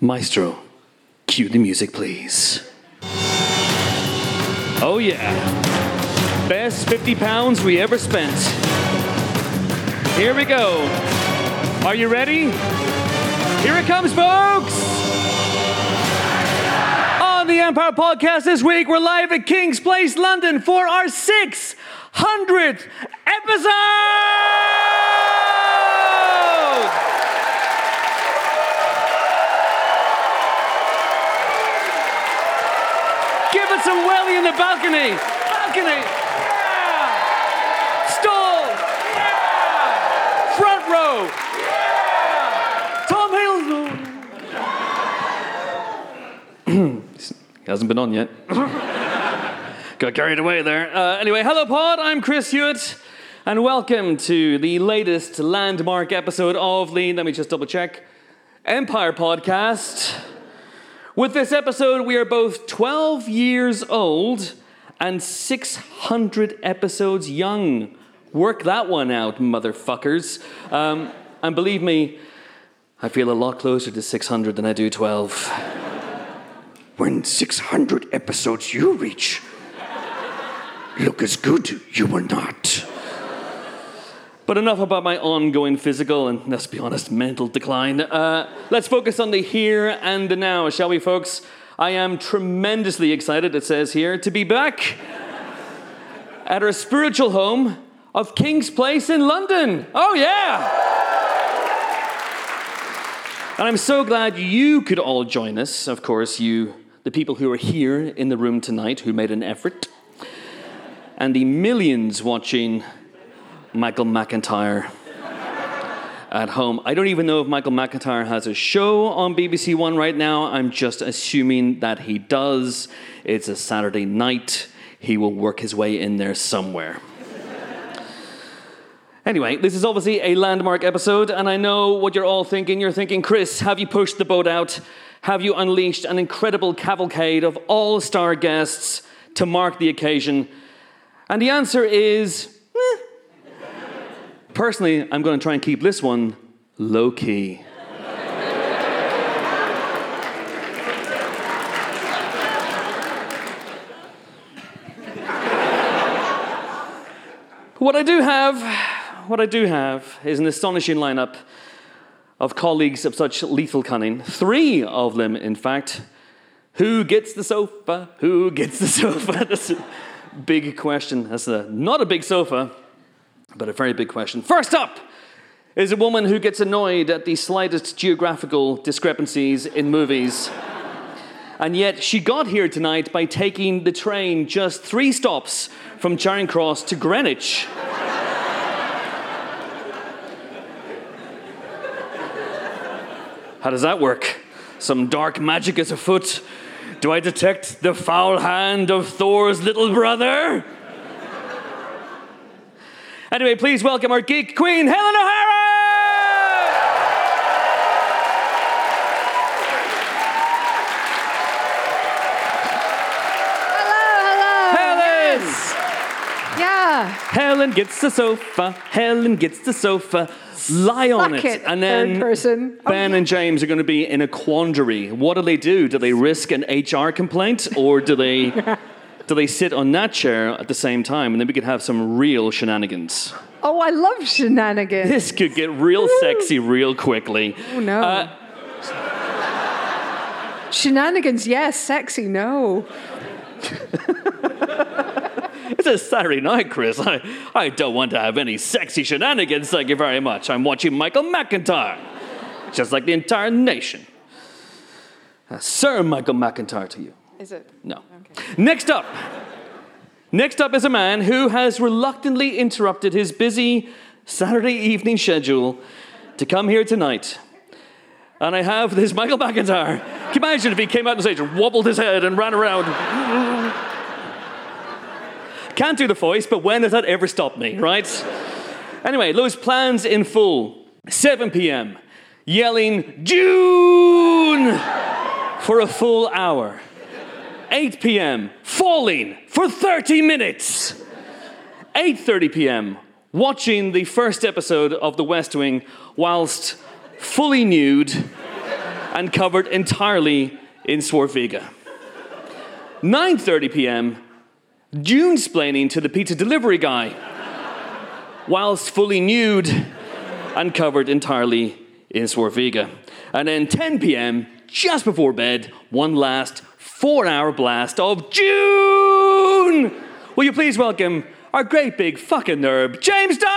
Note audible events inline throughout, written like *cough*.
Maestro, cue the music, please. Oh, yeah. Best 50 pounds we ever spent. Here we go. Are you ready? Here it comes, folks! On the Empire Podcast this week, we're live at King's Place, London for our 600th episode! Some welly in the balcony! Balcony! Yeah! Stall! Yeah! Front row! Yeah! Tom Hiddleston! *clears throat* Hasn't been on yet. *laughs* Got carried away there. Uh, anyway, hello, Pod. I'm Chris Hewitt, and welcome to the latest landmark episode of the, let me just double check, Empire Podcast. With this episode, we are both 12 years old and 600 episodes young. Work that one out, motherfuckers. Um, and believe me, I feel a lot closer to 600 than I do 12. When 600 episodes you reach, look as good you were not. But enough about my ongoing physical and, let's be honest, mental decline. Uh, let's focus on the here and the now, shall we, folks? I am tremendously excited, it says here, to be back at our spiritual home of King's Place in London. Oh, yeah! And I'm so glad you could all join us. Of course, you, the people who are here in the room tonight who made an effort, and the millions watching Michael McIntyre at home. I don't even know if Michael McIntyre has a show on BBC One right now. I'm just assuming that he does. It's a Saturday night. He will work his way in there somewhere. Anyway, this is obviously a landmark episode, and I know what you're all thinking. You're thinking, Chris, have you pushed the boat out? Have you unleashed an incredible cavalcade of all star guests to mark the occasion? And the answer is. Personally, I'm going to try and keep this one low key. What I do have, what I do have is an astonishing lineup of colleagues of such lethal cunning. Three of them, in fact. Who gets the sofa? Who gets the *laughs* sofa? That's a big question. That's a, not a big sofa, but a very big question. First up is a woman who gets annoyed at the slightest geographical discrepancies in movies. And yet she got here tonight by taking the train just three stops from Charing Cross to Greenwich. How does that work? Some dark magic is afoot. Do I detect the foul hand of Thor's little brother? Anyway, please welcome our geek queen, Helen O'Hara! Hello, hello. Helen! Yeah. Helen gets the sofa. Helen gets the sofa. Lie on it. it, And then person. Oh, Ben and James are going to be in a quandary. What do they do? Do they risk an HR complaint or do they *laughs* do they sit on that chair at the same time and then we could have some real shenanigans? Oh, I love shenanigans. This could get real sexy real quickly. Oh no. Uh, shenanigans, yes. Sexy, no. *laughs* It's a Saturday night, Chris. I, I don't want to have any sexy shenanigans, thank you very much. I'm watching Michael McIntyre, just like the entire nation. Uh, Sir Michael McIntyre to you. Is it? No. Okay. Next up. Next up is a man who has reluctantly interrupted his busy Saturday evening schedule to come here tonight. And I have this Michael McIntyre. Can you imagine if he came out on stage and wobbled his head and ran around? Can't do the voice, but when has that ever stopped me, right? Anyway, those plans in full. 7 p.m. Yelling, Dune! For a full hour. 8 p.m. Falling for 30 minutes. 8:30 p.m. Watching the first episode of The West Wing whilst fully nude and covered entirely in Swarfega. 9:30 p.m. Dune splaining to the pizza delivery guy, whilst fully nude and covered entirely in Swarfega. And then 10 p.m., just before bed, one last four-hour blast of Dune. Will you please welcome our great big fucking nerd, James Dyer?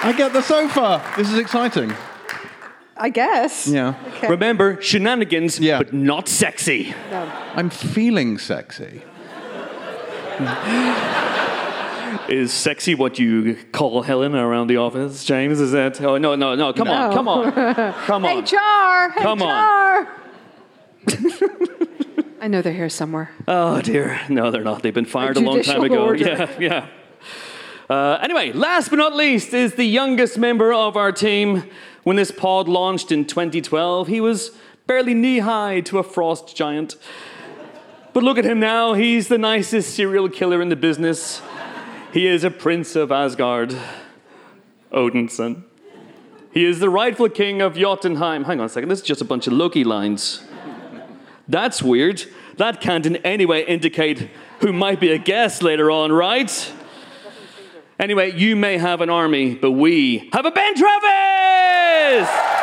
I get the sofa. This is exciting. I guess. Yeah. Okay. Remember, shenanigans, Yeah. but not sexy. No. I'm feeling sexy. Is sexy what you call Helen around the office, James? Is that? Oh no, no, no! Come on, No. come on, come *laughs* on! HR! Come on. HR! *laughs* I know they're here somewhere. Oh dear, no, they're not. They've been fired a long time ago. order. Yeah, yeah. Uh, anyway, last but not least is the youngest member of our team. When this pod launched in 2012, he was barely knee high to a frost giant. But look at him now. He's the nicest serial killer in the business. He is a prince of Asgard, Odinson. He is the rightful king of Jotunheim. Hang on a second, this is just a bunch of Loki lines. That's weird. That can't in any way indicate who might be a guest later on, right? Anyway, you may have an army, but we have a Ben Travis!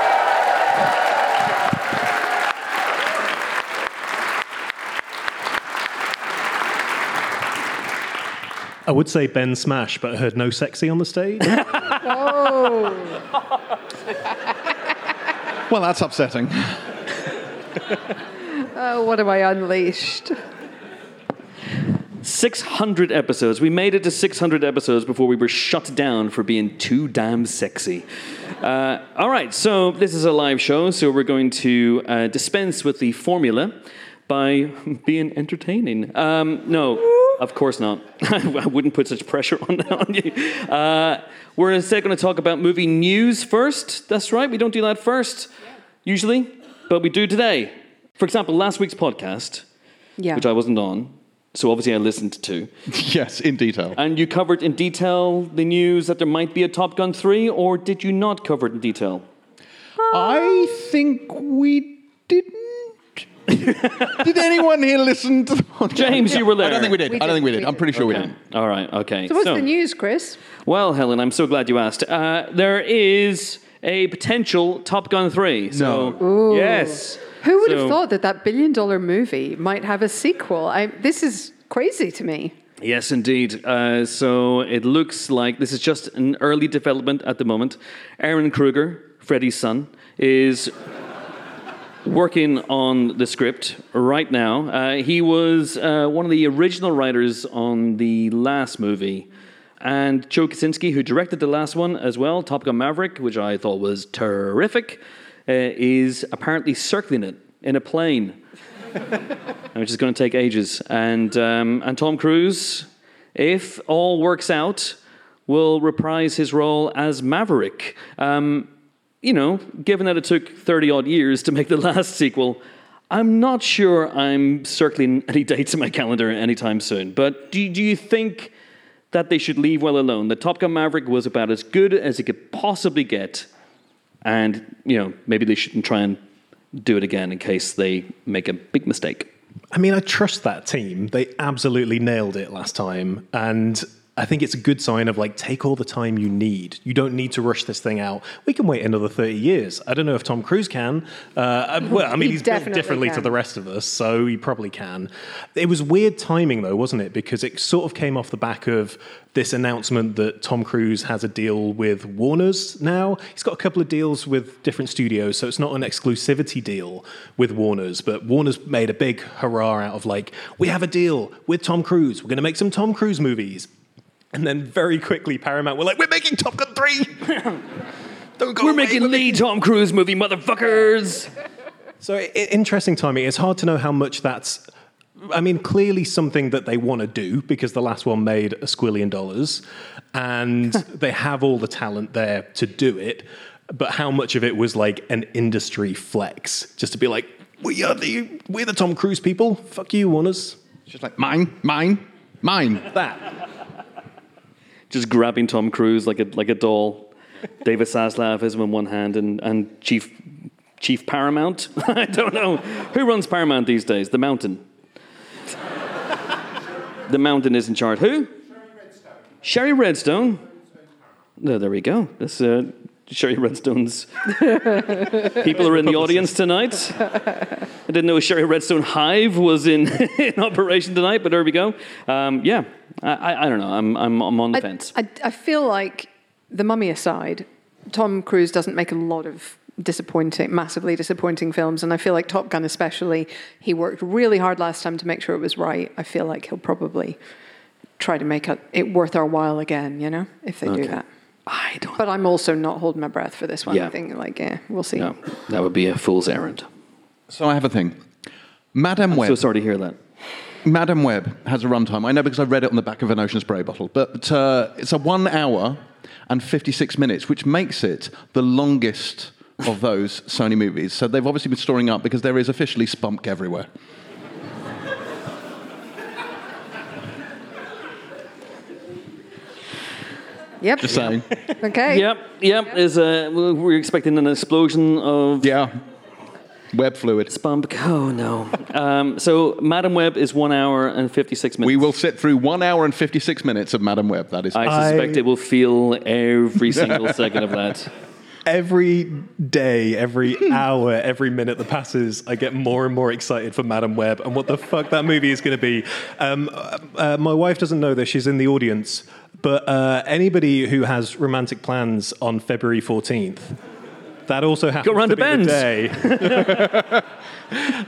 I would say Ben Smash, but I heard no sexy on the stage. *laughs* Oh, Well, that's upsetting. *laughs* oh, what am I unleashed? 600 episodes. We made it to 600 episodes before we were shut down for being too damn sexy. Uh, all right, so this is a live show, so we're going to uh, dispense with the formula by *laughs* being entertaining. Um, no, of course not. *laughs* I wouldn't put such pressure on, *laughs* on you. Uh, we're instead going to talk about movie news first. That's right, we don't do that first, usually, but we do today. For example, last week's podcast, Yeah. which I wasn't on, so obviously I listened to. *laughs* yes, in detail. And you covered in detail the news that there might be a Top Gun 3, or did you not cover it in detail? I think we didn't. *laughs* did anyone here listen to the podcast? James, you were there. I don't think we did. We I don't did, think we we did. I'm pretty sure we Okay. did. All right, okay. So what's the news, Chris? Well, Helen, I'm so glad you asked. Uh, there is a potential Top Gun 3. So, yes. Who would So- have thought that that billion dollar movie might have a sequel? I, this is crazy to me. Yes, indeed. Uh, so it looks like this is just an early development at the moment. Ehren Kruger, Freddie's son, is working on the script right now. Uh, he was uh, one of the original writers on the last movie. And Joe Kosinski, who directed the last one as well, Top Gun Maverick, which I thought was terrific, uh, is apparently circling it in a plane *laughs* which is going to take ages. And um, and Tom Cruise, if all works out, will reprise his role as Maverick. Um, you know, given that it took thirty odd years to make the *laughs* last sequel. I'm not sure I'm circling any dates in my calendar anytime soon. But do, do you think that they should leave well alone? The Top Gun Maverick was about as good as it could possibly get. And, you know, maybe they shouldn't try and do it again in case they make a big mistake. I mean, I trust that team. They absolutely nailed it last time. And I think it's a good sign of like, take all the time you need. You don't need to rush this thing out. We can wait another 30 years. I don't know if Tom Cruise can. Uh, *laughs* well, I mean, He he's built differently to the rest of us, so he probably can. It was weird timing, though, wasn't it? Because it sort of came off the back of this announcement that Tom Cruise has a deal with Warner's now. He's got a couple of deals with different studios, so it's not an exclusivity deal with Warner's, but Warner's made a big hurrah out of like, we have a deal with Tom Cruise. We're going to make some Tom Cruise movies. And then very quickly, Paramount were like, we're making Top Gun 3. *laughs* Don't go We're away, making the Tom Cruise movie, motherfuckers. So i- interesting timing. It's hard to know how much that's. I mean, clearly something that they want to do because the last one made a squillion dollars, and *laughs* they have all the talent there to do it. But how much of it was like an industry flex, just to be like, we are the we're the Tom Cruise people. Fuck you, Warner's. It's just like mine, mine, mine. That. Just grabbing Tom Cruise like a like a doll. *laughs* David Zaslav has him in one hand, and, and Chief Chief Paramount. *laughs* I don't know who runs Paramount these days. The Mountain. *laughs* the Mountain is in charge. Who? Shari Redstone. Shari Redstone. No, there we go. That's uh, Shari Redstone's *laughs* people are in the audience tonight. I didn't know a Shari Redstone hive was in, *laughs* in operation tonight, but there we go. Um, yeah, I, I, I don't know. I'm, I'm, I'm on the I, fence. I, I feel like the mummy aside, Tom Cruise doesn't make a lot of disappointing, massively disappointing films, and I feel like Top Gun especially, he worked really hard last time to make sure it was right. I feel like he'll probably try to make it, it worth our while again, you know, if they do that. I don't But I'm also not holding my breath for this one. Yeah. I think like, yeah, we'll see. know. That would be a fool's errand. So I have a thing. Madame Web. So sorry to hear that. Madame Web has a runtime. I know because I read it on the back of an ocean spray bottle. But uh, it's a one hour and 56 minutes, which makes it the longest of those Sony movies. So they've obviously been storing up because there is officially spunk everywhere. Yep. Just saying. Okay. Yep, yep. Is a we're expecting an explosion of Yeah. Web fluid. spump. Oh no. um, so Madame Web is one hour and fifty six minutes. We will sit through one hour and 56 minutes of Madame Web. That is. I suspect I- it will feel every single *laughs* second of that. Every day, every hour, every minute that passes, I get more and more excited for Madame Web and what the fuck that movie is going to be. Um, uh, uh, my wife doesn't know this; she's in the audience. But uh, anybody who has romantic plans on February fourteenth, that also happens round to to be the day. *laughs*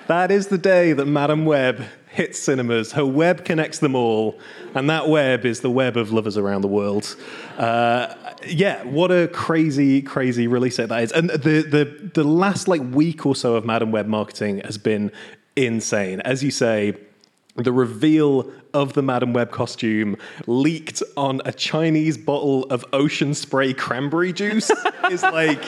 that is the day that Madame Web hits cinemas. Her web connects them all, and that web is the web of lovers around the world. Uh, yeah, what a crazy, crazy release date that is. And the the the last like week or so of Madame Web marketing has been insane. As you say, the reveal of the Madame Web costume leaked on a Chinese bottle of ocean spray cranberry juice *laughs* is like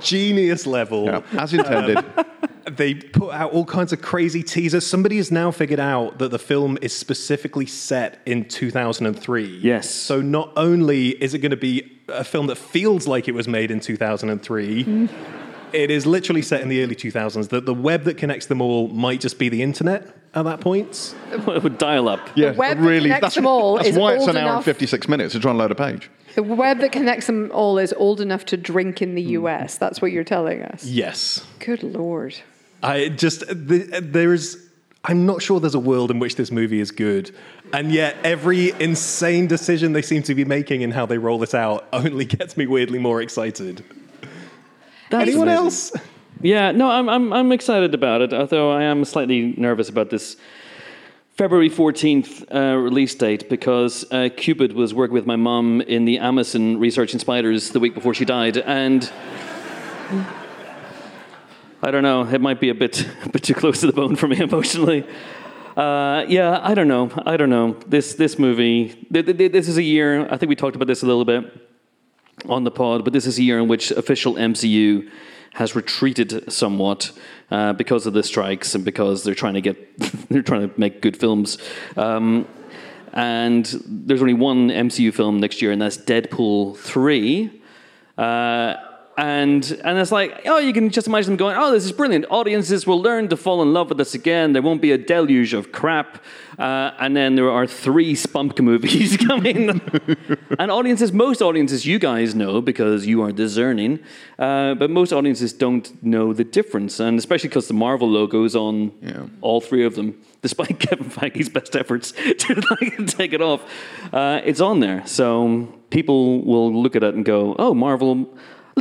genius level. Yeah, as intended. Um, they put out all kinds of crazy teasers. Somebody has now figured out that the film is specifically set in 2003. Yes. So not only is it going to be a film that feels like it was made in 2003, *laughs* it is literally set in the early 2000s. That the web that connects them all might just be the internet at that point. *laughs* It would dial up. yeah, the web that connects that's, them all that's is why it's old an hour and enough- 56 minutes to try and load a page. The web that connects them all is old enough to drink in the US. That's what you're telling us. Yes. Good lord. I just the, there is. I'm not sure there's a world in which this movie is good, and yet every insane decision they seem to be making in how they roll this out only *laughs* gets me weirdly more excited. That's Anyone amazing. else? Yeah, no, I'm, I'm, I'm excited about it, although I am slightly nervous about this February 14th uh, release date because uh, Cupid was working with my mum in the Amazon researching spiders the week before she died, and I don't know, it might be a bit, *laughs* a bit too close to the bone for me emotionally. Uh, yeah, I don't know. I don't know. This this movie. th- th- This is a year. I think we talked about this a little bit on the pod, but this is a year in which official MCU has retreated somewhat uh, because of the strikes and because they're trying to get *laughs* they're trying to make good films. Um, and there's only one MCU film next year, and that's Deadpool three. Uh, and and it's like, oh, you can just imagine them going, oh, this is brilliant. Audiences will learn to fall in love with this again. There won't be a deluge of crap. Uh, and then there are three Spump movies *laughs* coming. and audiences, most audiences, you guys know because you are discerning, uh, but most audiences don't know the difference. And especially because the Marvel logo is on Yeah. all three of them, despite *laughs* Kevin Feige's best efforts to like, *laughs* take it off. Uh, it's on there. So people will look at it and go, oh, Marvel.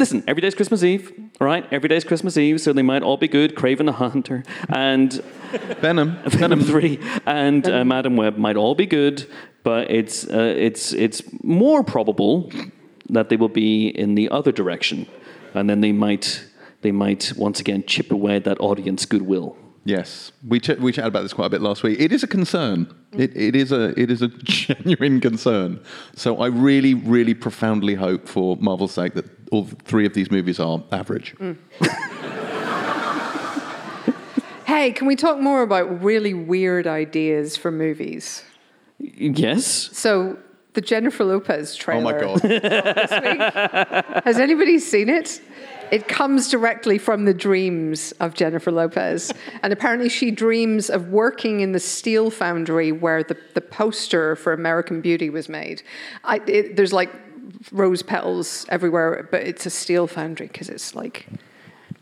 Listen, every day's Christmas Eve, all right? Every day's Christmas Eve, so they might all be good. Kraven the Hunter and *laughs* *laughs* Venom. Venom Three and uh, Madame Web might all be good, but it's uh, it's it's more probable that they will be in the other direction, and then they might they might once again chip away at that audience goodwill. Yes, we ch- we chatted about this quite a bit last week. It is a concern. It, it is a it is a *laughs* genuine concern. So I really, really profoundly hope for Marvel's sake that all three of these movies are average. Mm. Hey, can we talk more about really weird ideas for movies? Yes. So the Jennifer Lopez trailer. Oh my god! *laughs* this week. Has anybody seen it? It comes directly from the dreams of Jennifer Lopez. And apparently, she dreams of working in the steel foundry where the, the poster for American Beauty was made. I, it, there's like rose petals everywhere, but it's a steel foundry because it's like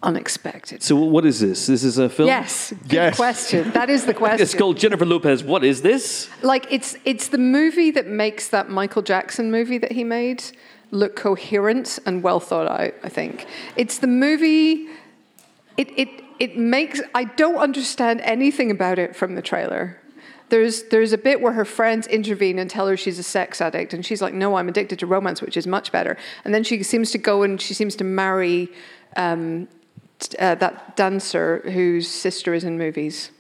unexpected. So what is this? This is a film. Yes, good Yes. question. That is the *laughs* question. It's called Jennifer Lopez. What is this? like it's it's the movie that makes that Michael Jackson movie that he made look coherent and well thought out. I think it's the movie. It it it makes. I don't understand anything about it from the trailer. There's there's a bit where her friends intervene and tell her she's a sex addict, and she's like, "No, I'm addicted to romance, which is much better." And then she seems to go and she seems to marry um, uh, that dancer whose sister is in movies.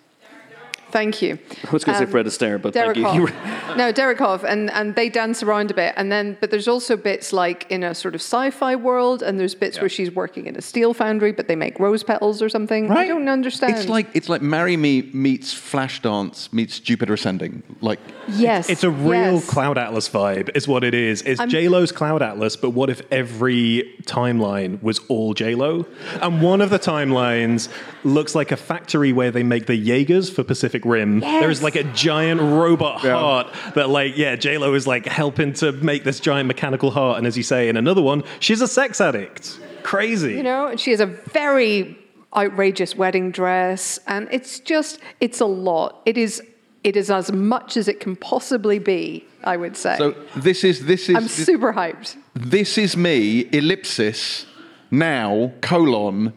Thank you. I was going to say Um, Fred Astaire, but Derek thank you. *laughs* Hough. You no, Derek Hough, and, and they dance around a bit, and then but there's also bits like in a sort of sci-fi world, and there's bits where she's working in a steel foundry, but they make rose petals or something. I don't understand. It's like it's like Marry Me meets Flashdance meets Jupiter Ascending. Like yes, It's a real yes. Cloud Atlas vibe, is what it is. It's J Lo's Cloud Atlas, but what if every timeline was all J Lo? And one of the timelines looks like a factory where they make the Jaegers for Pacific Rim. There is like a giant robot heart that, like, yeah, J Lo is like helping to make this giant mechanical heart. And as you say in another one, she's a sex addict. Crazy. You know, and she has a very outrageous wedding dress, and it's just it's a lot. It is it is as much as it can possibly be. I would say. so, this is this is I'm super hyped. this is me ellipsis now colon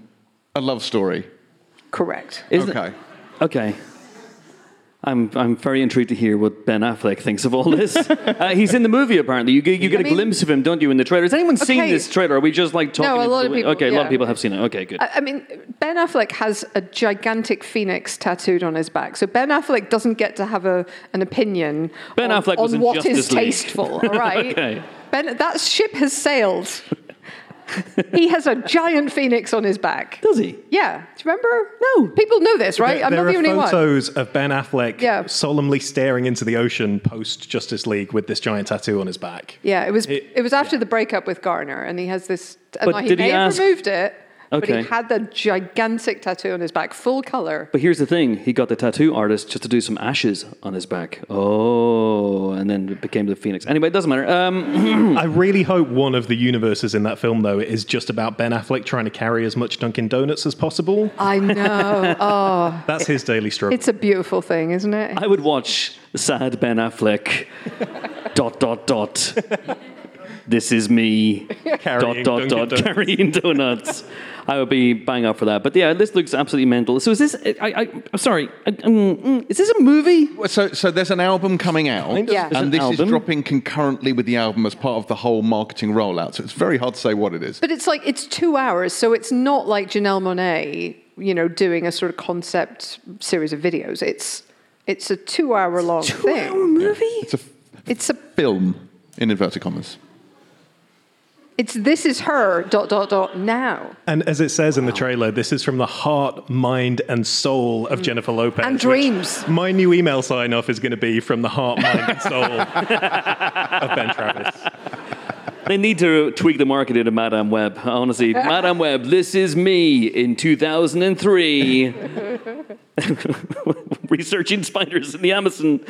a love story. Correct. Isn't it- okay. Okay. I'm, I'm very intrigued to hear what Ben Affleck thinks of all this. *laughs* uh, he's in the movie, apparently. You, get- you get I a mean- glimpse of him, don't you, in the trailer? Has anyone seen this trailer? Are we just like talking? No, a lot of people- Okay, a lot of people have seen it. Okay, good. I I mean, Ben Affleck has a gigantic phoenix tattooed on his back. So Ben Affleck doesn't get to have a, an opinion Ben on, Affleck on what is Justice League. tasteful, all right? *laughs* Okay. Ben, that ship has sailed. *laughs* he has a giant phoenix on his back. Does he? Yeah. Do you remember? No. People know this, right? There, I'm there not the are only one. photos of Ben Affleck Yeah. solemnly staring into the ocean post Justice League with this giant tattoo on his back. Yeah, it was It- it, was after the breakup with Garner, and he has this. And But now he did may he have ask- removed it, but he had the gigantic tattoo on his back, full color. But here's the thing: he got the tattoo artist just to do some ashes on his back. Oh, and then it became the phoenix. Anyway, it doesn't matter. Um, *clears throat* I really hope one of the universes in that film, though, is just about Ben Affleck trying to carry as much Dunkin' Donuts as possible. I know. *laughs* oh, That's his daily struggle. it's a beautiful thing, isn't it? I would watch sad Ben Affleck. *laughs* dot dot dot. This is me. *laughs* Carrying dot dot dot. Donuts. Carrying donuts. I would be bang up for that. But yeah, this looks absolutely mental. So is this? I, I, I'm sorry. I, um, mm, is this a movie? So, so there's an album coming out, Yeah. There's an and this album? is dropping concurrently with the album as part of the whole marketing rollout. So it's very hard to say what it is. But it's like it's two hours, so it's not like Janelle Monáe, you know, doing a sort of concept series of videos. It's it's a two-hour-long thing. Hour movie? It's a f- It's a film in inverted commas. It's this is her dot dot dot now and as it says in the trailer, this is from the heart, mind, and soul of mm. Jennifer Lopez. And dreams. My new email sign off is going to be from the heart, mind, and soul *laughs* of Ben Travis. They need to tweak the marketing to Madame Web. Honestly, Madame Web, this is me in 2003. *laughs* Researching spiders in the Amazon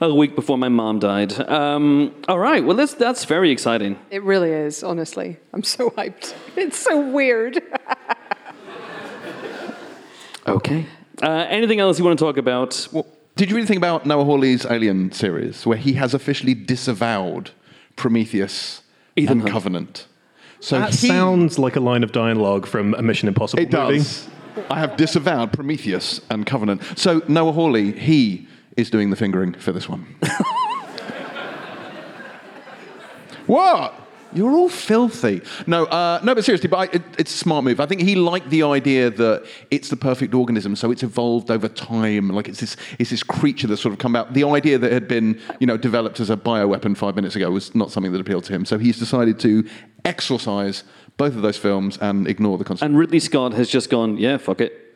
a week before my mom died. Um, all right, well, that's, that's very exciting. It really is, honestly. I'm so hyped. It's so weird. *laughs* Okay. Uh, anything else you want to talk about? Well, did you really think about Noah Hawley's Alien series, where he has officially disavowed Prometheus Ethan and Hunt. Covenant? So That he- sounds like a line of dialogue from a Mission Impossible It movie. does. I have disavowed Prometheus and Covenant. So Noah Hawley, he is doing the fingering for this one. *laughs* what? You're all filthy. No, uh, no, but seriously, but I, it, it's a smart move. I think he liked the idea that it's the perfect organism, so it's evolved over time. Like it's this, it's this creature that's sort of come out. The idea that had been, you know, developed as a bioweapon five minutes ago was not something that appealed to him. So he's decided to exorcise both of those films and ignore the consequences. And Ridley Scott has just gone, yeah, fuck it.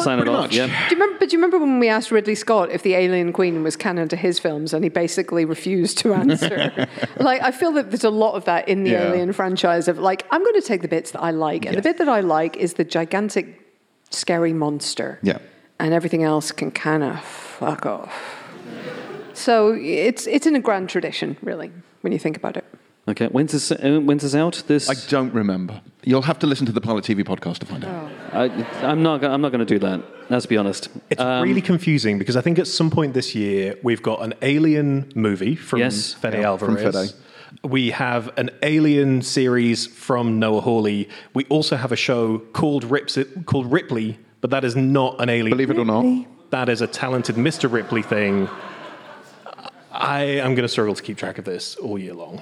Sign it off. much. Yeah. Do you remember? But do you remember when we asked Ridley Scott if the Alien Queen was canon to his films, and he basically refused to answer? *laughs* like, I feel that there's a lot of that in the Yeah. Alien franchise. Of like, I'm going to take the bits that I like, and the bit that I like is the gigantic, scary monster. Yeah. and everything else can kind of fuck off. So it's it's in a grand tradition, really, when you think about it. Okay. When's this? Uh, when's this out? This. I don't remember. You'll have to listen to the Pilot TV podcast to find out. I, I'm not. gonna- I'm not going to do that. Let's be honest. It's Um, really confusing because I think at some point this year we've got an Alien movie from Yes. Fede Yeah, from Alvarez. Fede. We have an Alien series from Noah Hawley. We also have a show called Rips called Ripley, but that is not an Alien. Believe it or not. That is a talented Mr. Ripley thing. I am going to struggle to keep track of this all year long.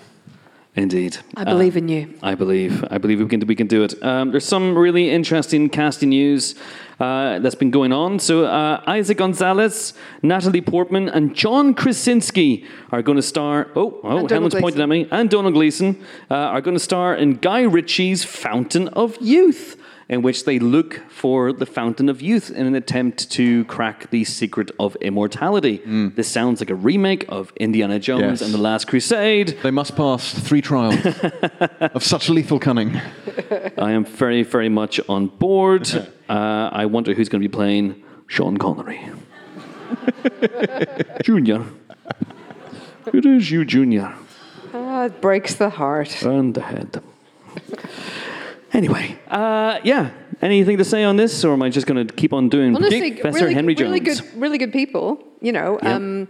Indeed. I believe in you. I believe. I believe we can. We can do it. Um, there's some really interesting casting news uh, that's been going on. So uh, Eiza González, Natalie Portman, and John Krasinski are going to star. Oh, oh, Helen's pointed at me. And Domhnall Gleeson uh, are going to star in Guy Ritchie's Fountain of Youth. In which they look for the fountain of youth in an attempt to crack the secret of immortality. This sounds like a remake of Indiana Jones Yes. and the Last Crusade. They must pass three trials *laughs* of such lethal cunning. I am very, very much on board. Uh, I wonder who's going to be playing Sean Connery. *laughs* Junior. It is you, Junior. Ah, it breaks the heart. And the head. Anyway, uh, yeah. Anything to say on this, or am I just going to keep on doing Honestly, Professor really, Henry really good, really good people. You know, Yeah. um,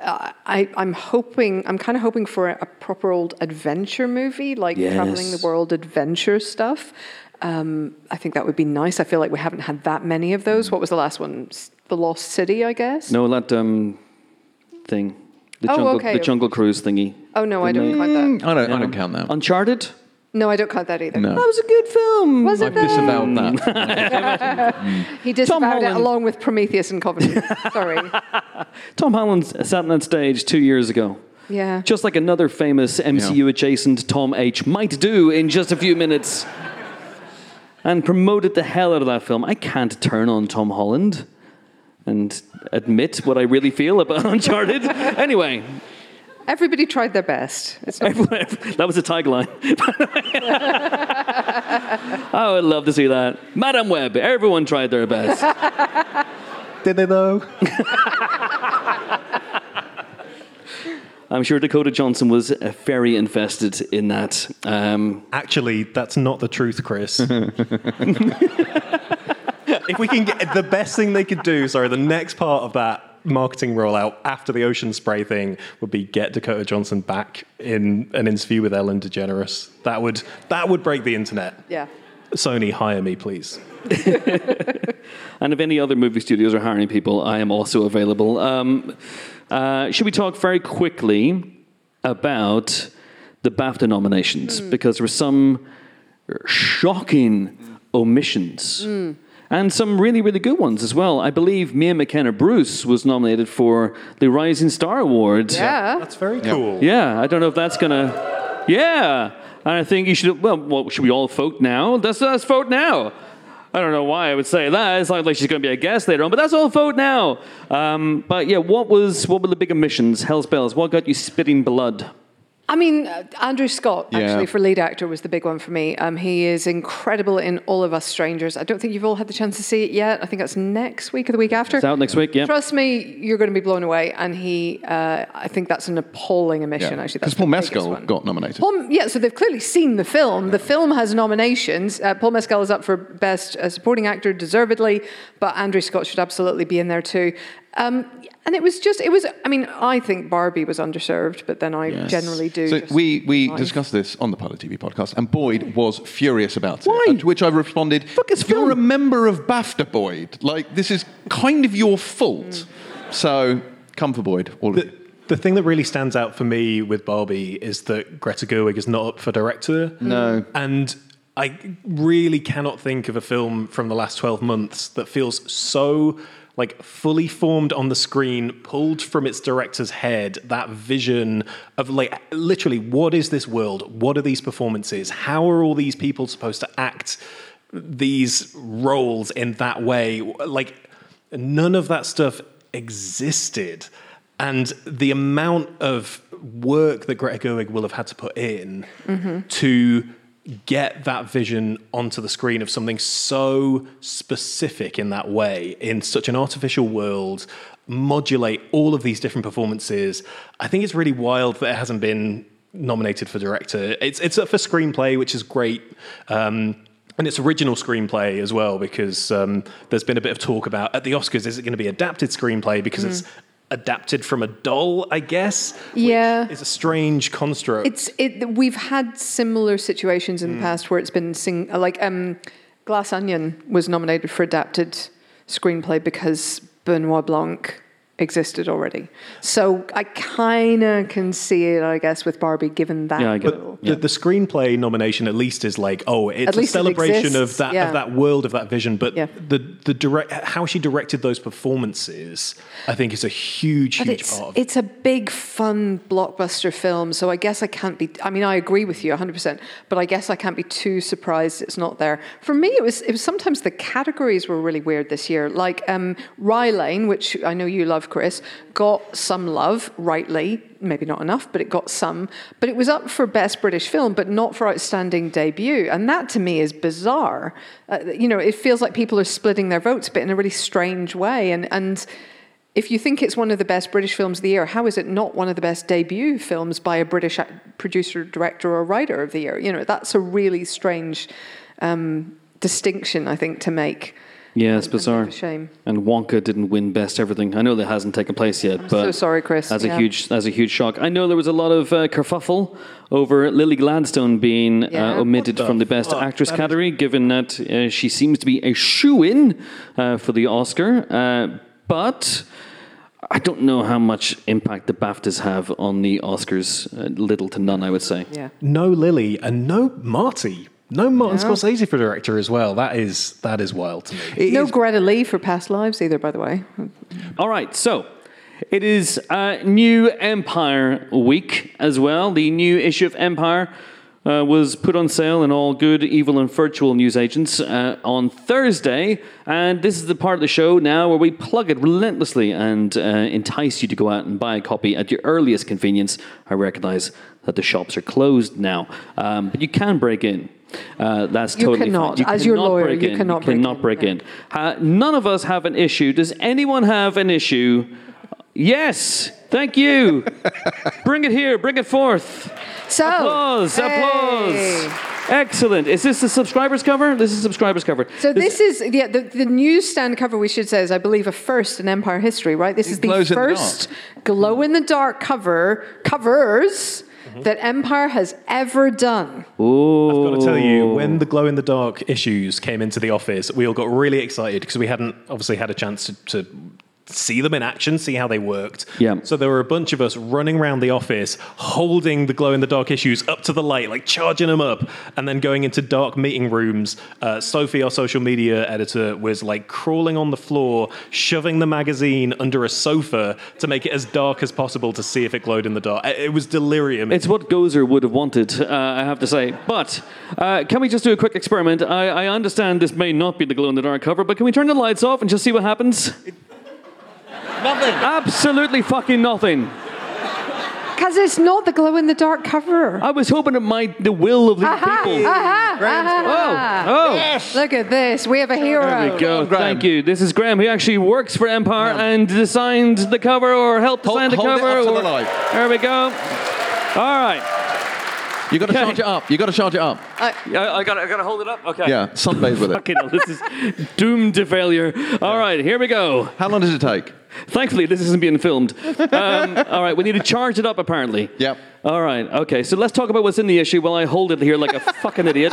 uh, I, I'm hoping, I'm kind of hoping for a, a proper old adventure movie, like traveling the world adventure stuff. Um, I think that would be nice. I feel like we haven't had that many of those. What was the last one? The Lost City, I guess. No, that um, thing. The Oh, jungle, okay. the jungle cruise thingy. Oh no, I don't count that. I don't, I don't count that. Uncharted. No, I don't count that either. No. That was a good film. Was I've it though? disavowed that. *laughs* He disavowed it along with Prometheus and Covenant. *laughs* Sorry. Tom Holland sat on that stage two years ago. Yeah. Just like another famous MCU adjacent Tom H might do in just a few minutes. And promoted the hell out of that film. I can't turn on Tom Holland and admit what I really feel about *laughs* Uncharted. anyway, Everybody tried their best. It's not everyone- that was a tagline. *laughs* I would love to see that. Madame Web, everyone tried their best. *laughs* Did they though? *laughs* I'm sure Dakota Johnson was uh, very invested in that. Um, Actually, that's not the truth, Chris. if we can get the best thing they could do, sorry, the next part of that marketing rollout after the ocean spray thing would be get Dakota Johnson back in an interview with Ellen DeGeneres. That would that would break the internet. yeah. Sony, hire me, please. *laughs* And if any other movie studios are hiring people, I am also available. Um, uh, should we talk very quickly about the BAFTA nominations? Because there were some shocking omissions. And some really, really good ones as well. I believe Mia McKenna Bruce was nominated for the Rising Star Award. Yeah. That's very cool. Yeah, I don't know if that's gonna. Yeah, and I think you should. Well, well should we all vote now? Let's, let's vote now. I don't know why I would say that. It's not like she's going to be a guest later on, but that's all vote now. Um, but yeah, what was what were the big omissions? Hell's bells. What got you spitting blood? I mean, uh, Andrew Scott, Yeah. actually, for lead actor, was the big one for me. Um, he is incredible in All of Us Strangers. I don't think you've all had the chance to see it yet. I think that's next week or the week after. It's out next week. Yeah. Trust me, you're going to be blown away. And he, uh, I think that's an appalling omission, actually. Because Paul the Mescal got nominated. Paul, yeah, so they've clearly seen the film. The film has nominations. Uh, Paul Mescal is up for Best uh, Supporting Actor, deservedly, but Andrew Scott should absolutely be in there too. Um, and it was just, it was, I mean, I think Barbie was underserved, but then I Yes. generally do. So just we, we like- discussed this on the Pilot TV podcast, and Boyd was furious about it. Why? To which I responded, it's You're film." a member of BAFTA, Boyd. Like, this is kind of your fault. So, come for Boyd, all of The, you. the thing that really stands out for me with Barbie is that Greta Gerwig is not up for director. No. And I really cannot think of a film from the last 12 months that feels so like fully formed on the screen, pulled from its director's head, that vision of like literally what is this world? What are these performances? How are all these people supposed to act these roles in that way. Like none of that stuff existed. And the amount of work that Greta Gerwig will have had to put in mm-hmm. to get that vision onto the screen of something so specific in that way, in such an artificial world, modulate all of these different performances. I think it's really wild that it hasn't been nominated for director. It's it's up for screenplay, which is great. Um, and it's original screenplay as well, because um, there's been a bit of talk about at the Oscars, is it going to be adapted screenplay because it's adapted from a doll, I guess? Yeah. it's a strange construct. It's it. We've had similar situations in the past where it's been sing like um, Glass Onion was nominated for adapted screenplay because Benoit Blanc existed already. So I kind of can see it, I guess, with Barbie, given that. Yeah, I get it. rule. The, the screenplay nomination at least is like, oh, it's At a least it celebration of that yeah. of that world of that vision. But Yeah. the the direct how she directed those performances, I think, is a huge, But huge it's, part of it's a big, fun blockbuster film, so I guess I can't be. I mean, I agree with you 100%, but I guess I can't be too surprised it's not there. For me, it was, it was sometimes the categories were really weird this year. Like um, Rye Lane, which I know you love, Chris, got some love, rightly, maybe not enough, but it got some. But it was up for Best British Film, but not for Outstanding Debut. And that to me is bizarre. Uh, you know, it feels like people are splitting their votes, but in a really strange way. And, and if you think it's one of the best British films of the year, how is it not one of the best debut films by a British producer, director, or writer of the year? You know, that's a really strange um, distinction, I think, to make. Yeah, it's And- and bizarre. a shame. And Wonka didn't win Best Everything. I know that hasn't taken place yet, but so sorry, Chris. That's a huge, that's a huge shock. I know there was a lot of uh, kerfuffle over Lily Gladstone being Yeah. uh, omitted the from the Best fuck? Actress That is- category, given that uh, she seems to be a shoe-in uh, for the Oscar. Uh, but I don't know how much impact the BAFTAs have on the Oscars. Uh, little to none, I would say. Yeah. no Lily and no Marty. No Martin Yeah. Scorsese for director as well. That is that is wild to me. It No is- Greta Lee for Past Lives either, by the way. All right, so it is uh, New Empire Week as well. The new issue of Empire uh, was put on sale in all good, evil, and virtual newsagents uh, on Thursday. And this is the part of the show now where we plug it relentlessly and uh, entice you to go out and buy a copy at your earliest convenience. I recognize that the shops are closed now, um, but you can break in. Uh, that's You totally cannot. fine. As your lawyer, you in. cannot break cannot in, break in. Uh, none of us have an issue. Does anyone have an issue? Yes. Thank you. *laughs* bring it here. Bring it forth. So, Applause. hey. Applause. Excellent. Is this the subscribers cover? This is subscribers cover. So this is yeah the, the newsstand cover we should say is I believe a first in Empire history, right? This is the glows in the first glow in the dark cover covers Mm-hmm. that Empire has ever done. Ooh. I've got to tell you, when the glow in the dark issues came into the office, we all got really excited because we hadn't obviously had a chance to, to see them in action, see how they worked. Yeah. So there were a bunch of us running around the office, holding the glow in the dark issues up to the light, like charging them up, and then going into dark meeting rooms. Uh, Sophie, our social media editor, was like crawling on the floor, shoving the magazine under a sofa to make it as dark as possible to see if it glowed in the dark. It it was delirium. It's what Gozer would have wanted, uh, I have to say. But uh, can we just do a quick experiment? I, I understand this may not be the glow in the dark cover, but can we turn the lights off and just see what happens? Nothing. Absolutely fucking nothing. Because it's not the glow in the dark cover. I was hoping it might the will of these Aha, people. aha, aha. Oh, oh. Yes. Look at this. We have a hero. There we go. Graham. Thank you. This is Graham, who actually works for Empire and designed the cover or helped Hold- design the hold it cover. up to the light. There we go. All right. You got to Okay. charge it up. You got to charge it up. I, I got I got to hold it up. Okay. Yeah, sunbathe with it. Okay, no, this is doomed to failure. All right, here we go. How long does it take? Thankfully, this isn't being filmed. Um, all right, we need to charge it up, apparently. Yep. All right, okay, so let's talk about what's in the issue while I hold it here like a fucking idiot.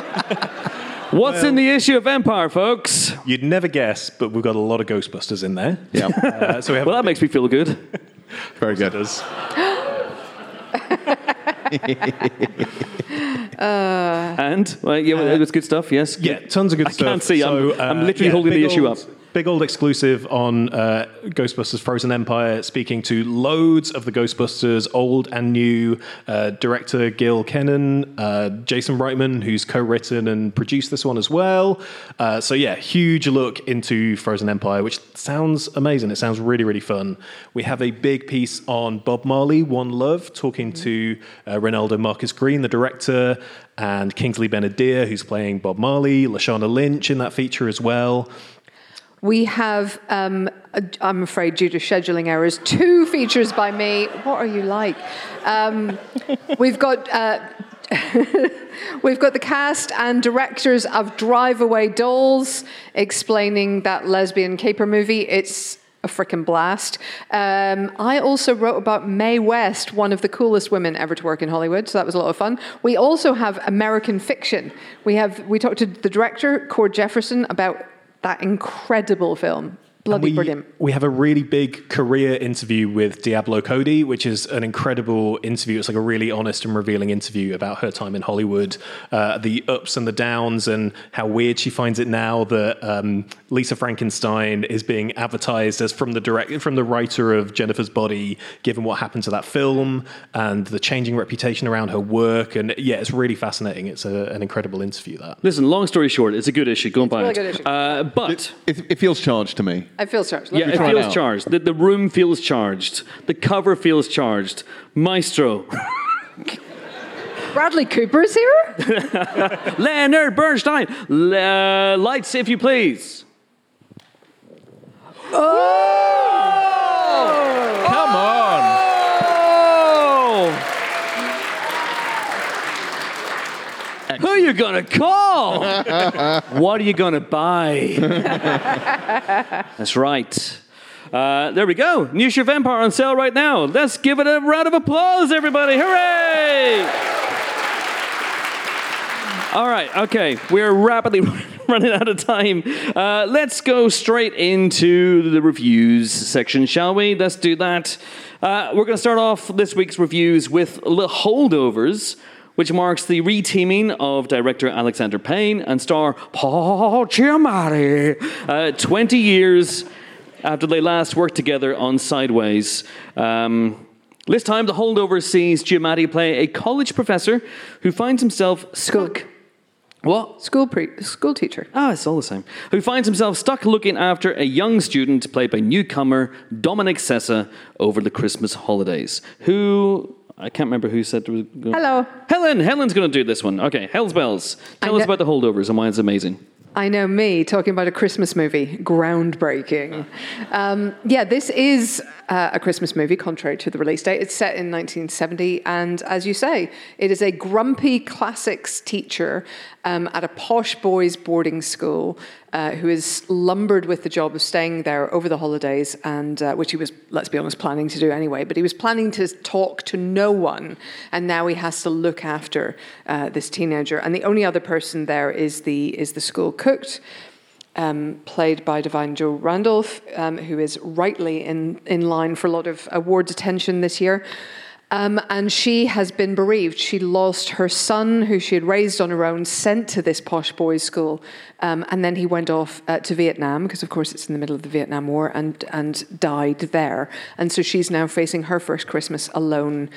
What's in the issue of Empire, folks? You'd never guess, but we've got a lot of Ghostbusters in there. Yeah, *laughs* Uh, so we have Well, that makes me feel good. very good. *gasps* *laughs* does. And, well, yeah, well, it was good stuff, yes. Yeah, tons of good I stuff. can't see. I'm, uh, I'm literally yeah, holding the big issue up. Big old exclusive on uh, Ghostbusters Frozen Empire, speaking to loads of the Ghostbusters, old and new, uh, director Gil Kenan, uh, Jason Reitman, who's co written and produced this one as well. Uh, so, yeah, huge look into Frozen Empire, which sounds amazing. It sounds really, really fun. We have a big piece on Bob Marley, One Love, talking to uh, Reinaldo Marcus Green, the director, and Kingsley Ben-Adir, who's playing Bob Marley, Lashana Lynch in that feature as well. We have, um, I'm afraid, due to scheduling errors, two features by me. What are you like? Um, we've got. Uh, *laughs* We've got the cast and directors of Drive Away Dolls explaining that lesbian caper movie. It's a freaking blast. Um, I also wrote about Mae West, one of the coolest women ever to work in Hollywood, so that was a lot of fun. We also have American Fiction. We have we talked to the director Cord Jefferson about that incredible film. Bloody we, brilliant. We have a really big career interview with Diablo Cody, which is an incredible interview. It's like a really honest and revealing interview about her time in Hollywood, uh, the ups and the downs, and how weird she finds it now that um, Lisa Frankenstein is being advertised as from the direct from the writer of Jennifer's Body, given what happened to that film and the changing reputation around her work. And yeah, it's really fascinating. It's a, an incredible interview. That Listen, long story short, it's a good issue. Go and buy really it. Uh, but It, it feels charged to me. I feel charged. yeah, it feels out. charged. The, the room feels charged. The cover feels charged. Maestro, *laughs* Bradley Cooper is here? *laughs* Leonard Bernstein, Le- lights if you please. Oh! Come on. Who are you gonna call? *laughs* what are you gonna buy? *laughs* That's right. Uh, there we go. New Ship Empire on sale right now. Let's give it a round of applause, everybody. Hooray! All right, okay. We're rapidly *laughs* running out of time. Uh, let's go straight into the reviews section, shall we? Let's do that. Uh, we're going to start off this week's reviews with The Holdovers, which marks the reteaming of director Alexander Payne and star Paul Giamatti. Uh, 20 years after they last worked together on Sideways. Um, this time, The holdover sees Giamatti play a college professor who finds himself stuck. What? School pre- school teacher. Ah, it's all the same. Who finds himself stuck looking after a young student played by newcomer Dominic Sessa over the Christmas holidays. Who I can't remember who said. there was Going. Hello. Helen. Helen's going to do this one. Okay, Hell's Bells. Tell us about the holdovers and why it's amazing. I know me talking about a Christmas movie, groundbreaking. Um, yeah, this is uh, a Christmas movie, contrary to the release date. It's set in 1970, and as you say, it is a grumpy classics teacher um, at a posh boys' boarding school uh, who is lumbered with the job of staying there over the holidays, and uh, which he was, let's be honest, planning to do anyway. But he was planning to talk to no one, and now he has to look after uh, this teenager. And the only other person there is the is the school cook, um, played by Da'Vine Joy Randolph, um, who is rightly in in line for a lot of awards attention this year. Um, and she has been bereaved. She lost her son, who she had raised on her own, sent to this posh boys' school, um, and then he went off uh, to Vietnam because, of course, it's in the middle of the Vietnam War, and and died there. And so she's now facing her first Christmas alone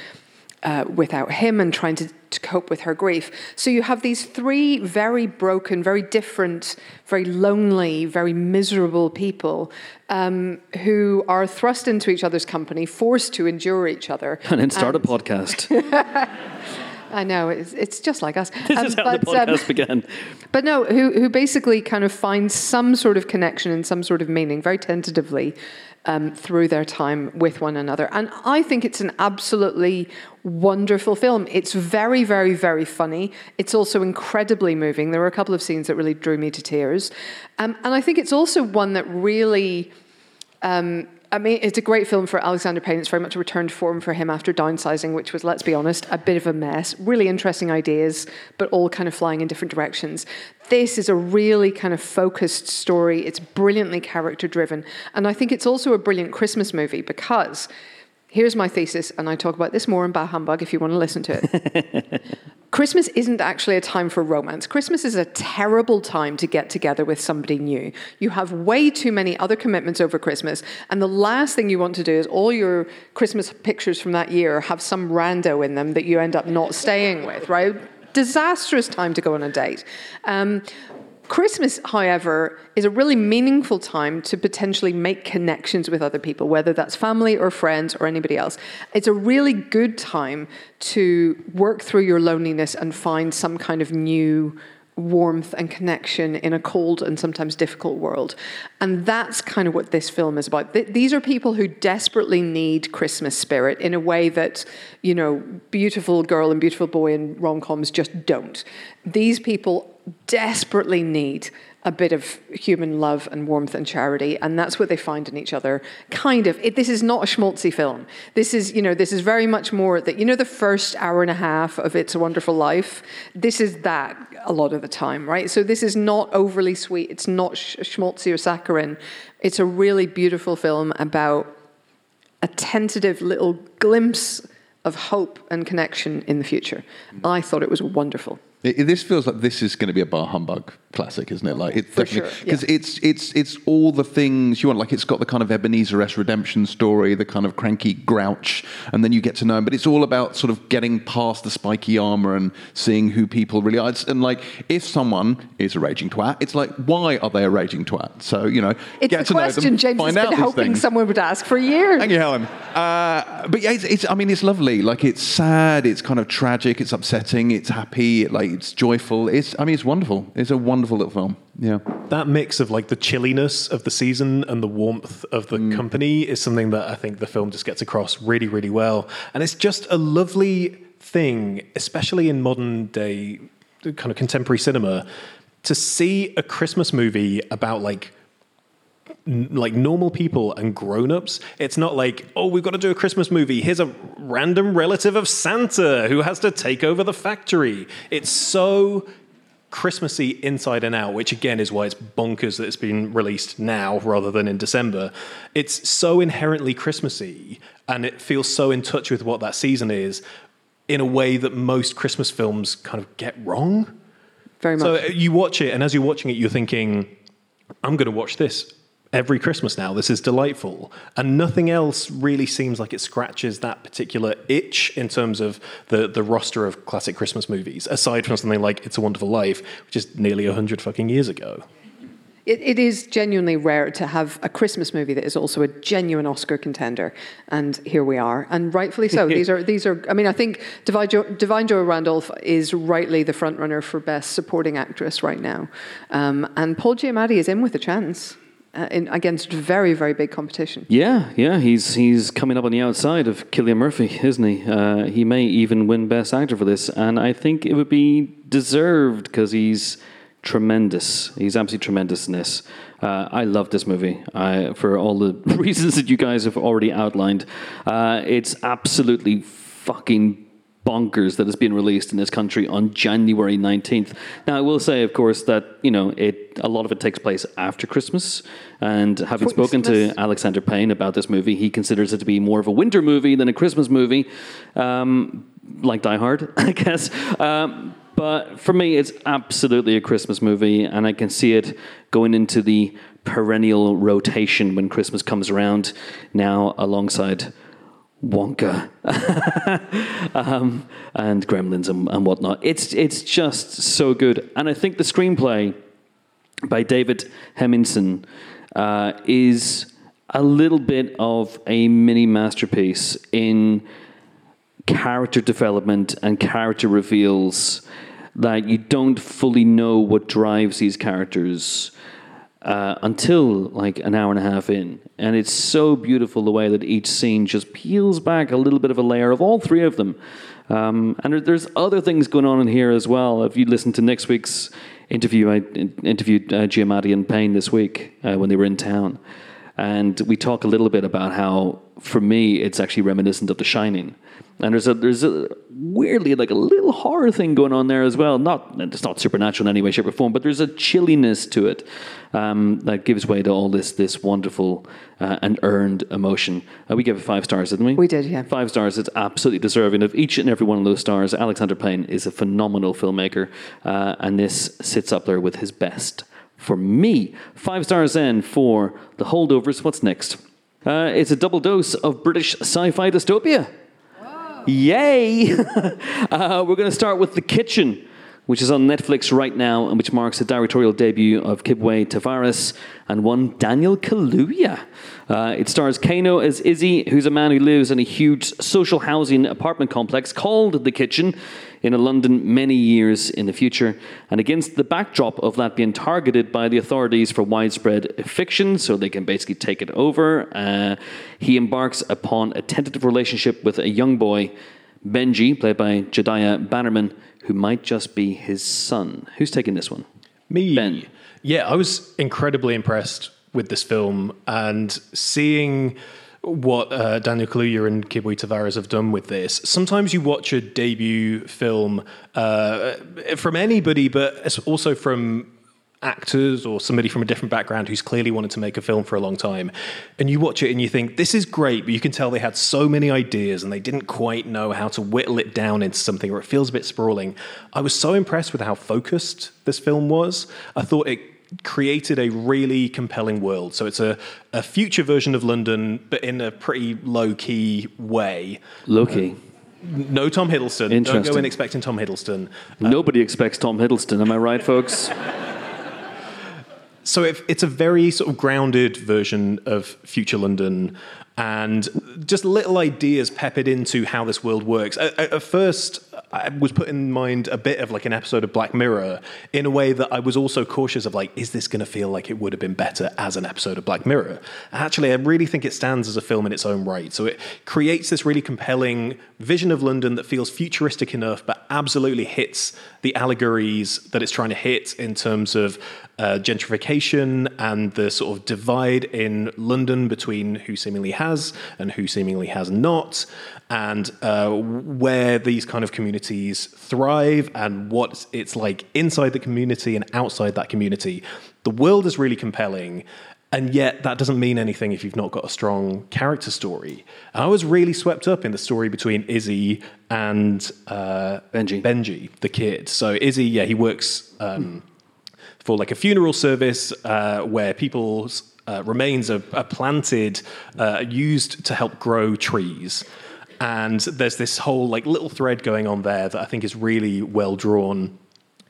uh, without him and trying to, to cope with her grief. So you have these three very broken, very different, very lonely, very miserable people um, who are thrust into each other's company, forced to endure each other. *laughs* And then start a podcast. *laughs* I know it's, it's just like us. This Um, is how the but, um, podcast began. but no, who who basically kind of find some sort of connection and some sort of meaning, very tentatively, um, through their time with one another. And I think it's an absolutely wonderful film. It's very, very, very funny. It's also incredibly moving. There were a couple of scenes that really drew me to tears, um, and I think it's also one that really. Um, I mean, it's a great film for Alexander Payne. It's very much a return to form for him after downsizing, which was, let's be honest, a bit of a mess. Really interesting ideas, but all kind of flying in different directions. This is a really kind of focused story. It's brilliantly character driven. And I think it's also a brilliant Christmas movie because Here's my thesis, and I talk about this more in Bah Humbug if you want to listen to it. *laughs* Christmas isn't actually a time for romance. Christmas is a terrible time to get together with somebody new. You have way too many other commitments over Christmas, and the last thing you want to do is all your Christmas pictures from that year have some rando in them that you end up not staying with, right? Disastrous time to go on a date. Um, Christmas, however, is a really meaningful time to potentially make connections with other people, whether that's family or friends or anybody else. It's a really good time to work through your loneliness and find some kind of new warmth and connection in a cold and sometimes difficult world. And that's kind of what this film is about. Th- these are people who desperately need Christmas spirit in a way that, you know, beautiful girl and beautiful boy in rom coms just don't. These people desperately need a bit of human love and warmth and charity, and that's what they find in each other. Kind of. It, this is not a schmaltzy film. This is, you know, this is very much more that you know the first hour and a half of It's a Wonderful Life. This is that a lot of the time, right? So this is not overly sweet. It's not sh- schmaltzy or saccharine. It's a really beautiful film about a tentative little glimpse of hope and connection in the future. I thought it was wonderful. It, it- this feels like this is going to be a Bah Humbug classic, isn't it? Like it's For definitely sure, because yeah. it's it's it's all the things you want. Like it's got the kind of Ebenezer S redemption story, the kind of cranky grouch, and then you get to know him. But it's all about sort of getting past the spiky armor and seeing who people really are. It's, and like if someone is a raging twat, it's like why are they a raging twat? So you know, It's get the to know question them, James has been hoping things. someone would ask for years. Thank you, Helen. Uh, but yeah, it's, it's. I mean, it's lovely. Like it's sad. It's kind of tragic. It's upsetting. It's happy. Like it's joyful. It's. I mean, it's wonderful. It's a wonderful little film. Yeah. That mix of like the chilliness of the season and the warmth of the mm. company is something that I think the film just gets across really, really well. And it's just a lovely thing, especially in modern day kind of contemporary cinema, to see a Christmas movie about like n- like normal people and grown-ups it's not like oh we've got to do a christmas movie here's a random relative of santa who has to take over the factory it's so Christmassy inside and out, which again is why it's bonkers that it's been released now rather than in December. It's so inherently Christmassy and it feels so in touch with what that season is in a way that most Christmas films kind of get wrong. Very much. So you watch it, and as you're watching it, you're thinking, I'm going to watch this every Christmas now. This is delightful. And nothing else really seems like it scratches that particular itch in terms of the, the roster of classic Christmas movies, aside from something like It's a Wonderful Life, which is nearly 100 fucking years ago. It, it is genuinely rare to have a Christmas movie that is also a genuine Oscar contender, and here we are, and rightfully so. *laughs* these are these are. I mean, I think Da'Vine Joy, Da'Vine Joy Randolph is rightly the front runner for Best Supporting Actress right now, um, and Paul Giamatti is in with a chance uh, in, against very very big competition. Yeah, yeah, he's he's coming up on the outside of Cillian Murphy, isn't he? Uh, he may even win Best Actor for this, and I think it would be deserved because he's tremendous. He's absolutely tremendous in this. Uh, I love this movie I, for all the *laughs* reasons that you guys have already outlined. Uh, it's absolutely fucking bonkers that it's been released in this country on January 19th. Now, I will say, of course, that, you know, it a lot of it takes place after Christmas. And having spoken to Alexander Payne about this movie, he considers it to be more of a winter movie than a Christmas movie, um, like Die Hard, *laughs* I guess. Um, but for me, it's absolutely a Christmas movie, and I can see it going into the perennial rotation when Christmas comes around now alongside Wonka. *laughs* Um, and Gremlins and, and whatnot. It's it's just so good, and I think the screenplay by David Hemingson uh, is a little bit of a mini masterpiece in character development and character reveals that you don't fully know what drives these characters uh, until like an hour and a half in. And it's so beautiful the way that each scene just peels back a little bit of a layer of all three of them. Um, and there's other things going on in here as well. If you listen to next week's interview, I interviewed uh, Giamatti and Payne this week uh, when they were in town. and we talk a little bit about how, for me, it's actually reminiscent of The Shining. And there's a there's a weirdly like a little horror thing going on there as well. Not it's not supernatural in any way, shape, or form, but there's a chilliness to it um, that gives way to all this this wonderful uh, and earned emotion. Uh, we gave it five stars, didn't we? We did, yeah. Five stars. It's absolutely deserving of each and every one of those stars. Alexander Payne is a phenomenal filmmaker, uh, and this sits up there with his best for me. Five stars then for the holdovers. What's next? Uh, it's a double dose of British sci-fi dystopia. Yay! *laughs* uh, we're going to start with The Kitchen, which is on Netflix right now and which marks the directorial debut of Kibwe Tavares and one Daniel Kaluuya. Uh, it stars Kano as Izzy, who's a man who lives in a huge social housing apartment complex called The Kitchen in a London many years in the future. And against the backdrop of that being targeted by the authorities for widespread eviction, so they can basically take it over, uh, he embarks upon a tentative relationship with a young boy, Benji, played by Jedaiah Bannerman, who might just be his son. Who's taking this one? Me. Ben. Yeah, I was incredibly impressed with this film and seeing what uh, Daniel Kaluuya and Kibwe Tavares have done with this. Sometimes you watch a debut film uh, from anybody, but also from actors or somebody from a different background who's clearly wanted to make a film for a long time. And you watch it and you think, this is great, but you can tell they had so many ideas and they didn't quite know how to whittle it down into something or it feels a bit sprawling. I was so impressed with how focused this film was. I thought it created a really compelling world. So it's a, a future version of London, but in a pretty low key way. Loki. Uh, no Tom Hiddleston. Don't go Interesting. in expecting Tom Hiddleston. Uh, Nobody expects Tom Hiddleston, am I right, folks? *laughs* So it, it's a very sort of grounded version of future London and just little ideas peppered into how this world works. At, at- first, I was put in mind a bit of like an episode of Black Mirror in a way that I was also cautious of like, is this going to feel like it would have been better as an episode of Black Mirror? Actually, I really think it stands as a film in its own right. So it creates this really compelling vision of London that feels futuristic enough, but absolutely hits the allegories that it's trying to hit in terms of uh, gentrification and the sort of divide in London between who seemingly has and who seemingly has not, and uh, where these kind of communities thrive and what it's like inside the community and outside that community. The world is really compelling. And yet, that doesn't mean anything if you've not got a strong character story. And I was really swept up in the story between Izzy and uh, Benji. Benji, the kid. So Izzy, yeah, he works um, for like a funeral service uh, where people's uh, remains are, are planted, uh, used to help grow trees. And there's this whole like little thread going on there that I think is really well drawn.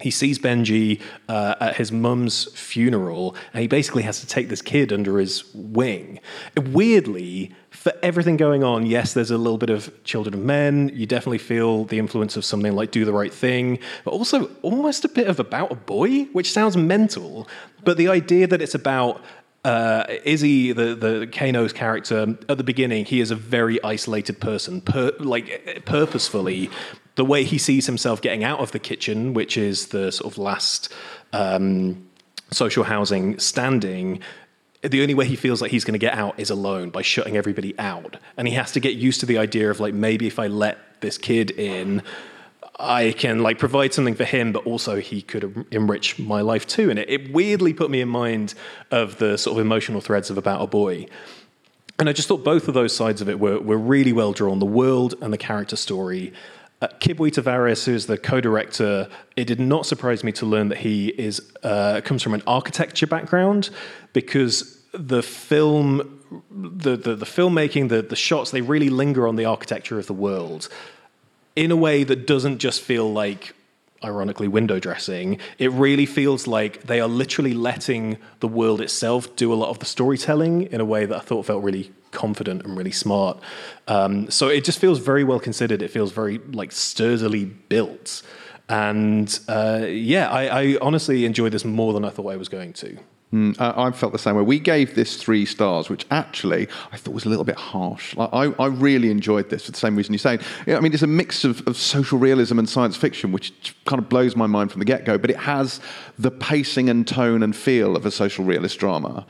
He sees Benji uh, at his mum's funeral, and he basically has to take this kid under his wing. Weirdly, for everything going on, yes, there's a little bit of Children of Men. You definitely feel the influence of something like Do the Right Thing, but also almost a bit of About a Boy, which sounds mental. But the idea that it's about uh, Izzy, the the Kano's character, at the beginning, he is a very isolated person, per, like purposefully. The way he sees himself getting out of the kitchen, which is the sort of last um, social housing standing, the only way he feels like he's going to get out is alone by shutting everybody out, and he has to get used to the idea of like maybe if I let this kid in. I can like provide something for him, but also he could enrich my life too. And it, it weirdly put me in mind of the sort of emotional threads of About a Boy. And I just thought both of those sides of it were, were really well drawn the world and the character story. Uh, Kibwe Tavares, who is the co-director, it did not surprise me to learn that he is uh, comes from an architecture background because the film, the the, the filmmaking, the the shots, they really linger on the architecture of the world in a way that doesn't just feel like ironically window dressing. It really feels like they are literally letting the world itself do a lot of the storytelling in a way that i thought felt really confident and really smart. Um, so it just feels very well considered. It feels very like sturdily built. And uh, yeah I, I honestly enjoyed this more than i thought i was going to Mm, I, I felt the same way. We gave this three stars, which actually I thought was a little bit harsh. Like, I, I really enjoyed this for the same reason you say. Yeah, I mean, it's a mix of, of social realism and science fiction, which kind of blows my mind from the get go, but it has the pacing and tone and feel of a social realist drama.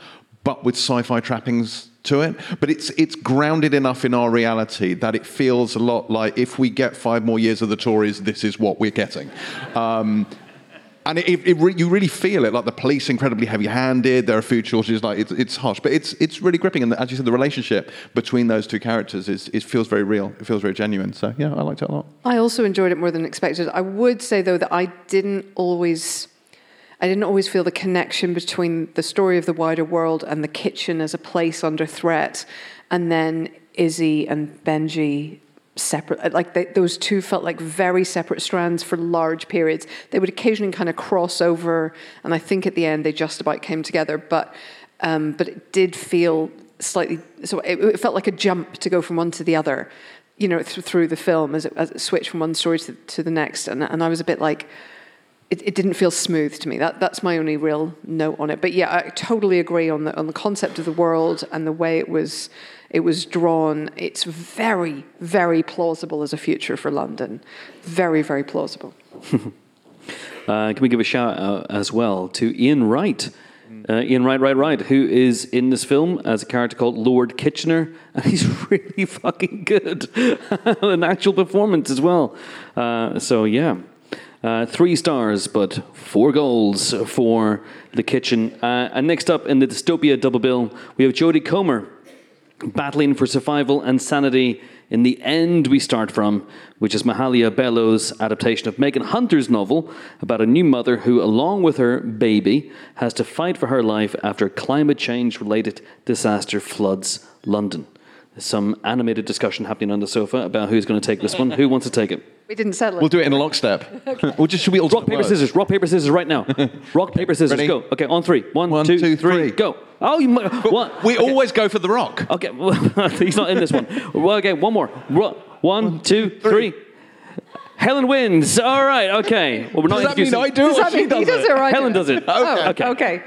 but with sci-fi trappings to it. But it's it's grounded enough in our reality that it feels a lot like if we get five more years of the Tories, this is what we're getting. Um, and it, it, re- you really feel it, like the police incredibly heavy-handed. There are food shortages, like it's, it's harsh, but it's it's really gripping. And as you said, the relationship between those two characters is it feels very real. It feels very genuine. So yeah, I liked it a lot. I also enjoyed it more than expected. I would say though that I didn't always I didn't always feel the connection between the story of the wider world and the kitchen as a place under threat and then Izzy and Benji separate like they, those two felt like very separate strands for large periods they would occasionally kind of cross over and i think at the end they just about came together but um, but it did feel slightly so it, it felt like a jump to go from one to the other you know th- through the film as it, as it switched from one story to, to the next and, and i was a bit like it, it didn't feel smooth to me. That, that's my only real note on it. But yeah, I totally agree on the on the concept of the world and the way it was it was drawn. It's very very plausible as a future for London. Very very plausible. *laughs* Uh, can we give a shout out as well to Ian Wright? Uh, Ian Wright, right, right, who is in this film as a character called Lord Kitchener, *laughs* and he's really fucking good. *laughs* An actual performance as well. Uh, so, yeah. Uh, three stars, but four goals for the kitchen. Uh, and next up in the dystopia double bill, we have Jodie Comer battling for survival and sanity in the end we start from, which is Mahalia Belo's adaptation of Megan Hunter's novel about a new mother who, along with her baby, has to fight for her life after climate change related disaster floods London. There's some animated discussion happening on the sofa about who's going to take this one. Who wants to take it? We didn't settle it. We'll do it in a lockstep. *laughs* *laughs* We'll just should we all Rock, paper, scissors. Rock, paper, scissors right now. *laughs* Rock, paper, scissors. Ready? Go. Okay, on three. One, One, two, two, three. three. Go. Oh, you might. What? We always go for the rock. Okay, he's not in this one. Well, okay, one more. Ro- One, two, three. Helen wins. All right, okay. Well, we're not Does that mean I do Does or that she mean does he does it or I do Helen does it. Oh, Okay. okay.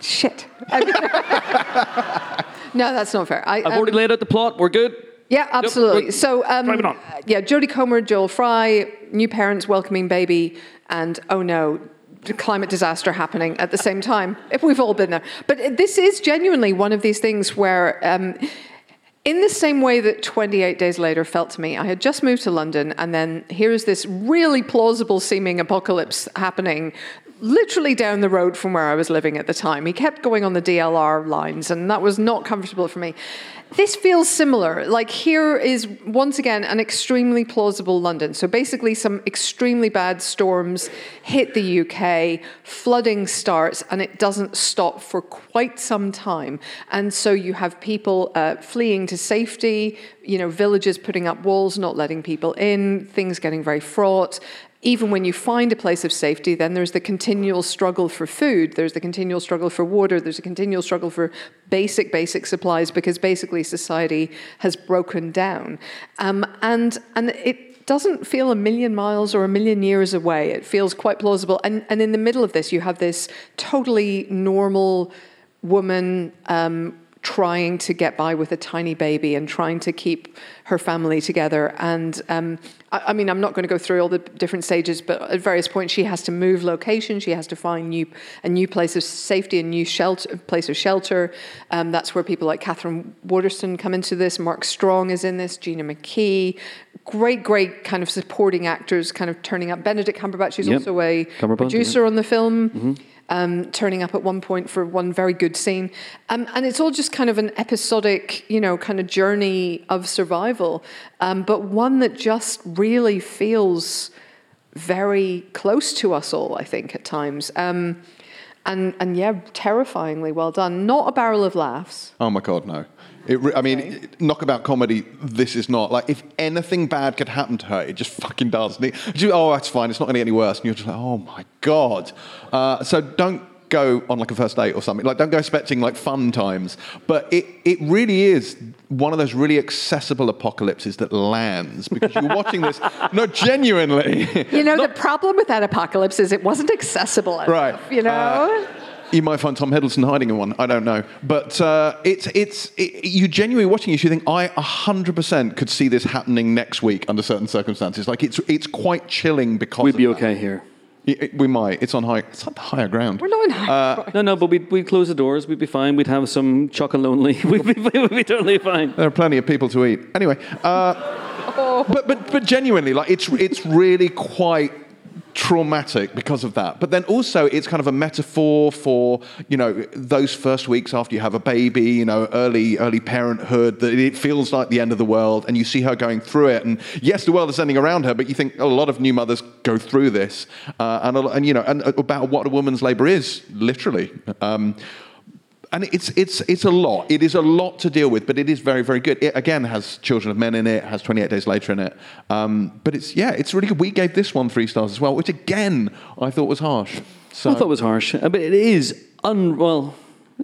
Shit. no, that's not fair. I, I've um, already laid out the plot. We're good. Yeah, absolutely. So, um, on. yeah, Jodie Comer, Joel Fry, new parents welcoming baby, and oh no, climate disaster happening at the same time. If we've all been there, but this is genuinely one of these things where. Um, in the same way that 28 Days Later felt to me, I had just moved to London, and then here's this really plausible seeming apocalypse happening literally down the road from where I was living at the time. He kept going on the DLR lines, and that was not comfortable for me. This feels similar. Like, here is once again an extremely plausible London. So, basically, some extremely bad storms hit the UK, flooding starts, and it doesn't stop for quite some time. And so, you have people uh, fleeing to safety, you know, villages putting up walls, not letting people in, things getting very fraught even when you find a place of safety, then there's the continual struggle for food, there's the continual struggle for water, there's a continual struggle for basic, basic supplies because basically society has broken down. Um, and, and it doesn't feel a million miles or a million years away. It feels quite plausible. And, and in the middle of this, you have this totally normal woman. Um, trying to get by with a tiny baby and trying to keep her family together. And um, I, I, mean, I'm not going to go through all the different stages, but at various points she has to move location. She has to find new a new place of safety, a new shelter, place of shelter. Um, that's where people like Katherine Waterston come into this. Mark Strong is in this. Gina McKee. Great, great kind of supporting actors kind of turning up. Benedict Cumberbatch is Yep. also a Cumberbatch, producer on the film um, turning up at one point for one very good scene. Um, and it's all just kind of an episodic, you know, kind of journey of survival, um, but one that just really feels very close to us all, I think, at times. Um, and, and yeah, terrifyingly well done. Not a barrel of laughs. Oh my God, no. It, I mean, knockabout comedy. This is not like if anything bad could happen to her, it just fucking does. It- oh, that's fine. It's not going to get any worse. And you're just like, oh my god. Uh, so don't go on like a first date or something. Like, don't go expecting like fun times. But it it really is one of those really accessible apocalypses that lands because you're watching this. *laughs* No, genuinely. You know, the problem with that apocalypse is it wasn't accessible enough, Right. you know? You might find Tom Hiddleston hiding in one. I don't know, but uh, it's it's it, you genuinely watching this. You think I hundred percent could see this happening next week under certain circumstances. Like it's it's quite chilling because We'd of be that. okay here. We might. It's on high. It's on higher ground. We're not in high No, no, but we'd, we'd close the doors. We'd be fine. We'd have some chocolate lonely. *laughs* We'd be, *laughs* we'd be totally fine. There are plenty of people to eat. Anyway, uh, *laughs* but but but genuinely, like it's it's really quite traumatic because of that. But then also, it's kind of a metaphor for you know those first weeks after you have a baby, you know, early early parenthood. That it feels like the end of the world, and you see her going through it. And yes, the world is ending around her, but you think a lot of new mothers go through this, uh, and and you know, and about what a woman's labour is, literally. Um, and it's it's it's a lot. It is a lot to deal with, but it is very very good. It again has Children of Men in it. Has 28 Days Later in it. Um, but it's yeah, it's really good. We gave this one three stars as well, which again I thought was harsh. So I thought it was harsh, uh, but it is un. Well,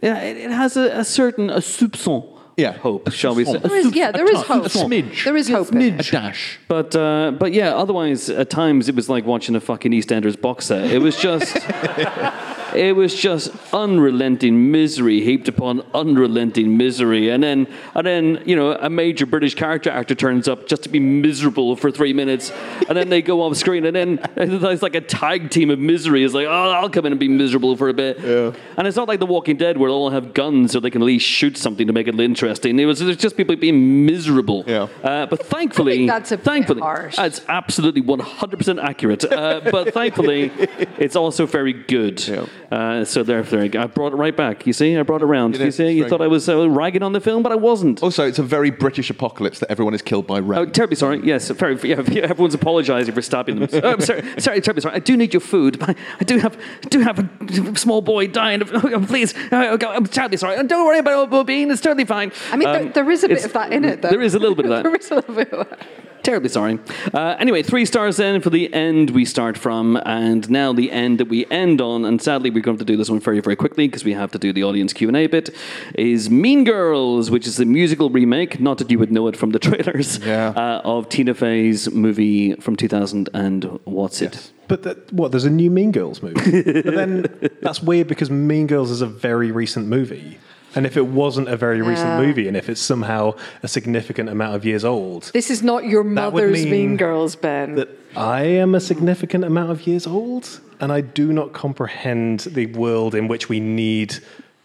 yeah, it, it has a, a certain a soupçon. Yeah. hope, shall we say? There is, yeah, there is hope. A smidge. There is hope. in a dash. But uh, but yeah, otherwise at times it was like watching a fucking EastEnders box set. It was just *laughs* it was just unrelenting misery heaped upon unrelenting misery, and then and then you know a major British character actor turns up just to be miserable for three minutes, and then they go off screen, and then *laughs* it's like a tag team of misery. It's like oh I'll come in and be miserable for a bit, Yeah. and it's not like The Walking Dead where they all have guns so they can at least shoot something to make it interesting. It was, it just people being miserable. Yeah. Uh, but thankfully, I that's a thankfully, harsh. that's absolutely 100% accurate. Uh, but thankfully, *laughs* it's also very good. Yeah. Uh, so there, there. I brought it right back. You see, I brought it around. You You, see, you thought I was uh, ragging on the film, but I wasn't. Also, it's a very British apocalypse that everyone is killed by rain. Oh, terribly sorry. Yes, very, yeah, yeah, everyone's apologizing for stabbing them. Oh, I'm sorry, sorry, terribly sorry. I do need your food. but I do have, I do have a small boy dying. Of, oh, please, oh, okay, I'm terribly sorry. And Don't worry about it, Bean. It's totally fine. I mean, there, Um, there is a bit of that in it, though. There is a little bit of *laughs* that. there is a little bit of that. Terribly sorry. Uh, anyway, three stars then for the end we start from, and now the end that we end on. And sadly, we're going to do this one very, very quickly because we have to do the audience Q and A bit. Is Mean Girls, which is the musical remake, not that you would know it from the *laughs* trailers, Yeah. uh, of Tina Fey's movie from 2000 and what's it? But that, what? There's a new Mean Girls movie. but then *laughs* that's weird because Mean Girls is a very recent movie. And if it wasn't a very recent Yeah. movie, and if it's somehow a significant amount of years old, This is not your That would mother's mean Mean Girls, Ben. that I am a significant amount of years old, and I do not comprehend the world in which we need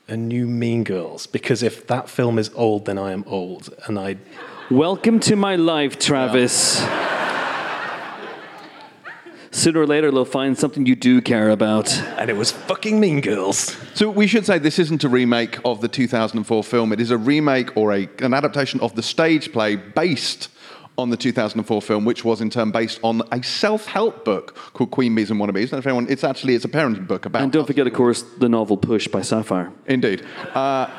a new Mean Girls. Because if that film is old, then I am old, and I. Welcome to my life, Travis. Sooner or later, they'll find something you do care about. And it was fucking Mean Girls. So we should say this isn't a remake of the 2004 film. It is a remake or a, an adaptation of the stage play based on the 2004 film, which was in turn based on a self-help book called Queen Bees and Wannabes. I if anyone, it's actually it's a parenting book about. And don't forget, of course, the novel Push by Sapphire. Indeed. Uh,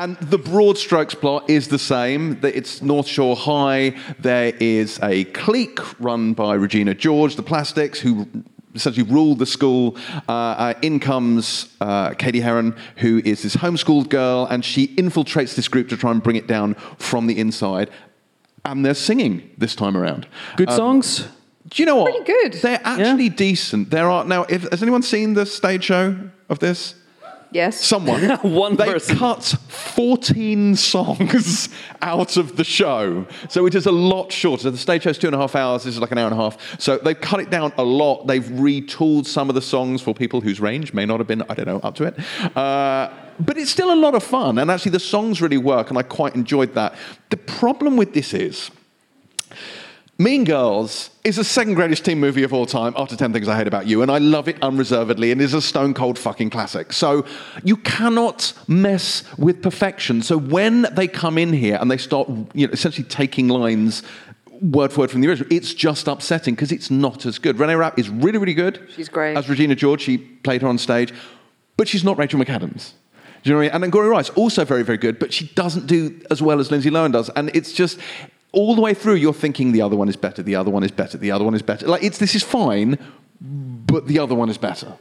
and the broad strokes plot is the same. That It's North Shore High. There is a clique run by Regina George, the Plastics, who essentially rule the school. Uh, uh, in comes uh, Cady Heron, who is this homeschooled girl, and she infiltrates this group to try and bring it down from the inside. And they're singing this time around. Good songs? Do you know what? Pretty good. They're actually decent. There are now. If, has anyone seen the stage show of this? Yes. Someone. *laughs* One they person. cut 14 songs *laughs* out of the show. So it is a lot shorter. The stage show's two and a half hours. This is like an hour and a half. So they've cut it down a lot. They've retooled some of the songs for people whose range may not have been, I don't know, up to it. Uh, but it's still a lot of fun. And actually, the songs really work. And I quite enjoyed that. The problem with this is. Mean Girls is the second greatest teen movie of all time after 10 Things I Hate About You, and I love it unreservedly and is a stone cold fucking classic. So you cannot mess with perfection. So when they come in here and they start you know, essentially taking lines word for word from the original, it's just upsetting because it's not as good. Renee Rapp is really, really good. She's great. As Regina George, she played her on stage, but she's not Rachel McAdams. Do you know what I mean? And then Angourie Rice, also very, very good, but she doesn't do as well as Lindsay Lohan does. And it's just all the way through, you're thinking the other one is better, the other one is better, the other one is better. Like it's this is fine, but the other one is better.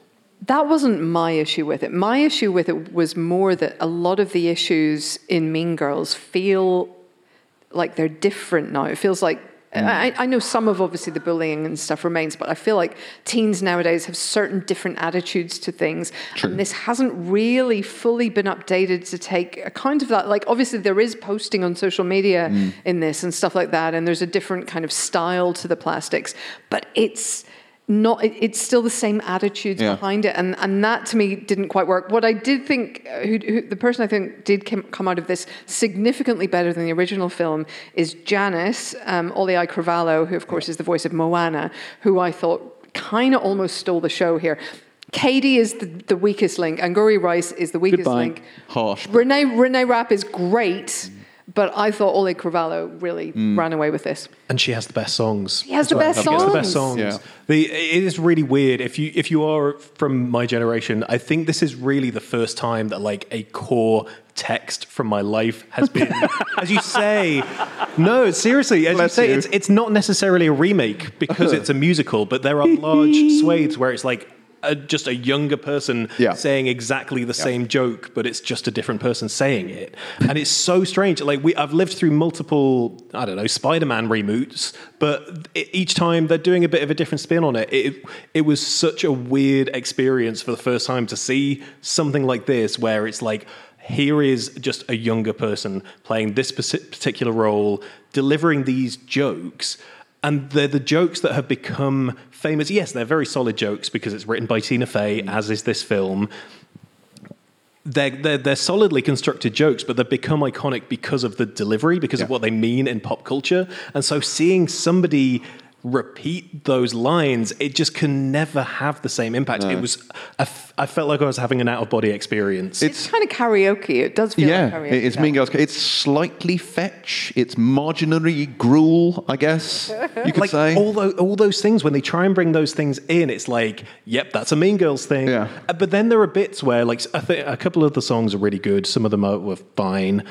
That wasn't my issue with it. My issue with it was more that a lot of the issues in Mean Girls feel like they're different now. It feels like Mm. I, I know some of obviously the bullying and stuff remains, but I feel like teens nowadays have certain different attitudes to things, True. and this hasn't really fully been updated to take account of that. Like obviously there is posting on social media mm. in this and stuff like that, and there's a different kind of style to the plastics, but it's not it's still the same attitudes Yeah. behind it and and that to me didn't quite work what i did think uh, who, who, the person i think did come, come out of this significantly better than the original film is janice um, Auliʻi Cravalho who of course is the voice of moana who i thought kind of almost stole the show here Cady is the, the weakest link, and Angourie Rice is the weakest Goodbye. link. Harsh. Renee Renee Rapp is great, but I thought Auliʻi Cravalho really Mm. ran away with this. And she has the best songs. He has the best She has the best songs. songs. Yeah. The, it is really weird. If you if you are from my generation, I think this is really the first time that like a core text from my life has *laughs* been, as you say. No, seriously, as Bless you say, you. it's it's not necessarily a remake because it's a musical, but there are *laughs* large swathes where it's like. A, just a younger person Yeah. saying exactly the same joke, but it's just a different person saying it, and it's so strange. Like we, I've lived through multiple, I don't know, Spider-Man reboots, but e- each time they're doing a bit of a different spin on it. It it was such a weird experience for the first time to see something like this, where it's like. Here is just a younger person playing this particular role, delivering these jokes, and they're the jokes that have become famous. Yes, they're very solid jokes because it's written by Tina Fey, mm. as is this film. They're, they're, they're solidly constructed jokes, but they've become iconic because of the delivery, because of what they mean in pop culture. And so seeing somebody repeat those lines, it just can never have the same impact. It was, I, f- I felt like I was having an out of body experience. It's, kind of karaoke. It does feel like Yeah, karaoke. it's Mean Girls. It's slightly fetch. It's marginally gruel, I guess you could like say. all those, all those things when they try and bring those things in it's like yep that's a mean girls thing Yeah. Uh, but then there are bits where like i think a couple of the songs are really good some of them are, were fine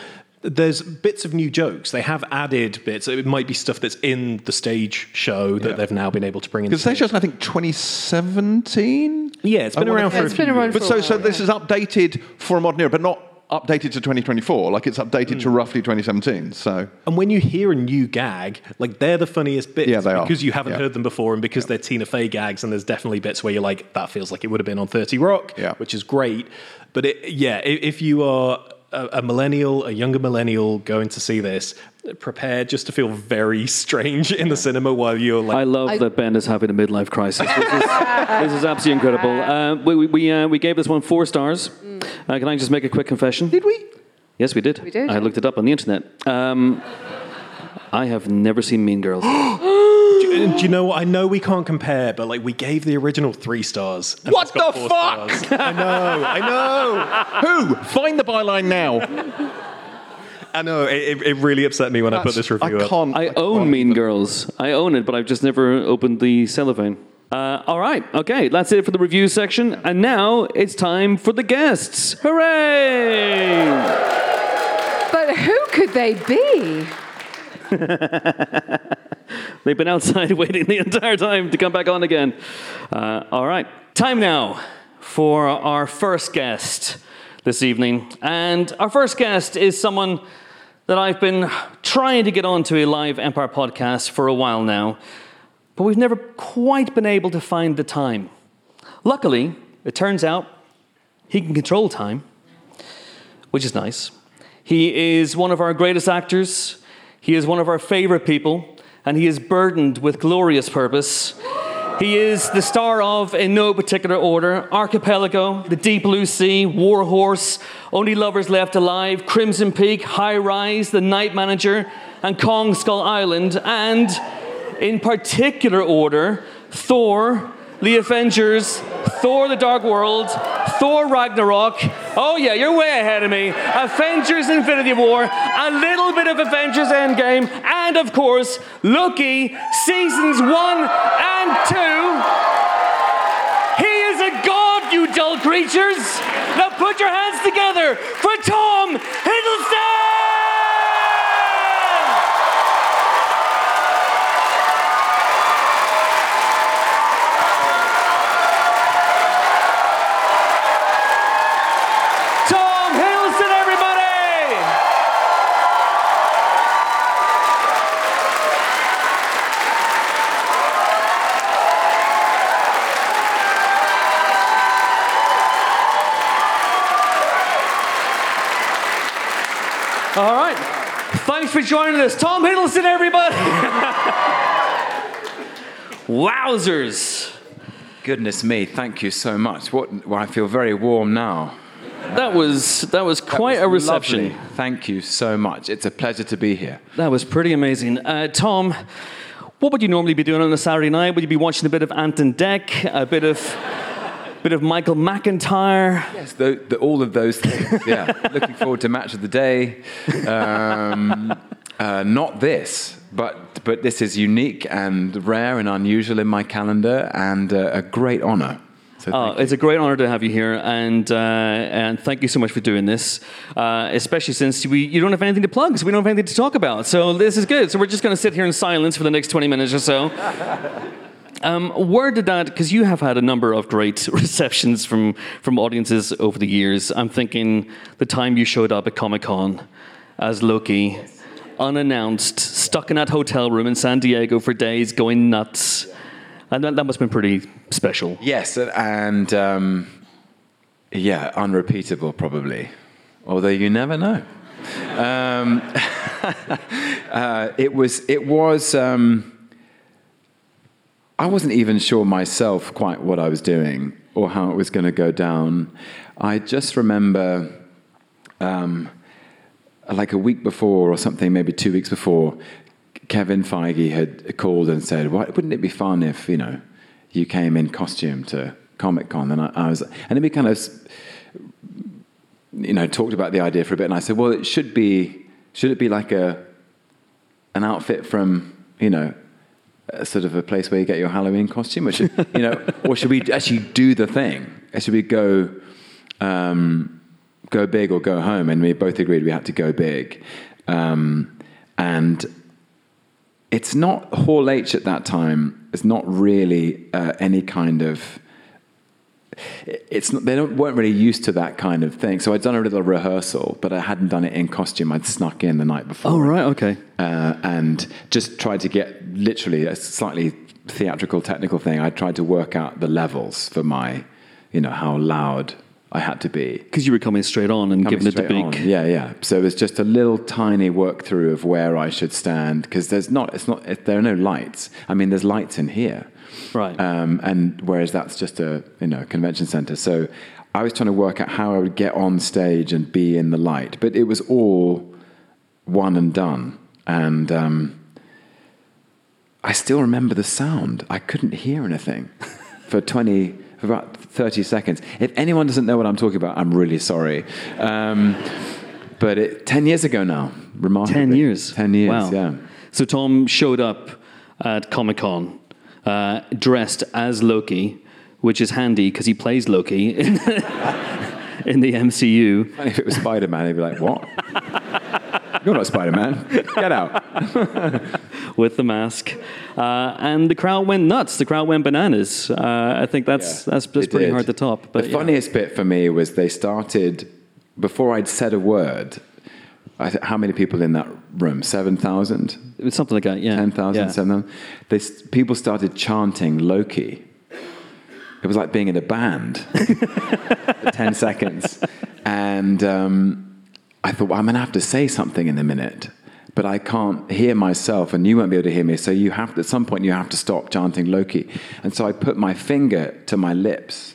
there's bits of new jokes they have added bits it might be stuff that's in the stage show that Yeah. they've now been able to bring in Because Stage Show's, I think, 2017? yeah it's been I around for Yeah, a it's few been around years. But for so, a so while, this yeah. is updated for a modern era, but not updated to 2024. Like it's updated Hmm. to roughly 2017. So And when you hear a new gag, like they're the funniest bits Yeah, they are. because you haven't Yeah. heard them before and because they're Tina Fey gags. And there's definitely bits where you're like, that feels like it would have been on 30 Rock, Yeah. which is great. But it, yeah, if you are a, a millennial, a younger millennial going to see this, prepare just to feel very strange in the cinema while you're like, I love I- that Ben is having a midlife crisis. This is, this is absolutely incredible. *laughs* Uh, we we, we, uh, we gave this one four stars. Uh, can I just make a quick confession? Did we? Yes, we did. We did. I looked it up on the internet. Um, I have never seen Mean Girls. *gasps* *gasps* do, do you know what? I know we can't compare, but like we gave the original three stars. and What it's got the four fuck? stars. *laughs* I know, I know. who? Find the byline now. I know. It, it- it really upset me when I put this review I up. can't. I can't own Mean Girls. I own it, but I've just never opened the cellophane. Uh, all right, okay, that's it for the review section. And now it's time for the guests. Hooray! But who could they be? *laughs* They've been outside *laughs* waiting the entire time to come back on again. Uh, all right, time now for our first guest this evening. And our first guest is someone that I've been trying to get onto a live Empire podcast for a while now, but we've never quite been able to find the time. Luckily, it turns out he can control time, which is nice. He is one of our greatest actors. He is one of our favorite people, and he is burdened with glorious purpose. He is the star of, in no particular order, Archipelago, The Deep Blue Sea, War Horse, Only Lovers Left Alive, Crimson Peak, High Rise, The Night Manager, and Kong Skull Island, and in particular order, Thor, The Avengers, Thor the Dark World, Thor Ragnarok. Oh, yeah, you're way ahead of me. Avengers Infinity War, a little bit of Avengers Endgame, and of course, Loki seasons one and two. He is a god, you dull creatures. Now put your hands together for Tom All right. Thanks for joining us. Tom Hiddleston, everybody. *laughs* Wowzers. Goodness me, thank you so much. What, well, I feel very warm now. That was that was quite That a reception. lovely. Thank you so much. It's a pleasure to be here. That was pretty amazing. Uh, Tom, what would you normally be doing on a Saturday night? Would you be watching a bit of Ant and Dec, a bit of bit of Michael McIntyre? Yes, the, the, all of those things. Yeah, *laughs* looking forward to match of the day. Um, uh, not this, but but this is unique and rare and unusual in my calendar, and uh, a great honour. So Oh, it's a great honor to have you here, and uh, and thank you so much for doing this. Uh, especially since we you don't have anything to plug, so we don't have anything to talk about. So this is good. So we're just going to sit here in silence for the next twenty minutes or so. Um, where did that? Because you have had a number of great *laughs* receptions from from audiences over the years. I'm thinking the time you showed up at Comic Con as Loki, unannounced, stuck in that hotel room in San Diego for days, going nuts, and that, that must have been pretty special. Yes, and um, yeah, unrepeatable probably. Although you never know. Um, *laughs* uh, it was. It was. Um, I wasn't even sure myself quite what I was doing or how it was going to go down. I just remember, um, like a week before or something, maybe two weeks before, Kevin Feige had called and said, "Why wouldn't it be fun if you know you came in costume to Comic Con?" And I, I was, and then we kind of, you know, talked about the idea for a bit. And I said, "Well, it should be, should it be like a, an outfit from, you know." A sort of a place where you get your Halloween costume, or should, you know, or should we actually do the thing? Or Should we go, um, go big or go home? And we both agreed we had to go big. Um, and it's not Hall H at that time. It's not really uh, any kind of. It's not, they don't, weren't really used to that kind of thing. So I'd done a little rehearsal, but I hadn't done it in costume. I'd snuck in the night before Oh right, okay. uh, and just tried to get literally a slightly theatrical, technical thing. I tried to work out the levels for my, you know, how loud I had to be. Because you were coming straight on and Coming giving it the big. on. Yeah, yeah. So it was just a little tiny work through of where I should stand because there's not, it's not, it, there are no lights. I mean, there's lights in here. Right. Um, and whereas that's just a you know convention center. So I was trying to work out how I would get on stage and be in the light, but it was all one and done. And um, I still remember the sound. I couldn't hear anything *laughs* for twenty. For about 30 seconds. If anyone doesn't know what I'm talking about, I'm really sorry. Um, but it, 10 years ago now, remarkably. 10 years. 10 years, Wow. yeah. So Tom showed up at Comic Con uh, dressed as Loki, which is handy because he plays Loki in, *laughs* in the MCU. And if it was Spider Man, he'd be like, "What? *laughs* You're not Spider Man. Get out." *laughs* with the mask, uh, and the crowd went nuts. The crowd went bananas. Uh, I think that's Yeah, that's, that's pretty did. hard to top. But the yeah. funniest bit for me was they started before I'd said a word. I th- how many people in that room? Seven thousand. it was something like that. Yeah, 10,000, Yeah. 7,000. S- people started chanting Loki. It was like being in a band *laughs* for 10 seconds. And um, I thought, well, I'm going to have to say something in a minute, but I can't hear myself, and you won't be able to hear me. So you have at some point, you have to stop chanting Loki. And so I put my finger to my lips,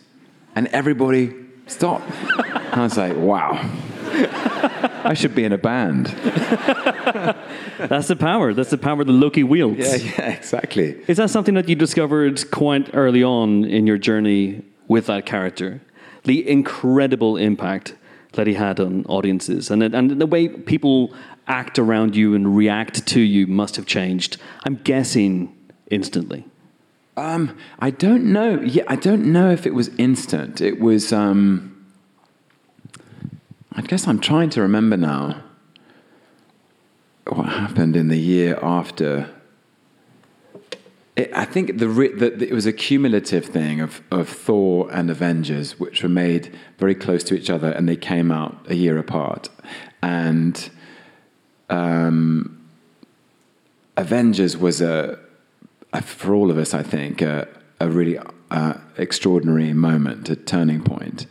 and everybody stopped. and I was like, wow. *laughs* I should be in a band. *laughs* That's the power. That's the power the Loki wields. Yeah, yeah, exactly. Is that something that you discovered quite early on in your journey with that character? The incredible impact that he had on audiences and, and the way people act around you and react to you must have changed. I'm guessing instantly. Um, I don't know. Yeah, I don't know if it was instant. It was. Um, I guess I'm trying to remember now what happened in the year after. It, I think the, the, it was a cumulative thing of, of Thor and Avengers, which were made very close to each other, and they came out a year apart. And um, Avengers was a, a, for all of us, I think, a, a really uh, extraordinary moment, a turning point,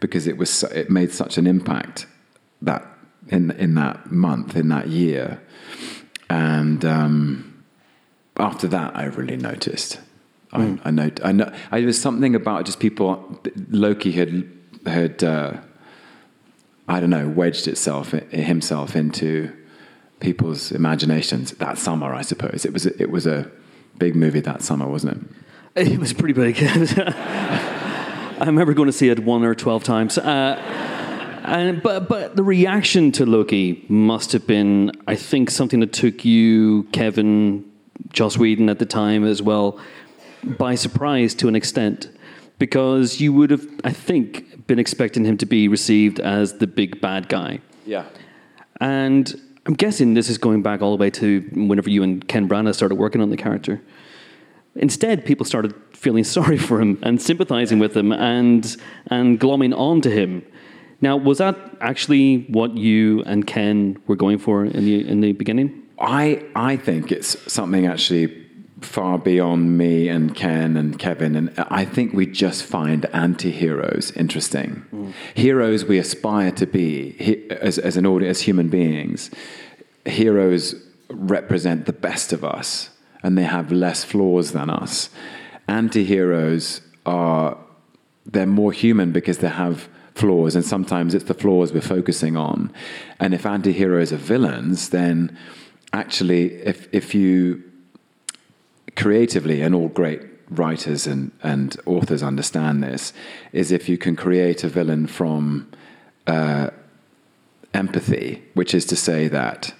because it was it made such an impact that in in that month, in that year, and um, after that, I really noticed I, I know. I know. I, there was something about just people. Loki had had uh, I don't know wedged itself himself into people's imaginations that summer. I suppose it was. It was a big movie that summer, wasn't it? It was pretty big. *laughs* I remember going to see it one or twelve times. Uh, and, but but the reaction to Loki must have been, I think, something that took you, Kevin, Joss Whedon at the time as well, by surprise to an extent, because you would have, I think, been expecting him to be received as the big bad guy. Yeah. And I'm guessing this is going back all the way to whenever you and Ken Branagh started working on the character. Instead, people started feeling sorry for him and sympathizing with him and and glomming onto him now, was that actually what you and Ken were going for in the in the beginning? I I think it's something actually far beyond me and Ken and Kevin, and I think we just find anti-heroes interesting. Mm. Heroes we aspire to be as as an audience, as human beings. Heroes represent the best of us, and they have less flaws than us. Anti-heroes are they're more human because they have flaws, and sometimes it's the flaws we're focusing on. And if anti heroes are villains, then actually, if, if you creatively, and all great writers and, and authors understand this, is if you can create a villain from uh, empathy, which is to say that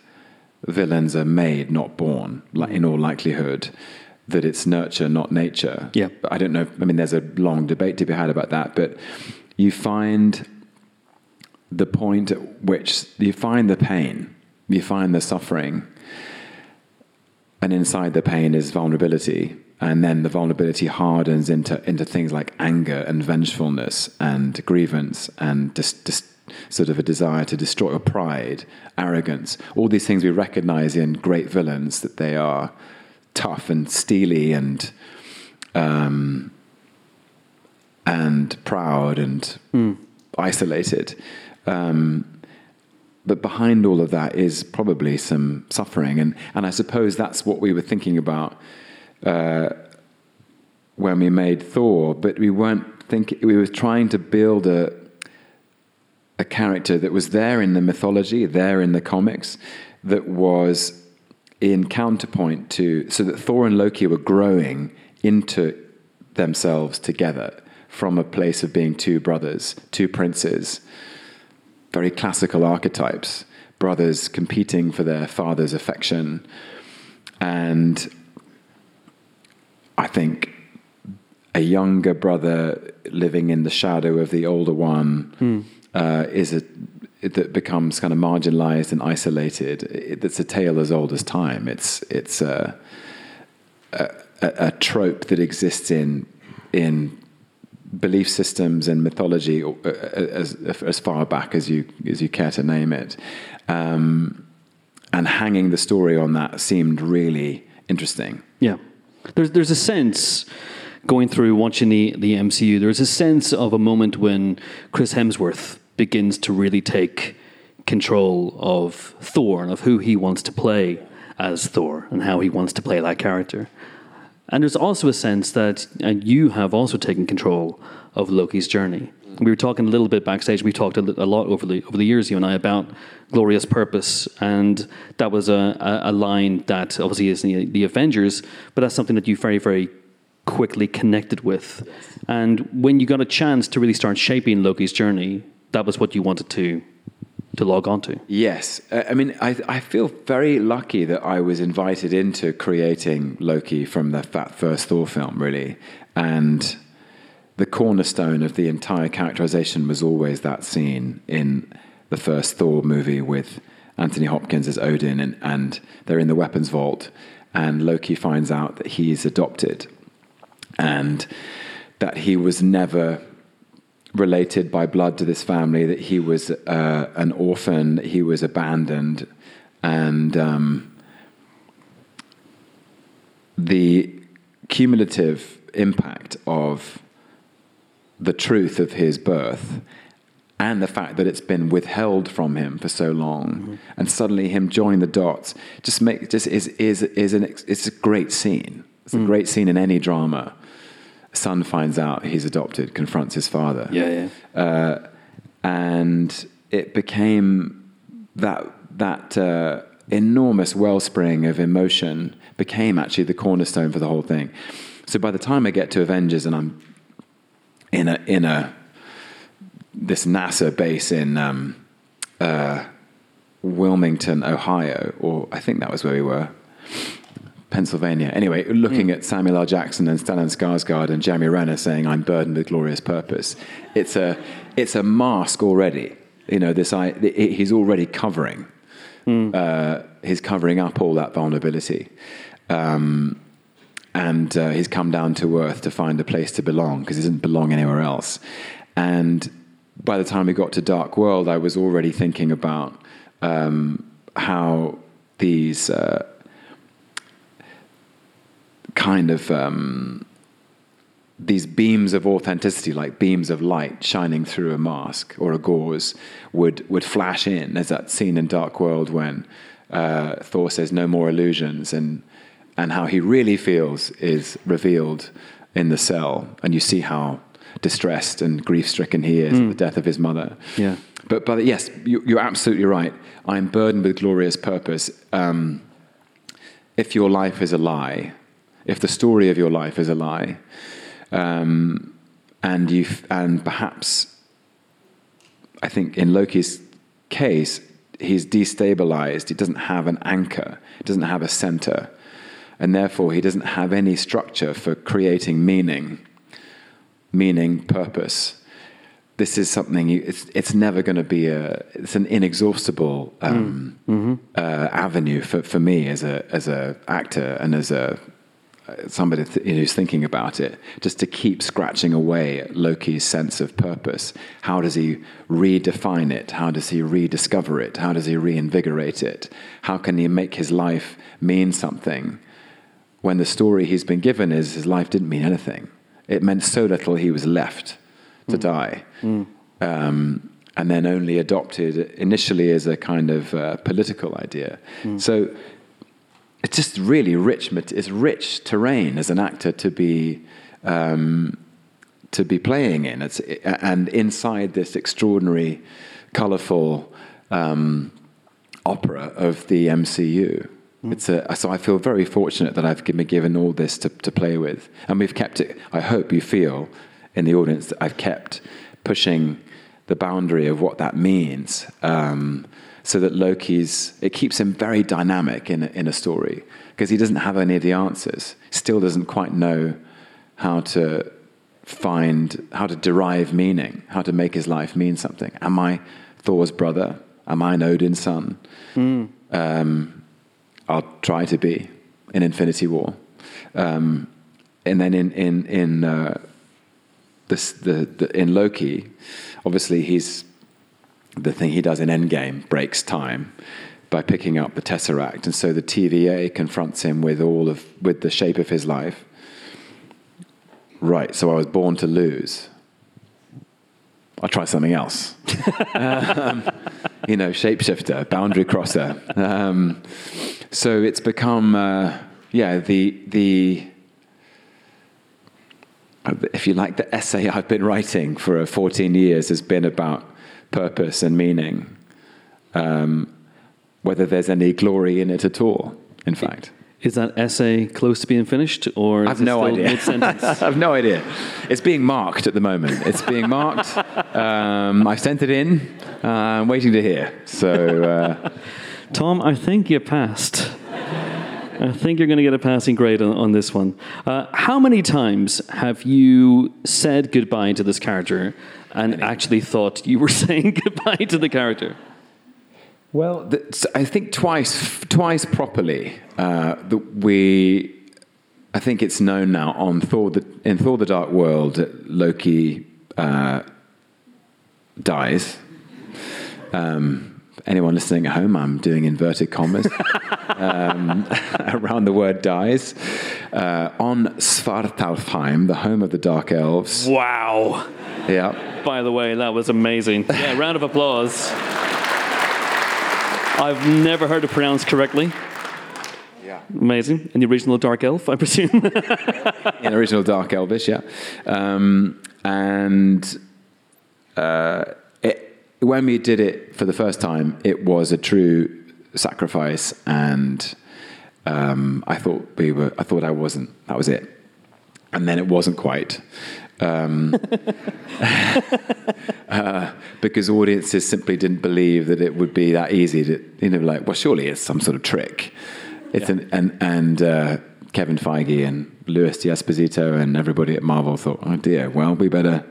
villains are made, not born, in all likelihood. That it's nurture, not nature. Yeah. I don't know. I mean, there's a long debate to be had about that, but you find the point at which you find the pain, you find the suffering, and inside the pain is vulnerability. And then the vulnerability hardens into, into things like anger and vengefulness and grievance and dis, dis, sort of a desire to destroy, or pride, arrogance. All these things we recognize in great villains that they are tough and steely and um, and proud and mm. isolated. Um, but behind all of that is probably some suffering, and and I suppose that's what we were thinking about uh, when we made Thor. But we weren't thinking; we were trying to build a a character that was there in the mythology, there in the comics, that was in counterpoint to, so that Thor and Loki were growing into themselves together from a place of being two brothers, two princes, very classical archetypes, brothers competing for their father's affection. And I think a younger brother living in the shadow of the older one hmm. uh, is a that becomes kind of marginalized and isolated. It, it's a tale as old as time. It's it's a, a, a trope that exists in in belief systems and mythology uh, uh, as, as far back as you as you care to name it, um, and hanging the story on that seemed really interesting. Yeah, there's there's a sense going through watching the the MCU. There's a sense of a moment when Chris Hemsworth begins to really take control of Thor and of who he wants to play as Thor and how he wants to play that character. And there's also a sense that and you have also taken control of Loki's journey. We were talking a little bit backstage. We talked a, lot over the over the years, you and I, about glorious purpose, and that was a, a, line that obviously is the, the, Avengers, but that's something that you very very quickly connected with. And when you got a chance to really start shaping Loki's journey, that was what you wanted to to log on to. Yes. Uh, I mean, I, I feel very lucky that I was invited into creating Loki from the, that first Thor film, really. And the cornerstone of the entire characterization was always that scene in the first Thor movie with Anthony Hopkins as Odin, and, and they're in the weapons vault, and Loki finds out that he's adopted and that he was never related by blood to this family, that he was uh, an orphan, he was abandoned, and um, the cumulative impact of the truth of his birth and the fact that it's been withheld from him for so long, mm-hmm. and suddenly him joining the dots just make just is is is an it's a great scene. It's a mm. great scene in any drama son finds out he's adopted, confronts his father. Yeah, yeah. Uh, and it became that that uh, enormous wellspring of emotion became actually the cornerstone for the whole thing. So by the time I get to Avengers and I'm in a in a this NASA base in um, uh, Wilmington, Ohio, or I think that was where we were, Pennsylvania. Anyway, looking at Samuel L. Jackson and Stellan Skarsgård and Jeremy Renner saying, "I'm burdened with glorious purpose," it's a it's a mask already. You know, this I, it, he's already covering. Uh, he's covering up all that vulnerability. Um, and uh, he's come down to earth to find a place to belong because he doesn't belong anywhere else. And by the time we got to Dark World, I was already thinking about um, how these uh, kind of um, these beams of authenticity, like beams of light shining through a mask or a gauze, would would flash in. There's that scene in Dark World when uh, Thor says, "No more illusions," and and how he really feels is revealed in the cell, and you see how distressed and grief-stricken he is at the death of his mother. Yeah. But but yes, you, you're absolutely right. I'm burdened with glorious purpose. Um, if your life is a lie, if the story of your life is a lie, um, and you and perhaps, I think in Loki's case, he's destabilized. He doesn't have an anchor. He doesn't have a center, and therefore he doesn't have any structure for creating meaning, meaning, purpose. This is something you, it's it's never going to be a it's an inexhaustible um, uh, avenue for, for me as a as a actor and as a somebody th- who's thinking about it, just to keep scratching away at Loki's sense of purpose. How does he redefine it? How does he rediscover it? How does he reinvigorate it? How can he make his life mean something when the story he's been given is his life didn't mean anything? It meant so little he was left to die. Um, and then only adopted initially as a kind of uh, political idea. So it's just really rich. It's rich terrain as an actor to be um, to be playing in. It's and inside this extraordinary, colourful um, opera of the MCU. It's a, so I feel very fortunate that I've been given all this to, to play with, and we've kept it. I hope you feel in the audience that I've kept pushing the boundary of what that means, um, so that Loki's it keeps him very dynamic in a, in a story because he doesn't have any of the answers. Still doesn't quite know how to find how to derive meaning, how to make his life mean something. Am I Thor's brother? Am I an Odin's son? Um, I'll try to be in Infinity War, um, and then in in in uh, this, the, the in Loki, obviously he's the thing he does in Endgame breaks time by picking up the Tesseract, and so the TVA confronts him with all of with the shape of his life. Right, so I was born to lose. I'll try something else. *laughs* um, you know, shapeshifter, boundary crosser. Um, so it's become, uh, yeah, the the if you like, the essay I've been writing for uh, 14 years has been about purpose and meaning, um, whether there's any glory in it at all, in fact. Is that essay close to being finished, or is I've no idea. mid-sentence? *laughs* I have no idea. It's being marked at the moment. It's being marked. *laughs* Um, I've sent it in. Uh, I'm waiting to hear. So, uh, *laughs* Tom, I think you passed. I think you're going to get a passing grade on, on this one. Uh, how many times have you said goodbye to this character and actually thought you were *laughs* saying goodbye to the character? Well, th- I think twice, twice properly. Uh, that we, I think it's known now on Thor. The, in Thor: The Dark World, that Loki uh, dies. Um, anyone listening at home, I'm doing inverted commas *laughs* um, *laughs* around the word dies. Uh, on Svartalfheim, the home of the Dark Elves. Wow. Yeah. By the way, that was amazing. *laughs* Yeah, round of applause. I've never heard it pronounced correctly. Yeah. Amazing. And the original Dark Elf, I presume. in original Dark Elvish, yeah. Um, and uh, when we did it for the first time, it was a true sacrifice, and um, I thought we were. I thought I wasn't. That was it. And then it wasn't quite. Um, *laughs* uh, because audiences simply didn't believe that it would be that easy to, you know, like, well, surely it's some sort of trick. It's an, and and uh, Kevin Feige and Louis D'Esposito and everybody at Marvel thought, oh dear, well, we better,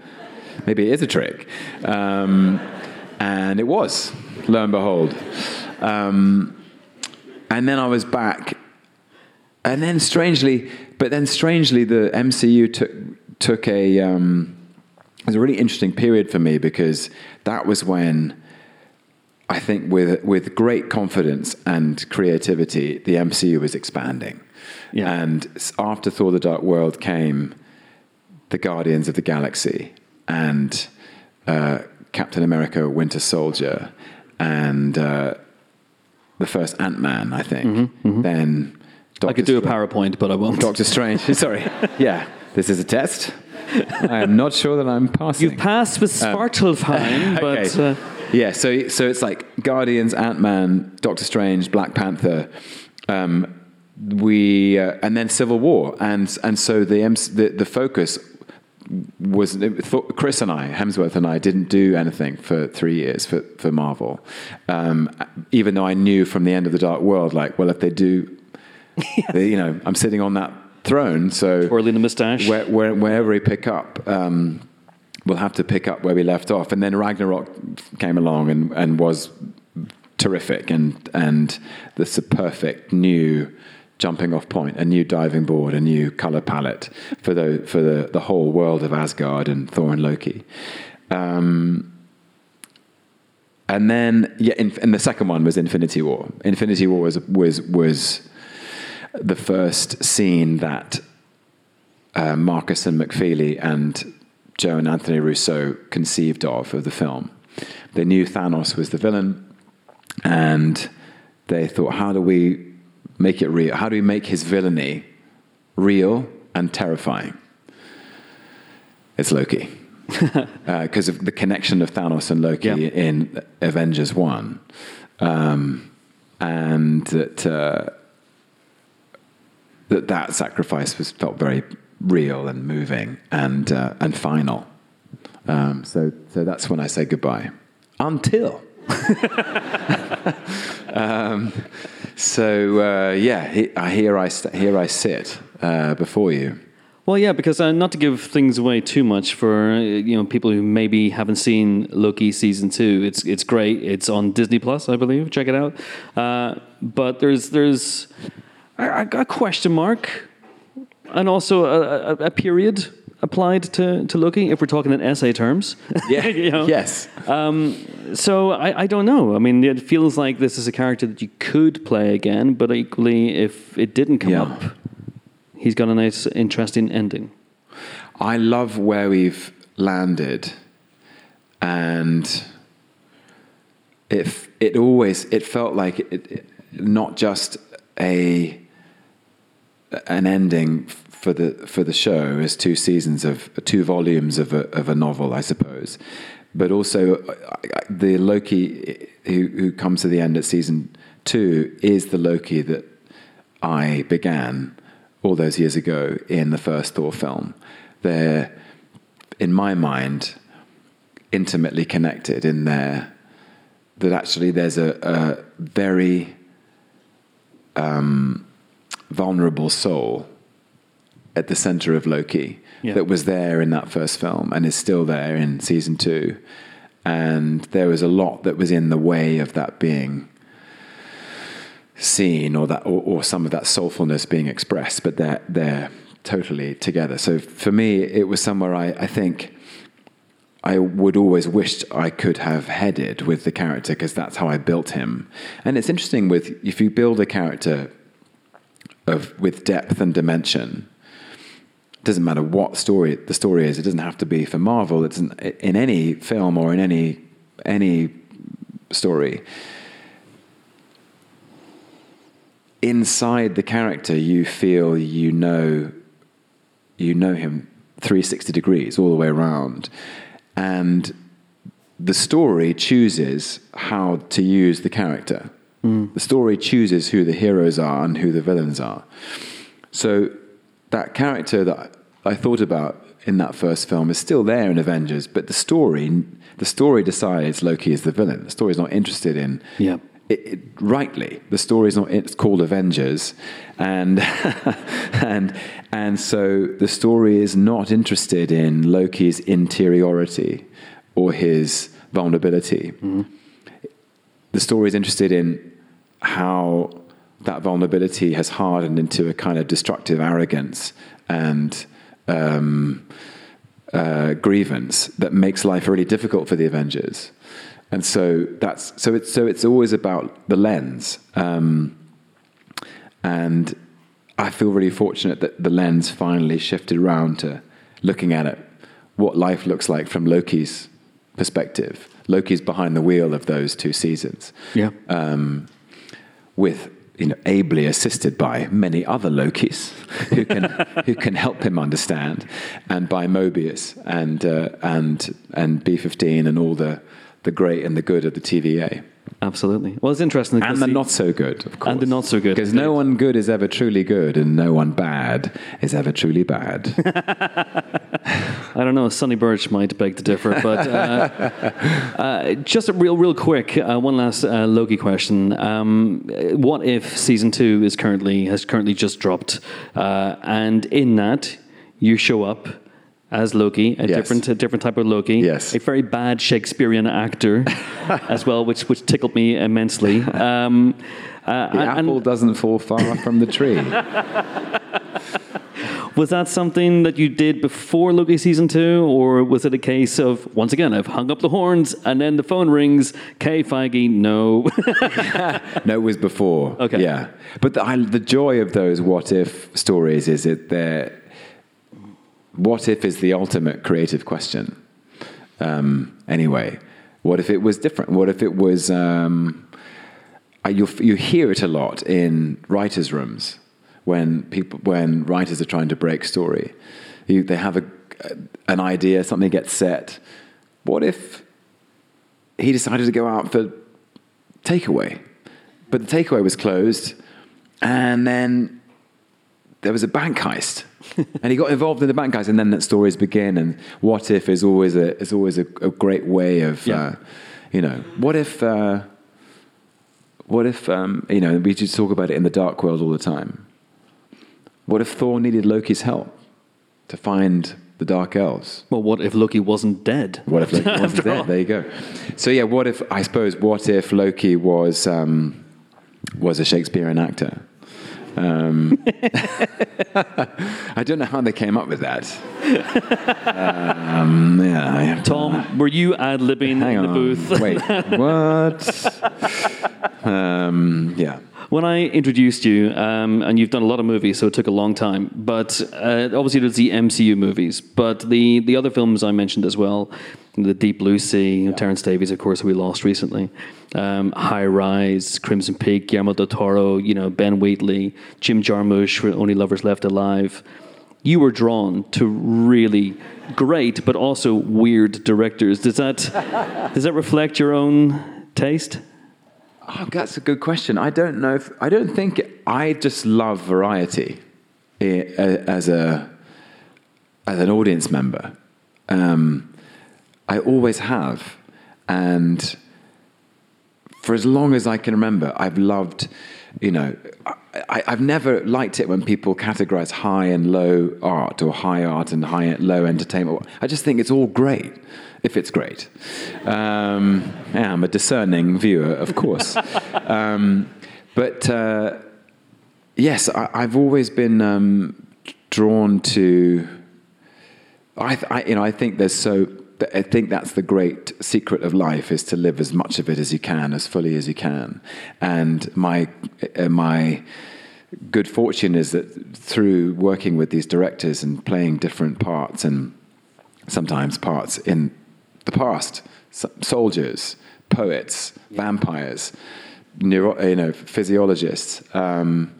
maybe it is a trick. Um, and it was, lo and behold. Um, and then I was back, and then strangely, but then strangely, the MCU took took a um, it was a really interesting period for me because that was when I think with with great confidence and creativity, the MCU was expanding. Yeah. And after Thor: The Dark World came the Guardians of the Galaxy and uh, Captain America: Winter Soldier and uh, the first Ant Man, I think. Then I could do a PowerPoint, but I won't. Doctor Strange. *laughs* Sorry. Yeah, this is a test. I am not sure that I'm passing. You've passed with Svartalfheim, *laughs* but Okay. uh, yeah, so so it's like Guardians, Ant Man, Doctor Strange, Black Panther, um, we uh, and then Civil War, and and so the MC, the, the focus was Chris and I, Hemsworth and I, didn't do anything for three years for for Marvel, um, even though I knew from the end of the Dark World, like, well, if they do, *laughs* they, you know, I'm sitting on that throne, so twirling the moustache. where, where, wherever we pick up, um, we'll have to pick up where we left off. And then Ragnarok came along and, and was terrific, and and this perfect new jumping off point, a new diving board, a new color palette for the for the, the whole world of Asgard and Thor and Loki. Um, and then, yeah, in, and the second one was Infinity War. Infinity War was was was the first scene that uh, Markus and McFeely and Joe and Anthony Russo conceived of of the film. They knew Thanos was the villain, and they thought, how do we make it real? How do we make his villainy real and terrifying? It's Loki. *laughs* Because of the connection of Thanos and Loki Yeah. in Avengers 1. Um, and that, uh, that that sacrifice was felt very real and moving and, uh, and final. Um, so, so that's when I say goodbye. Until. Um, so uh, yeah, he, uh, here I st- here I sit uh, before you. Well, yeah, because uh, not to give things away too much for uh, you know people who maybe haven't seen Loki season two. It's it's great. It's on Disney Plus, I believe. Check it out. Uh, but there's there's a, a question mark, and also a, a, a period applied to, to Loki. If we're talking in essay terms, *laughs* Yeah. *laughs* You know? Yes. Um, so I, I don't know. I mean, it feels like this is a character that you could play again, but equally, if it didn't come Yeah. up, he's got a nice, interesting ending. I love where we've landed, and it it always it felt like it, it, not just a an ending for the for the show as two seasons of two volumes of a, of a novel, I suppose, but also uh, the Loki who who comes to the end at season two is the Loki that I began all those years ago in the first Thor film. They're, in my mind, intimately connected in there. That actually there's a, a very um, vulnerable soul at the center of Loki Yeah. that was there in that first film and is still there in season two. And there was a lot that was in the way of that being seen or that or, or some of that soulfulness being expressed, but they're they're totally together. So for me, it was somewhere I, I think I would always wished I could have headed with the character because that's how I built him. And it's interesting with if you build a character of with depth and dimension. It Doesn't matter what story the story is. It doesn't have to be for Marvel. It doesn't in any film or in any any story inside the character, you feel you know, you know him 360 degrees all the way around, and the story chooses how to use the character. The story chooses who the heroes are and who the villains are. So that character that I thought about in that first film is still there in Avengers, but the story, the story decides Loki is the villain. The story is not interested in. Yeah. It, it, rightly, the story is not. It's called Avengers, and *laughs* and and so the story is not interested in Loki's interiority or his vulnerability. Mm-hmm. The story is interested in how that vulnerability has hardened into a kind of destructive arrogance and um, uh, grievance that makes life really difficult for the Avengers. And so that's so it's so it's always about the lens. Um, and I feel really fortunate that the lens finally shifted around to looking at it, what life looks like from Loki's perspective. Loki's behind the wheel of those two seasons Yeah. um, with you know ably assisted by many other Lokis *laughs* who can who can help him understand, and by Mobius and uh, and and B fifteen and all the the great and the good of the TVA. Absolutely. Well, it's interesting. And the not so good, of course. And the not so good, Because no one good is ever truly good, and no one bad is ever truly bad. *laughs* I don't know. Sonny Birch might beg to differ, but uh, *laughs* uh, just a real, real quick, uh, one last uh, Loki question. Um, what if season two is currently has currently just dropped, uh, and in that you show up as Loki, a Yes. different, a different type of Loki, Yes. a very bad Shakespearean actor *laughs* as well, which which tickled me immensely. Um, *laughs* uh, the and- apple doesn't fall far from the tree. *laughs* Was that something that you did before Loki season two, or was it a case of once again I've hung up the horns and then the phone rings? Kay Feige, no. No, it was before. Okay. Yeah, but the, I, the joy of those what if stories is that they're what if is the ultimate creative question. Um, anyway, what if it was different? What if it was? Um, uh, you you hear it a lot in writers' rooms when people when writers are trying to break story. You, they have a, an idea, something gets set. What if he decided to go out for takeaway? But the takeaway was closed, and then there was a bank heist, *laughs* and he got involved in the bank heist, and then that stories begin. And what if is always a is always a, a great way of, Yeah. uh, you know, what if. Uh, what if, um, you know, we just talk about it in the dark world all the time. What if Thor needed Loki's help to find the Dark Elves? well, what if Loki wasn't dead? What if Loki *laughs* wasn't all. There you go. So yeah, what if I suppose what if Loki was um, was a Shakespearean actor? Um, *laughs* I don't know how they came up with that. Um, yeah, I have to- Tom, were you ad libbing in the on. booth? Wait, *laughs* what? um, yeah. When I introduced you, um, and you've done a lot of movies, so it took a long time. But uh, obviously, there's the MCU movies, but the the other films I mentioned as well, the Deep Blue Sea, Terence Davies, of course, who we lost recently, um, High Rise, Crimson Peak, Guillermo del Toro, you know Ben Wheatley, Jim Jarmusch, for Only Lovers Left Alive. You were drawn to really great, but also weird directors. Does that does that reflect your own taste? Oh, that's a good question. I don't know if I don't think I just love variety eh, as a as an audience member. Um, I always have, and for as long as I can remember, I've loved. You know, I, I've never liked it when people categorize high and low art or high art and high low entertainment. I just think it's all great if it's great. Um, yeah, I'm a discerning viewer, of course. *laughs* um, but uh, yes, I, I've always been um, drawn to. I, I, you know, I think there's so. I think that's the great secret of life is to live as much of it as you can, as fully as you can. And my uh, my good fortune is that through working with these directors and playing different parts and sometimes parts in the past, soldiers, poets, vampires, neuro, you know, physiologists. Um,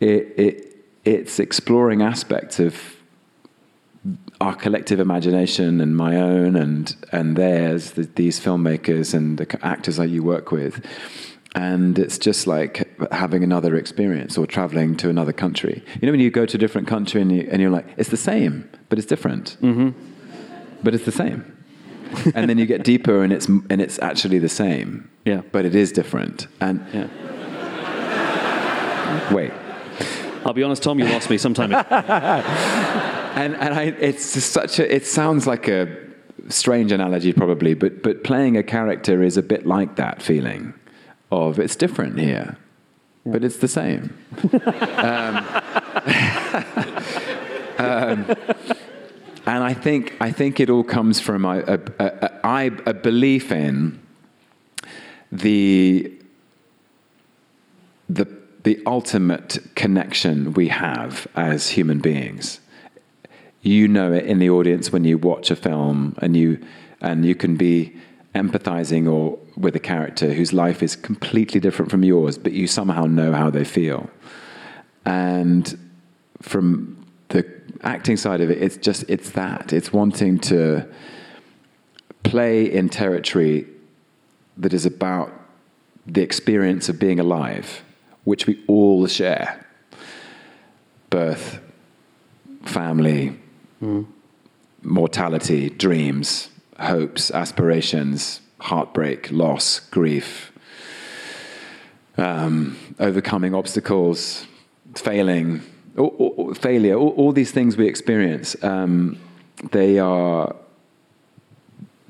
it, it, it's exploring aspects of our collective imagination and my own and and theirs, the, these filmmakers and the actors that you work with. And it's just like having another experience or traveling to another country. You know, when you go to a different country and, you, and you're like, it's the same, but it's different. Mm-hmm. But it's the same. and then you get deeper and it's, and it's actually the same. Yeah. But it is different. And Yeah. wait. I'll be honest, Tom, you lost me sometime. *laughs* and and I, it's such a. It sounds like a strange analogy, probably, but but playing a character is a bit like that feeling of it's different here, but it's the same. um, *laughs* um, and I think I think it all comes from a, a, a, a, a belief in the the the ultimate connection we have as human beings. You know it in the audience when you watch a film, and you and you can be empathizing or with a character whose life is completely different from yours, but you somehow know how they feel. And from the acting side of it, it's just it's that it's wanting to play in territory that is about the experience of being alive, which we all share. Birth, family, mortality, dreams, hopes, aspirations, heartbreak, loss, grief, um, overcoming obstacles, failing, or, or- or failure, all, all these things we experience, um, they are,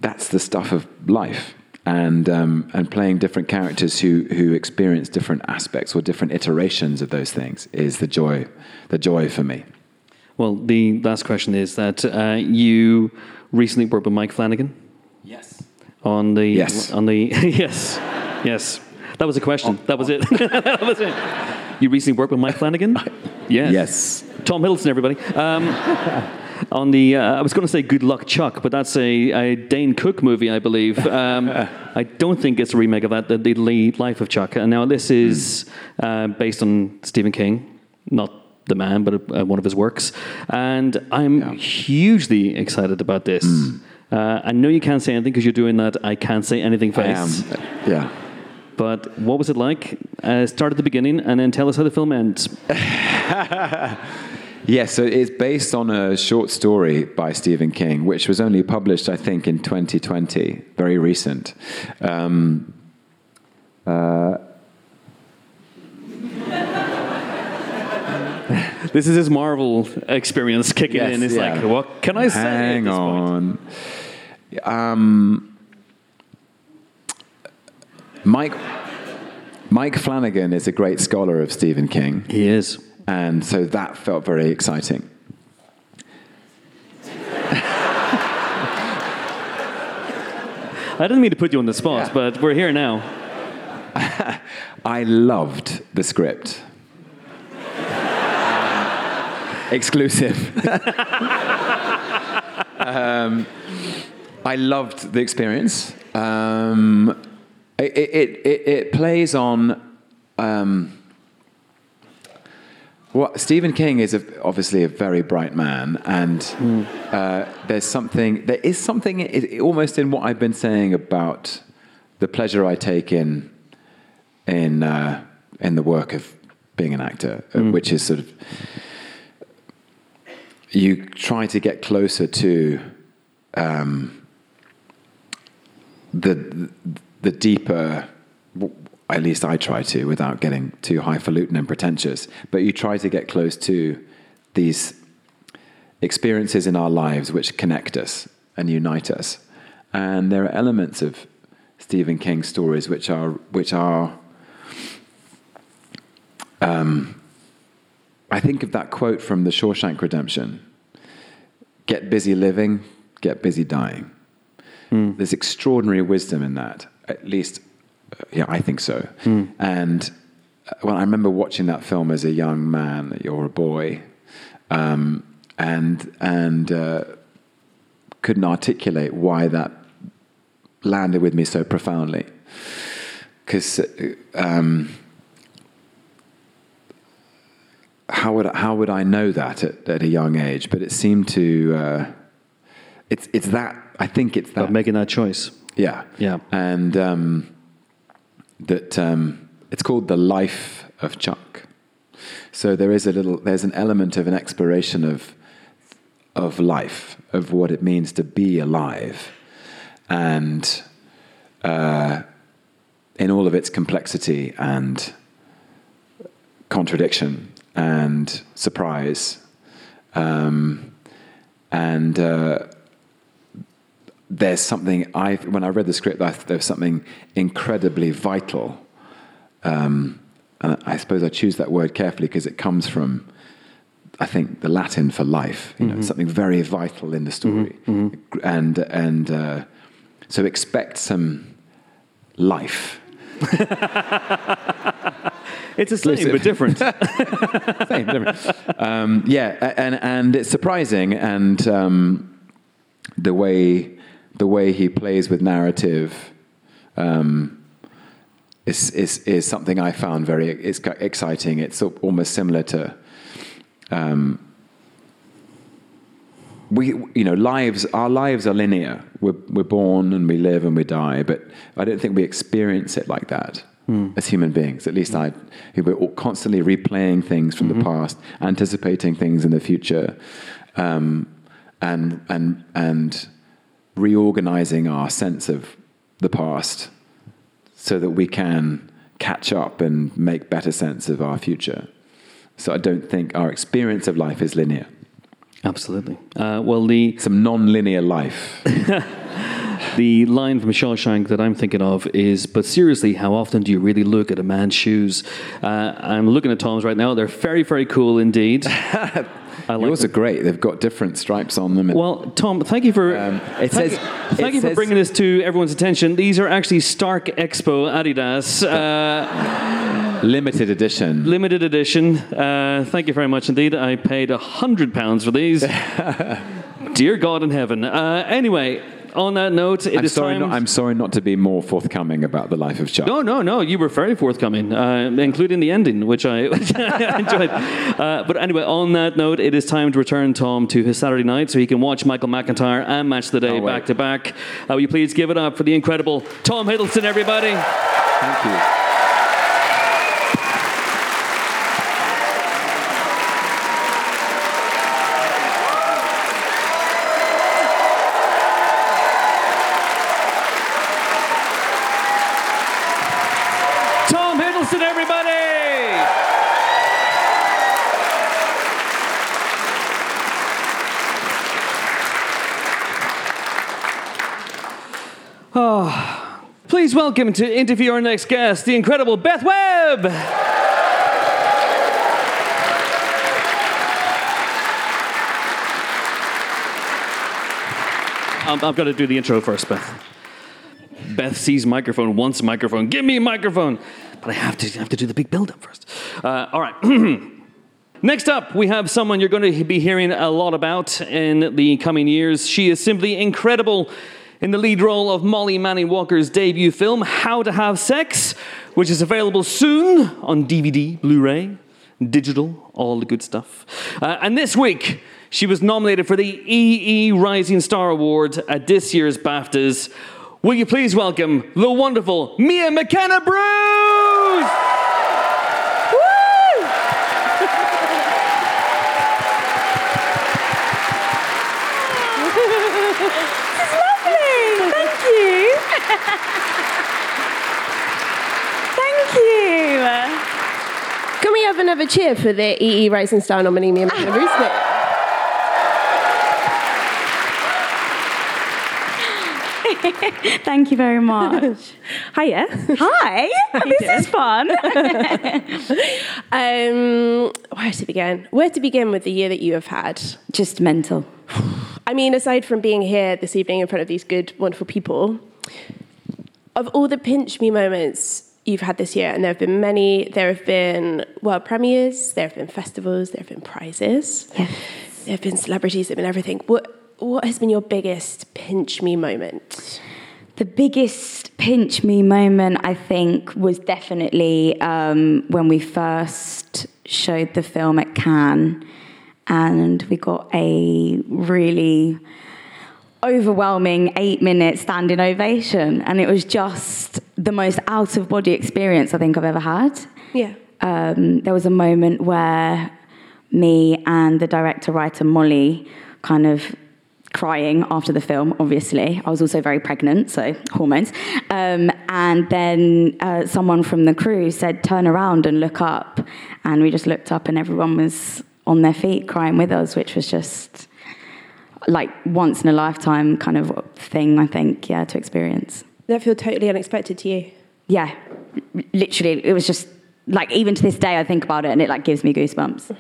that's the stuff of life. And, um, and playing different characters who, who experience different aspects or different iterations of those things is the joy, the joy for me. Well, the last question is that uh, you recently worked with Mike Flanagan Yes. on the Yes. on the *laughs* yes yes that was a question that was it *laughs* that was it. You recently worked with Mike Flanagan. *laughs* Yes. Yes. Tom Hiddleston, everybody. Um, on the, uh, I was going to say Good Luck Chuck, but that's a, a Dane Cook movie, I believe. Um, I don't think it's a remake of that, the, the Life of Chuck. And now this is uh, based on Stephen King, not the man, but uh, one of his works. And I'm hugely excited about this. Uh, I know you can't say anything because you're doing that. I can't say anything I face. am. Yeah. But what was it like? Uh, start at the beginning and then tell us how the film ends. *laughs* Yes, so it's based on a short story by Stephen King, which was only published, I think, in 2020, very recent. Um, *laughs* This is his Marvel experience kicking Yes, in. It's yeah. like, what can I say? hang on. Um, Mike, Mike Flanagan is a great scholar of Stephen King, He is. and so that felt very exciting. I didn't mean to put you on the spot, Yeah. but we're here now. *laughs* I loved the script. Exclusive. *laughs* um, I loved the experience. Um, it, it, it, it plays on. Um, well, Stephen King is a, obviously a very bright man, and uh, there's something. There is something i- almost in what I've been saying about the pleasure I take in in uh, in the work of being an actor, uh, which is sort of you try to get closer to um, the the deeper. At least I try to, without getting too highfalutin and pretentious. But you try to get close to these experiences in our lives which connect us and unite us. And there are elements of Stephen King's stories which are which are um, I think of that quote from The Shawshank Redemption get busy living, get busy dying. There's extraordinary wisdom in that. At least, uh, yeah, I think so. And uh, well, I remember watching that film as a young man or a boy, um, and and uh, couldn't articulate why that landed with me so profoundly. because um, how would how would I know that at, at a young age? But it seemed to uh, it's it's that I think it's that About making that choice. yeah Yeah. and um, that um, it's called the life of Chuck. So there is a little there's an element of an exploration of of life of what it means to be alive, and uh, in all of its complexity and contradiction and surprise. Um, and uh, there's something I when I read the script, I, thought there was something incredibly vital. Um, and I suppose I choose that word carefully because it comes from, I think, the Latin for life. You know, something very vital in the story, and and uh, so expect some life. *laughs* It's the same, but different. *laughs* Same, different. um, yeah, and and it's surprising, and um, the way the way he plays with narrative um, is, is is something I found very it's exciting. It's almost similar to. Um, we, you know, lives. Our lives are linear. We're we're born and we live and we die, but I don't think we experience it like that as human beings. At least I, we're all constantly replaying things from the past, anticipating things in the future, um, and and and reorganizing our sense of the past so that we can catch up and make better sense of our future. So I don't think our experience of life is linear. Absolutely. Uh, well, the Some non-linear life. *laughs* The line from Shawshank that I'm thinking of is, but seriously, how often do you really look at a man's shoes? Uh, I'm looking at Tom's right now. They're very, very cool indeed. *laughs* I like Yours are great. They've got different stripes on them. Well, Tom, thank you for Um, it thank, says- thank it you for says- bringing this to everyone's attention. These are actually Stark Expo Adidas, uh, limited edition. limited edition. Uh, thank you very much indeed. I paid a hundred pounds for these. *laughs* Dear God in heaven. Uh, anyway, on that note, it I'm is sorry, time. not, I'm sorry not to be more forthcoming about the life of Chuck. No, no, no. You were very forthcoming, uh, including the ending, which I, *laughs* which I enjoyed. Uh, but anyway, on that note, it is time to return Tom to his Saturday night so he can watch Michael McIntyre and Match of the Day Oh, back to back. Uh, will you please give it up for the incredible Tom Hiddleston, everybody? Thank you. Tom Hiddleston, everybody! Oh, please welcome to interview our next guest, the incredible Beth Webb. Um, I've got to do the intro first, Beth. Beth sees microphone, wants microphone. Give me a microphone. But I have to, I have to do the big build up first. Uh, all right. *clears throat* Next up, we have someone you're going to be hearing a lot about in the coming years. She is simply incredible in the lead role of Molly Manning Walker's debut film, How to Have Sex, which is available soon on DVD, Blu ray, digital, all the good stuff. Uh, and this week, she was nominated for the EE Rising Star Award at this year's BAFTAs. Will you please welcome the wonderful Mia McKenna Bruce? Thank you. Can we have another cheer for the EE Rising Star nominee, me and Mia Bruce? Thank you very much. *laughs* Hiya. Hi, *laughs* this is fun. *laughs* Um, where to begin? Where to begin with the year that you have had? Just mental. *sighs* I mean, aside from being here this evening in front of these good, wonderful people, of all the pinch me moments you've had this year, and there have been many, there have been world premieres, there have been festivals, there have been prizes, Yes. there have been celebrities, there have been everything. What, what has been your biggest pinch me moment? The biggest pinch me moment, I think, was definitely um, when we first showed the film at Cannes, and we got a really overwhelming eight minute standing ovation, and it was just the most out of body experience I think I've ever had. Yeah. Um, there was a moment where me and the director writer Molly kind of crying after the film obviously i was also very pregnant so hormones um, and then uh, someone from the crew said turn around and look up and we just looked up and everyone was on their feet crying with us which was just like once in a lifetime kind of thing i think yeah to experience Did that feel totally unexpected to you? yeah literally it was just like even to this day i think about it and it like gives me goosebumps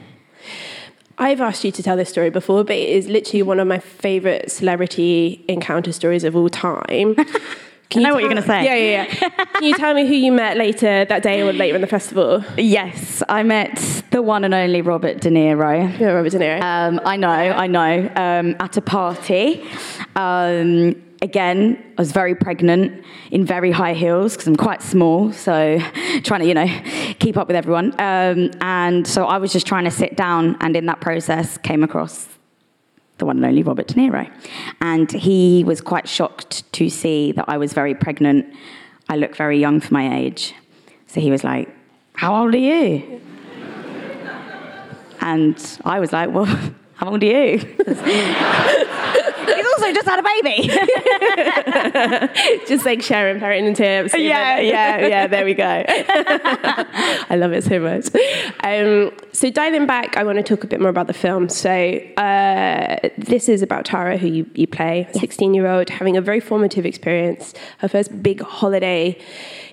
I've asked you to tell this story before, but it is literally one of my favourite celebrity encounter stories of all time. *laughs* Can know you what you're gonna say. Yeah, yeah, yeah. Can you tell me who you met later that day or later in the festival? yes i met the one and only robert de niro Yeah, Robert De Niro. Um, I know, I know. Um, at a party. Um, again, I was very pregnant in very high heels because I'm quite small, so *laughs* trying to, you know, keep up with everyone. Um, and so I was just trying to sit down, and in that process, came across the one and only Robert De Niro. And he was quite shocked to see that I was very pregnant. I look very young for my age. So he was like, How old are you? And I was like, Well, *laughs* how old are you? *laughs* Also just had a baby. *laughs* Just like sharing parenting tips. yeah, yeah, yeah, *laughs* there we go. *laughs* I love it so much. Um, so diving back, I want to talk a bit more about the film. So uh, this is about Tara, who you, you play, 16-year-old, having a very formative experience, her first big holiday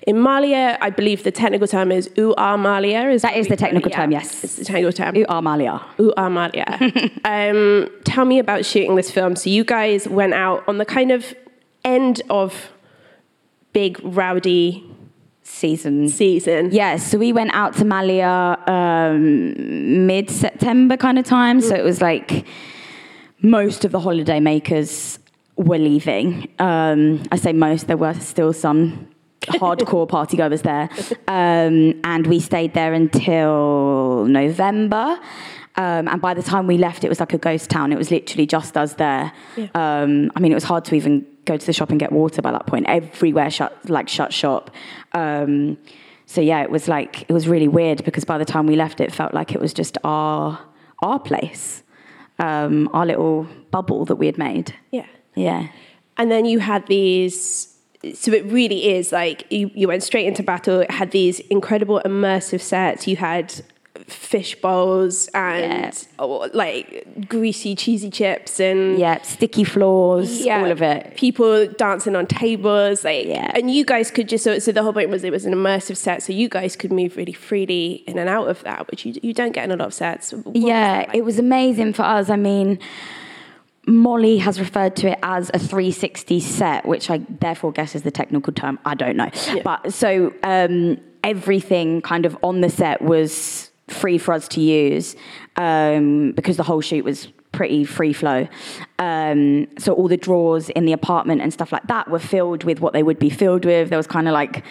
in Malia. I believe the technical term is Ua Malia. Is That is the technical term, yes. It's the technical term. Are Malia. Ua Malia. *laughs* um, tell me about shooting this film. So you guys went out on the kind of end of big rowdy Season. season. Yeah, so we went out to Malia um, mid September kind of time. So it was like most of the holiday makers were leaving. Um, I say most, there were still some hardcore party goers there. Um, and we stayed there until November. Um, and by the time we left, it was like a ghost town. It was literally just us there. Um, I mean, it was hard to even go to the shop and get water by that point. Everywhere shut, like shut shop. Um, so yeah, it was like it was really weird because by the time we left, it felt like it was just our our place, um, our little bubble that we had made. Yeah. Yeah. And then you had these. So it really is like you, you went straight into battle. It had these incredible immersive sets. You had fish bowls and oh, like greasy, cheesy chips and Yeah, sticky floors, Yeah, all of it. People dancing on tables, like, Yeah. and you guys could just so, so the whole point was it was an immersive set, so you guys could move really freely in and out of that, which you you don't get in a lot of sets. What yeah, like? it was amazing for us. I mean, Molly has referred to it as a 360 set, which I therefore guess is the technical term. I don't know. But so um, everything kind of on the set was free for us to use um, because the whole shoot was pretty free flow. Um, so all the drawers in the apartment and stuff like that were filled with what they would be filled with. There was kind of like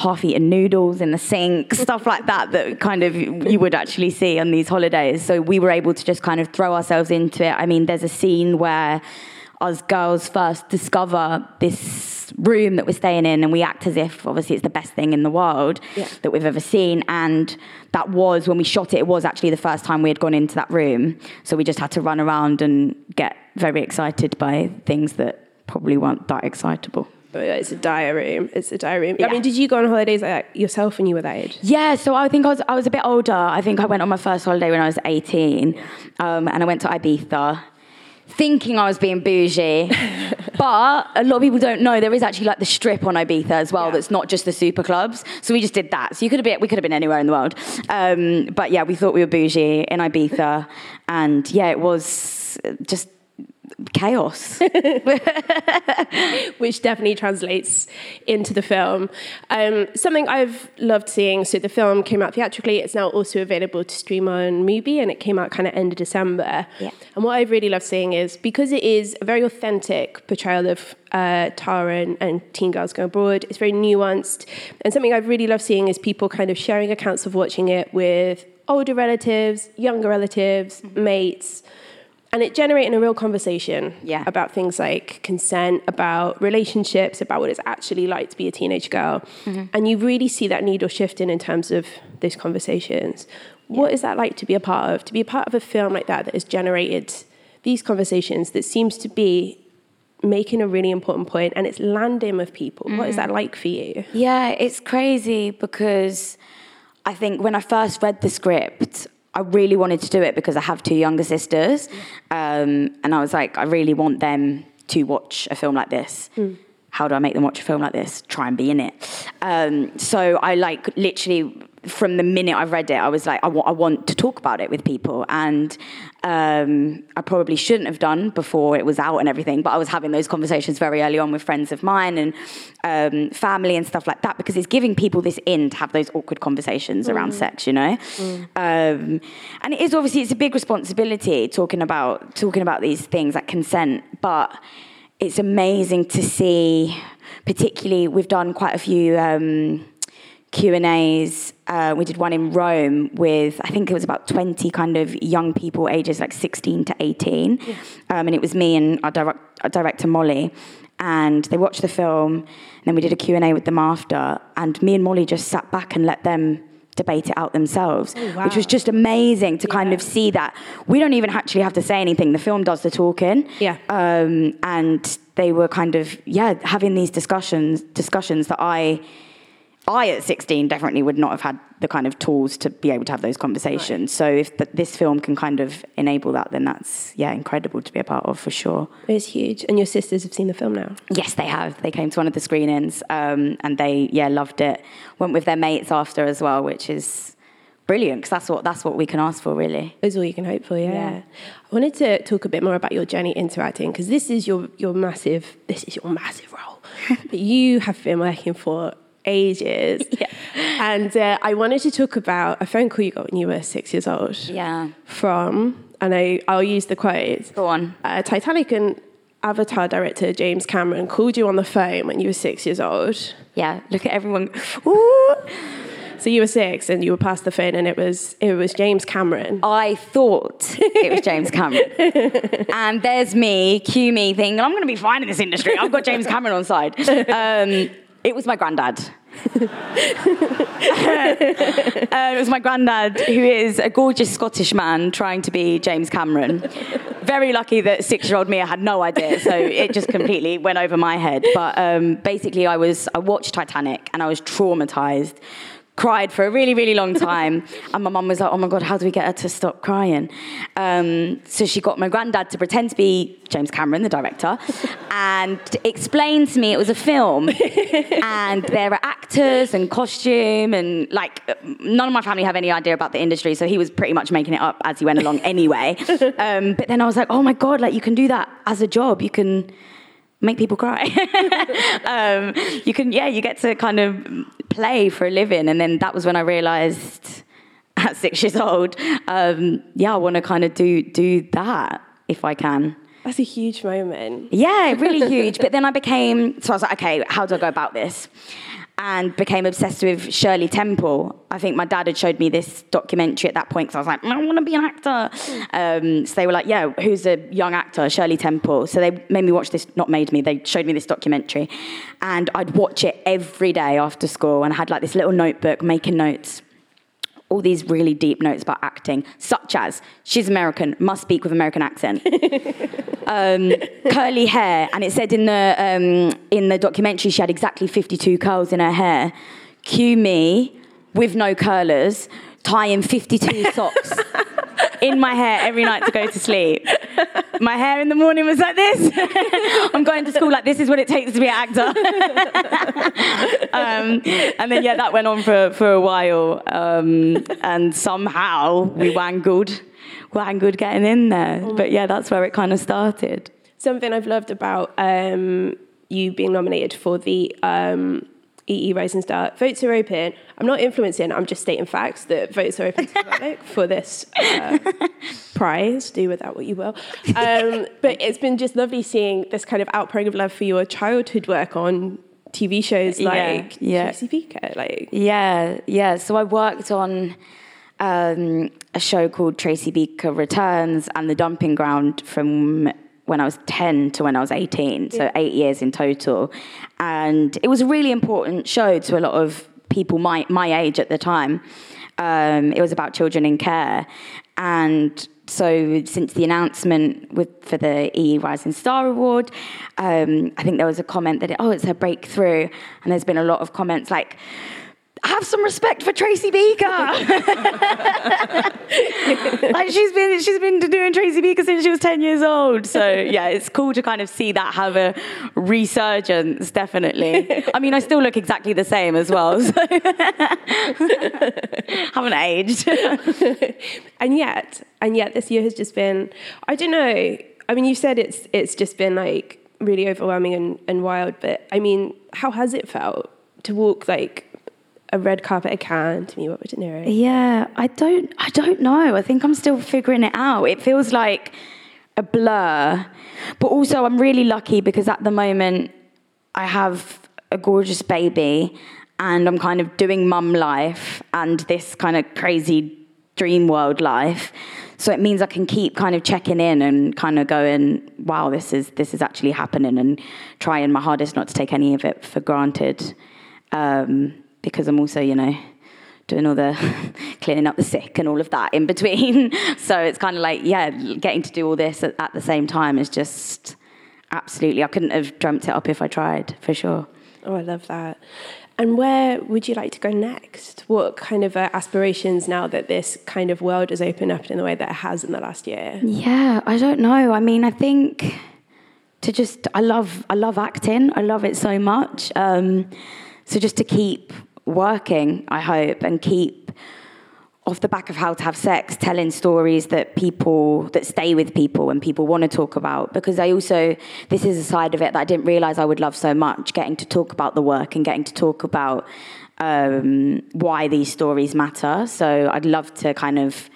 half-eaten noodles in the sink, *laughs* stuff like that that kind of you would actually see on these holidays. So we were able to just kind of throw ourselves into it. I mean, there's a scene where us girls first discover this room that we're staying in and we act as if obviously it's the best thing in the world that we've ever seen and that was when we shot it it was actually the first time we had gone into that room so we just had to run around and get very excited by things that probably weren't that excitable yeah, it's a diary room. It's a diary room. I mean, did you go on holidays like yourself when you were that age? Yeah, so I think I was I was a bit older. I think I went on my first holiday when I was 18, um, and I went to Ibiza, thinking I was being bougie. *laughs* but a lot of people don't know there is actually like the strip on Ibiza as well. Yeah. That's not just the super clubs. So we just did that. So you could have been we could have been anywhere in the world. Um, but yeah, we thought we were bougie in Ibiza, and yeah, it was just chaos. *laughs* which definitely translates into the film. Um, something I've loved seeing. So the film came out theatrically. It's now also available to stream on Mubi, and it came out kind of end of December. Yeah. And what I've really loved seeing is because it is a very authentic portrayal of uh, Tara and, and teen girls going abroad. It's very nuanced, and something I've really loved seeing is people kind of sharing accounts of watching it with older relatives, younger relatives, mates and it generating a real conversation Yeah. about things like consent, about relationships, about what it's actually like to be a teenage girl. Mm-hmm. And you really see that needle shifting in terms of those conversations. What is that like to be a part of? To be a part of a film like that that has generated these conversations that seems to be making a really important point and it's landing with people. What is mm-hmm. that like for you? Yeah, it's crazy because I think when I first read the script, I really wanted to do it because I have two younger sisters. Um, and I was like, I really want them to watch a film like this. How do I make them watch a film like this? Try and be in it. Um, so I like literally from the minute I read it, I was like, I wa- I want to talk about it with people. And um, I probably shouldn't have done before it was out and everything, but I was having those conversations very early on with friends of mine and um, family and stuff like that because it's giving people this in to have those awkward conversations around sex, you know. Um, and it is obviously it's a big responsibility talking about talking about these things like consent, but it's amazing to see. Particularly, we've done quite a few. Um, Q and A's. Uh, we did one in Rome with I think it was about twenty kind of young people, ages like sixteen to eighteen, um, and it was me and our, direct, our director Molly, and they watched the film. And then we did a Q and A with them after, and me and Molly just sat back and let them debate it out themselves, which was just amazing to kind of see that we don't even actually have to say anything. The film does the talking. Yeah. Um, and they were kind of yeah having these discussions discussions that I. I at 16 definitely would not have had the kind of tools to be able to have those conversations. So if th- this film can kind of enable that, then that's yeah incredible to be a part of for sure. It's huge. And your sisters have seen the film now. Yes, they have. They came to one of the screenings um, and they yeah loved it. Went with their mates after as well, which is brilliant because that's what that's what we can ask for really. is all you can hope for. Yeah. Yeah. I wanted to talk a bit more about your journey interacting because this is your your massive this is your massive role *laughs* that you have been working for ages. *laughs* Yeah. And uh, I wanted to talk about a phone call you got when you were six years old. Yeah. From and I I'll use the quote. Go on. Uh, Titanic and Avatar director James Cameron called you on the phone when you were six years old. Yeah. Look at everyone. *laughs* Ooh. So you were six and you were past the phone and it was it was James Cameron. I thought it was James Cameron. *laughs* and there's me, cue me, thinking, I'm going to be fine in this industry. I've got James Cameron on side. Um, it was my granddad. *laughs* Uh, it was my granddad, who is a gorgeous Scottish man trying to be James Cameron. Very lucky that six-year-old me had no idea, so it just completely went over my head. But um, basically, I was I watched Titanic and I was traumatized. Cried for a really, really long *laughs* time, and my mum was like, "Oh my god, how do we get her to stop crying?" Um, so she got my granddad to pretend to be James Cameron, the director, *laughs* and explained to me it was a film, and there are actors and costume, and like none of my family have any idea about the industry, so he was pretty much making it up as he went along anyway. *laughs* Um, but then I was like, "Oh my god, like you can do that as a job. You can." Make people cry. *laughs* um, you can, yeah, you get to kind of play for a living. And then that was when I realized at six years old, um, yeah, I want to kind of do, do that if I can. That's a huge moment. Yeah, really huge. But then I became, so I was like, okay, how do I go about this? And became obsessed with Shirley Temple. I think my dad had showed me this documentary at that point because I was like, I want to be an actor. Um, so they were like, yeah, who's a young actor? Shirley Temple. So they made me watch this, not made me, they showed me this documentary. And I'd watch it every day after school and I had like this little notebook making notes all these really deep notes about acting, such as she's American, must speak with American accent, *laughs* um, curly hair, and it said in the um, in the documentary she had exactly 52 curls in her hair. Cue me with no curlers, tying 52 socks *laughs* in my hair every night to go to sleep. My hair in the morning was like this. *laughs* I'm going to school like this is what it takes to be an actor. *laughs* um, and then yeah, that went on for, for a while. Um, and somehow we wangled, wangled getting in there. But yeah, that's where it kind of started. something I've loved about um, you being nominated for the EE Rising Star. Votes are open. I'm not influencing, I'm just stating facts that votes are open to the public *laughs* for this uh, prize. Do with that what you will. Um, but it's been just lovely seeing this kind of outpouring of love for your childhood work on TV shows Yeah, like yeah. Tracy Beaker. Like, Yeah, yeah. So I worked on um, a show called Tracy Beaker Returns and The Dumping Ground from when I was 10 to when I was 18, so eight years in total. And it was a really important show to a lot of people my, my age at the time. Um, it was about children in care. And so since the announcement with, for the EE Rising Star Award, um, I think there was a comment that, oh, it's a breakthrough. And there's been a lot of comments like, have some respect for Tracy Beaker. *laughs* like she's been she's been doing Tracy Beaker since she was 10 years old. So yeah, it's cool to kind of see that have a resurgence, definitely. I mean, I still look exactly the same as well. So *laughs* haven't aged. *laughs* and yet, and yet, this year has just been. I don't know. I mean, you said it's it's just been like really overwhelming and, and wild. But I mean, how has it felt to walk like a red carpet Cannes to me, Robert De Niro? Yeah, I don't I don't know. I think I'm still figuring it out. It feels like a blur. But also I'm really lucky because at the moment I have a gorgeous baby and I'm kind of doing mum life and this kind of crazy dream world life. So it means I can keep kind of checking in and kind of going, wow, this is this is actually happening and trying my hardest not to take any of it for granted. Um, because I'm also, you know, doing all the *laughs* cleaning up the sick and all of that in between. *laughs* so it's kind of like, yeah, getting to do all this at, at the same time is just absolutely, I couldn't have dreamt it up if I tried, for sure. Oh, I love that. And where would you like to go next? What kind of uh, aspirations now that this kind of world has opened up in the way that it has in the last year? Yeah, I don't know. I mean, I think to just I love I love acting. I love it so much. Um, so just to keep working, I hope, and keep off the back of how to have sex, telling stories that people that stay with people and people want to talk about. Because I also this is a side of it that I didn't realize I would love so much, getting to talk about the work and getting to talk about um, why these stories matter. So I'd love to kind of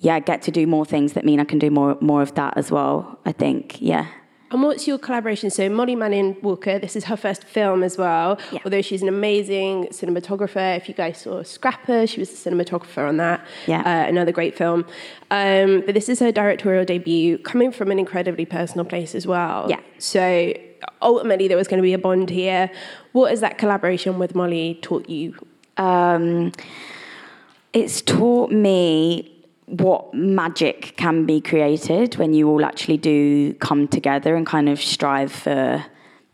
yeah get to do more things that mean I can do more more of that as well. I think yeah. And what's your collaboration? So Molly Manning Walker, this is her first film as well. Yeah. Although she's an amazing cinematographer. If you guys saw Scrapper, she was the cinematographer on that. Yeah. Uh, another great film. Um, but this is her directorial debut, coming from an incredibly personal place as well. Yeah. So ultimately, there was going to be a bond here. What has that collaboration with Molly taught you? um, it's taught me what magic can be created when you all actually do come together and kind of strive for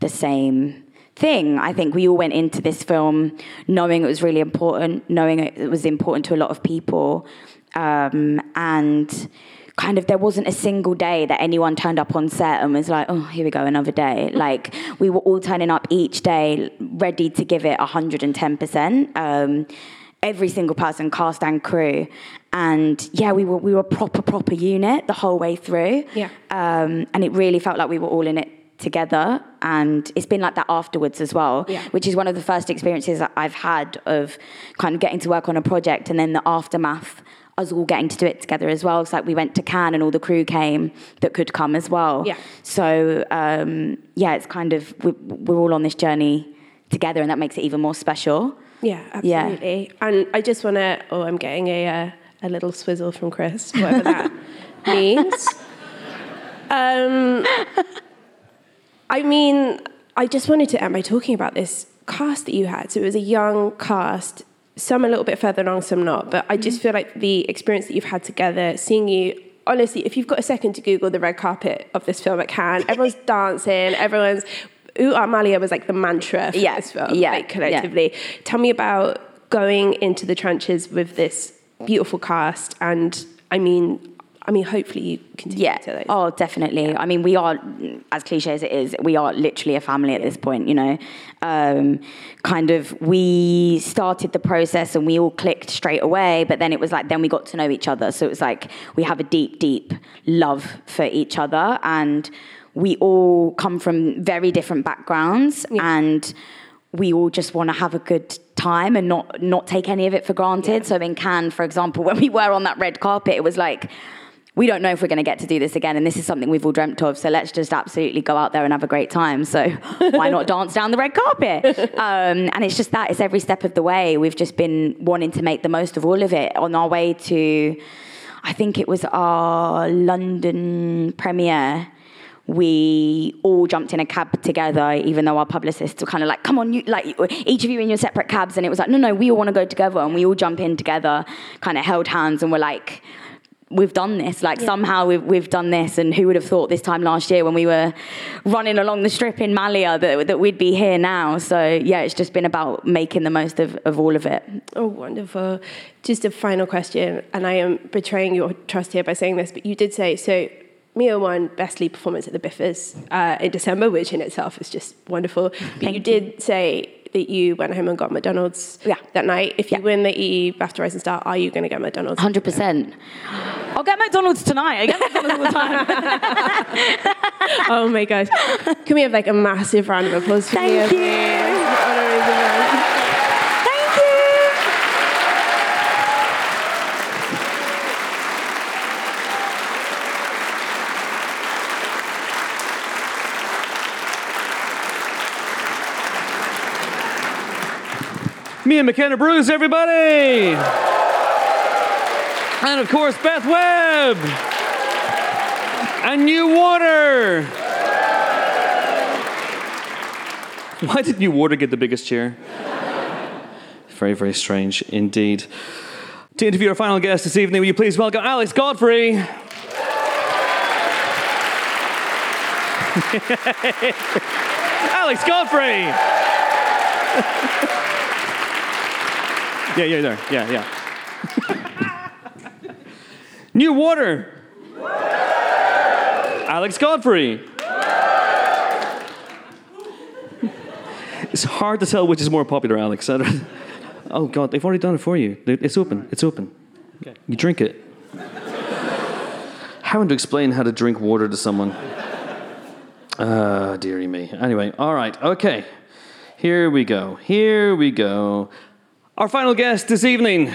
the same thing. I think we all went into this film knowing it was really important, knowing it was important to a lot of people, um, and kind of there wasn't a single day that anyone turned up on set and was like, oh, here we go, another day. *laughs* Like we were all turning up each day ready to give it 110%. Um, every single person, cast and crew. And yeah, we were, we were a proper, proper unit the whole way through. Yeah. Um, and it really felt like we were all in it together and it's been like that afterwards as well Yeah. which is one of the first experiences that I've had of kind of getting to work on a project and then the aftermath us all getting to do it together as well. It's like we went to Cannes and all the crew came that could come as well. Yeah. So um, yeah, it's kind of we, we're all on this journey together, and that makes it even more special. Yeah, Yeah. absolutely. And I just want to. Oh, I'm getting a uh, a little swizzle from Chris, whatever that *laughs* means. Um, I mean, I just wanted to end by talking about this cast that you had. So it was a young cast, some a little bit further along, some not. But I just feel like the experience that you've had together, seeing you. Honestly, if you've got a second to Google the red carpet of this film at Cannes, *laughs* everyone's dancing, everyone's. Ooh, Amalia was like the mantra for Yeah, this film, yeah, like collectively. Tell me about going into the trenches with this beautiful cast, and I mean, I mean, hopefully you continue Yeah. to those. Oh, definitely. I mean, we are, as cliche as it is, we are literally a family at this point, you know. Um, kind of, we started the process and we all clicked straight away, but then it was like, then we got to know each other. So it was like, we have a deep, deep love for each other. And we all come from very different backgrounds and we all just want to have a good time and not not take any of it for granted. So in Cannes, for example, *laughs* when we were on that red carpet, it was like we don't know if we're going to get to do this again, and this is something we've all dreamt of. So let's just absolutely go out there and have a great time. So *laughs* why not dance down the red carpet? *laughs* Um, and it's just that it's every step of the way. We've just been wanting to make the most of all of it on our way to. I think it was our London premiere we all jumped in a cab together, even though our publicists were kind of like, come on, you, like each of you in your separate cabs. And it was like, no, no, we all want to go together. And we all jump in together, kind of held hands, and we're like, we've done this. Like yeah. somehow we've, we've done this. And who would have thought this time last year when we were running along the strip in Malia that, that we'd be here now. So yeah, it's just been about making the most of, of all of it. Oh, wonderful. Just a final question. And I am betraying your trust here by saying this, but you did say, so Mia won Best Lead Performance at the BIFAs uh, in December, which in itself is just wonderful. But Thank you did say that you went home and got McDonald's yeah. that night. If you yeah. win the E BAFTA Rising Star, are you going to get McDonald's? 100%. I'll get McDonald's tonight. I get McDonald's all the time. *laughs* oh my gosh. Can we have like a massive round of applause for Thank Mia? you. Mia McKenna Bruce, everybody! And of course, Beth Webb! And New Water! Why did New Water get the biggest cheer? Very, very strange indeed. To interview our final guest this evening, will you please welcome Alex Godfrey? *laughs* Alex Godfrey! *laughs* Yeah, yeah, there. Yeah, yeah. New Water. Alex Godfrey. it's hard to tell which is more popular, Alex. oh, God, they've already done it for you. It's open. It's open. Okay. You drink it. Having to explain how to drink water to someone. Ah, uh, dearie me. Anyway, all right, okay. Here we go. Here we go. Our final guest this evening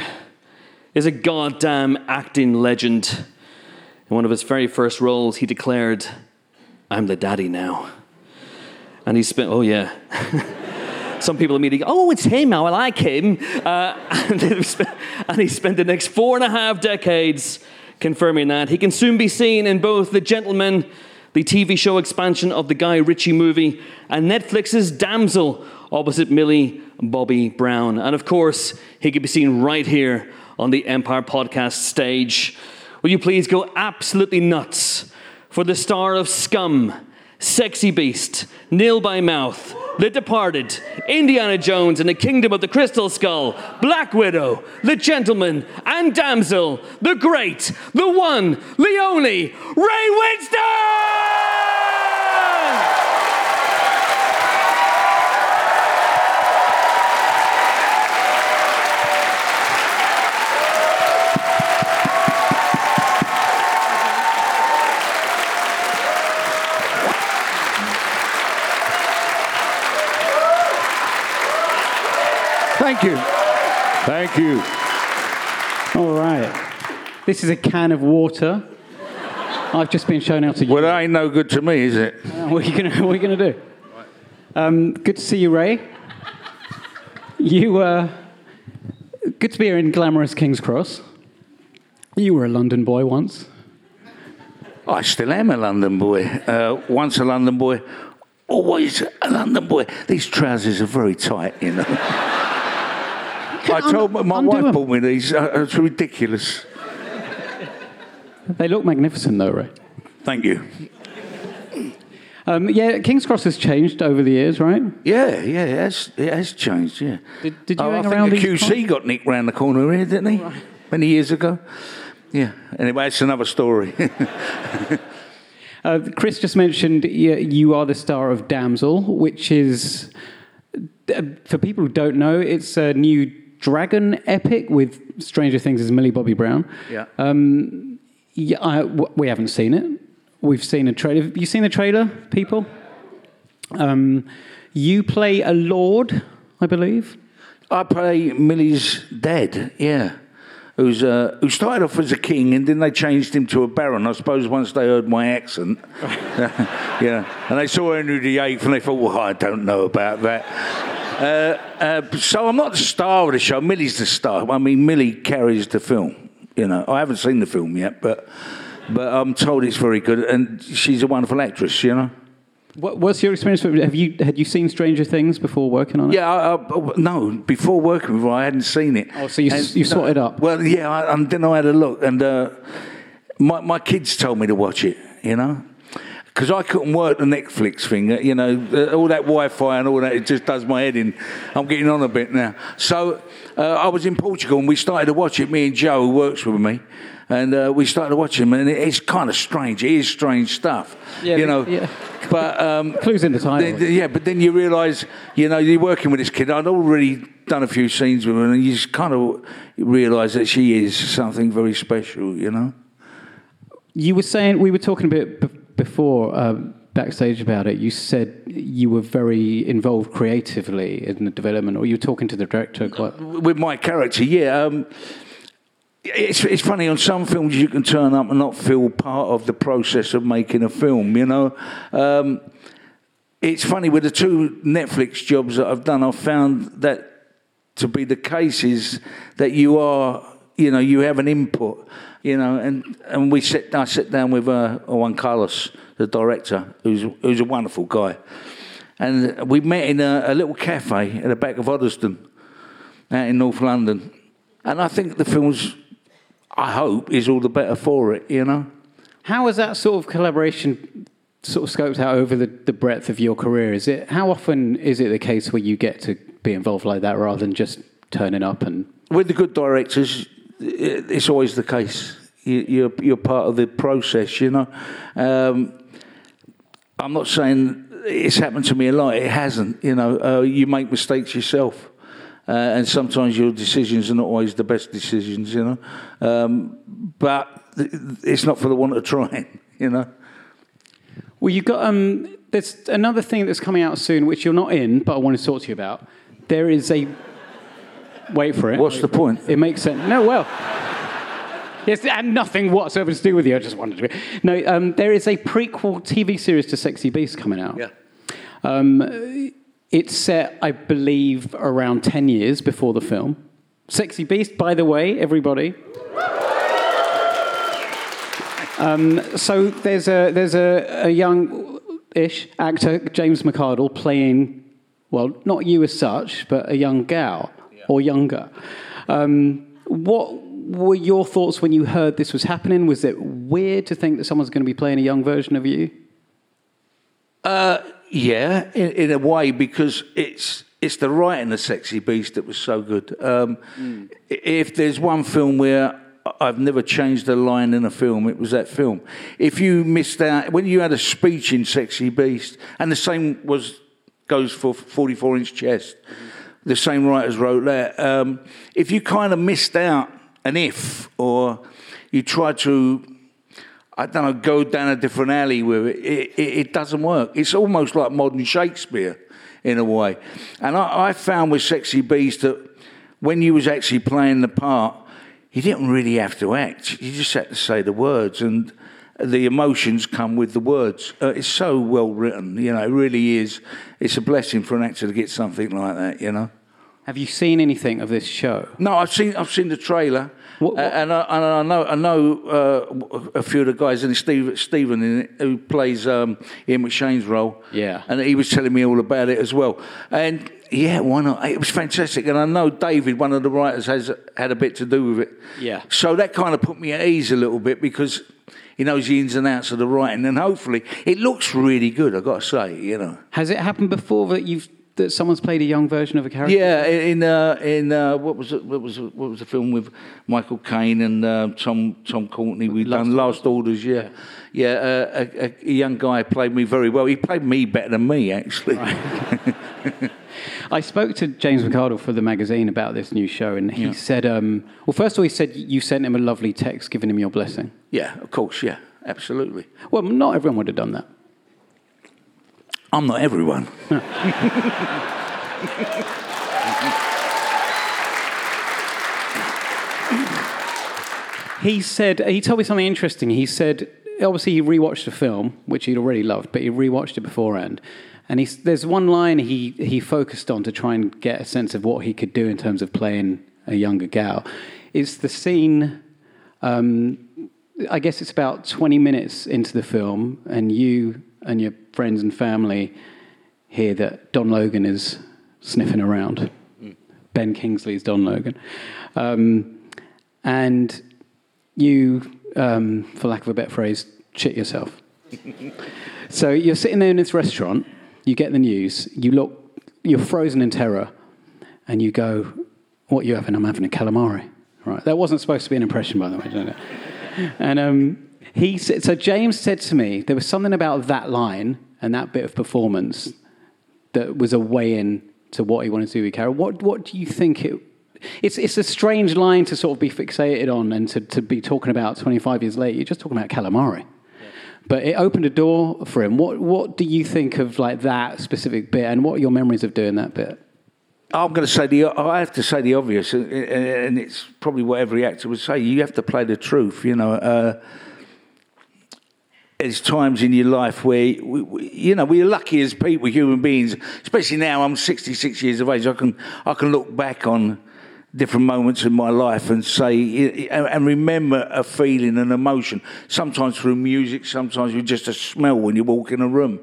is a goddamn acting legend. In one of his very first roles, he declared, I'm the daddy now. And he spent, oh yeah. *laughs* Some people immediately go, oh, it's him I like him. Uh, *laughs* and, spent, and he spent the next four and a half decades confirming that. He can soon be seen in both The Gentlemen, the TV show expansion of the Guy Ritchie movie, and Netflix's Damsel, opposite Millie Bobby Brown. And of course, he could be seen right here on the Empire podcast stage. Will you please go absolutely nuts for the star of Scum, Sexy Beast, Nil by Mouth, The Departed, Indiana Jones and the Kingdom of the Crystal Skull, Black Widow, The Gentleman, and Damsel, the great, the one, the only, Ray Winstone! Thank you. Thank you. All right. This is a can of water. I've just been shown how to use Well, that ain't no good to me, is it? Uh, what are you gonna, what are you gonna do? Um, good to see you, Ray. You uh, good to be here in glamorous King's Cross. You were a London boy once. I still am a London boy. Uh, once a London boy, always a London boy. These trousers are very tight, you know. *laughs* I told my, my wife bought me these. Uh, it's ridiculous. They look magnificent, though, right? Thank you. Um, yeah, King's Cross has changed over the years, right? Yeah, yeah, it has, it has changed, yeah. Did, did you oh, hang I around think the QC got nicked round the corner here, didn't he? Right. Many years ago. Yeah, anyway, it's another story. *laughs* uh, Chris just mentioned you are the star of Damsel, which is, uh, for people who don't know, it's a new dragon epic with Stranger Things as Millie Bobby Brown. Yeah. Um, yeah, I, w- we haven't seen it. we've seen a trailer. Have you seen the trailer, people? Um, you play a lord, I believe. I play Millie's dad, yeah. Who's, uh, who started off as a king and then they changed him to a baron. I suppose once they heard my accent. *laughs* *laughs* yeah. And they saw Henry VIII and they thought, well, I don't know about that. Uh, uh, so I'm not the star of the show. Millie's the star. I mean, Millie carries the film. You know, I haven't seen the film yet, but but I'm told it's very good, and she's a wonderful actress. You know. What, what's your experience? with- Have you had you seen Stranger Things before working on it? Yeah, I, I, no. Before working with her, I hadn't seen it. Oh, so you s- you sorted it up? Well, yeah, I, and then I had a look, and uh, my my kids told me to watch it. You know, because I couldn't work the Netflix thing. uh, You know, uh, all that Wi-Fi and all that. It just does my head in. I'm getting on a bit now. So uh, I was in Portugal, and we started to watch it. Me and Joe, who works with me. And uh, we started to watch him, and it's kind of strange. It is strange stuff, Yeah, you know. yeah. But um, *laughs* Clues in the title. the- the- yeah, but then you realise, you know, you're working with this kid. I'd already done a few scenes with her, and you just kind of realise that she is something very special, you know. You were saying we were talking a bit before um, backstage about it. You said you were very involved creatively in the development, or you were talking to the director quite. With my character, yeah. Um, it's, it's funny, on some films you can turn up and not feel part of the process of making a film, you know. Um, it's funny, with the two Netflix jobs that I've done, I've found that to be the case is that you are, you know, you have an input, you know, and, and we sit, I sit down with uh, Juan Carlos, the director, who's, who's a wonderful guy. And we met in a, a little cafe at the back of Hoddesdon out in North London. And I think the film's, I hope, is all the better for it, you know? How has that sort of collaboration sort of scoped out over the, the breadth of your career? Is it how often is it the case where you get to be involved like that rather than just turning up and With the good directors, it's always the case. You- You're, you're part of the process, you know? Um, I'm not saying it's happened to me a lot, it hasn't, you know? Uh, you make mistakes yourself. Uh, and sometimes your decisions are not always the best decisions, you know? Um, but it's not for the want of trying, *laughs* you know? Well, you got um. There's another thing that's coming out soon, which you're not in, but I want to talk to you about. There is a. Wait for it. What's the point? It makes sense. No, well. Yes, and nothing whatsoever to do with you. I just wanted to. No, um, there is a prequel TV series to Sexy Beast coming out. Yeah. Um, it's set, I believe, around 10 years before the film. Sexy Beast, by the way, everybody. Um, so there's a there's a, a young-ish actor, James McArdle, playing, well, not you as such, but a young gal or younger. Um, what were your thoughts when you heard this was happening? Was it weird to think that someone's going to be playing a young version of you? Yeah, in, in a way, because it's it's the writing of Sexy Beast that was so good. Um, i- If there's one film where I've never changed a line in a film, it was that film. If you missed out when you had a speech in Sexy Beast, and the same was goes for 44 inch chest. The same writers wrote that. Um, if you kind of missed out an if, or you try to I don't know, go down a different alley with it. It, it, doesn't work. It's almost like modern Shakespeare in a way. And I, I found with Sexy Beast that when you was actually playing the part, you didn't really have to act. You just had to say the words, and the emotions come with the words. Uh, it's so well written, you know. It really is. It's a blessing for an actor to get something like that, you know. Have you seen anything of this show? No, I've seen I've seen the trailer, What- what- Uh, and, I, and I know I know uh, a few of the guys in it, Steve, Stephen in it, who plays um, Ian McShane's role. Yeah. and he was telling me all about it as well. And yeah, why not? It was fantastic, and I know David, one of the writers, has had a bit to do with it. Yeah. So that kind of put me at ease a little bit because he knows the ins and outs of the writing, and hopefully it looks really good. I've got to say, you know. Has it happened before that you've that someone's played a young version of a character? Yeah, in uh, in uh, what was it? What was it, what was the film with Michael Caine and uh, Tom Tom Courtenay? We done Last Orders. Yeah, yeah. uh, a, a, a young guy played me very well. He played me better than me, actually. *laughs* I spoke to James McArdle for the magazine about this new show, and he Yeah. said, um, well, first of all, he said you sent him a lovely text giving him your blessing. yeah, of course. Yeah, absolutely. Well, not everyone would have done that. I'm not everyone. *laughs* He said he told me something interesting. He said obviously he rewatched the film, which he'd already loved, but he rewatched it beforehand. And he's, there's one line he, he focused on to try and get a sense of what he could do in terms of playing a younger gal. It's the scene, um, I guess it's about 20 minutes into the film, and you and your friends and family hear that Don Logan is sniffing around. Ben Kingsley's Don Logan. Um, and you, um, for lack of a better phrase, shit yourself. *laughs* so you're sitting there in this restaurant, you get the news, you look, you're frozen in terror, and you go, "What you having? I'm having a calamari." Right. That wasn't supposed to be an impression, by the way. *laughs* and um, he said, so James said to me, there was something about that line and that bit of performance that was a way in to what he wanted to do with Carol. What, what do you think it it's, it's a strange line to sort of be fixated on and to, to be talking about 25 years later. You're just talking about calamari. But it opened a door for him. What, what do you think of like that specific bit and what are your memories of doing that bit? I'm going to say the. I have to say the obvious, and- it's probably what every actor would say. You have to play the truth. You know, uh, there's times in your life where we, we, you know we're lucky as people, human beings. Especially now, I'm 66 years of age. I can I can look back on different moments in my life and say and remember a feeling, an emotion. Sometimes through music, sometimes with just a smell when you walk in a room.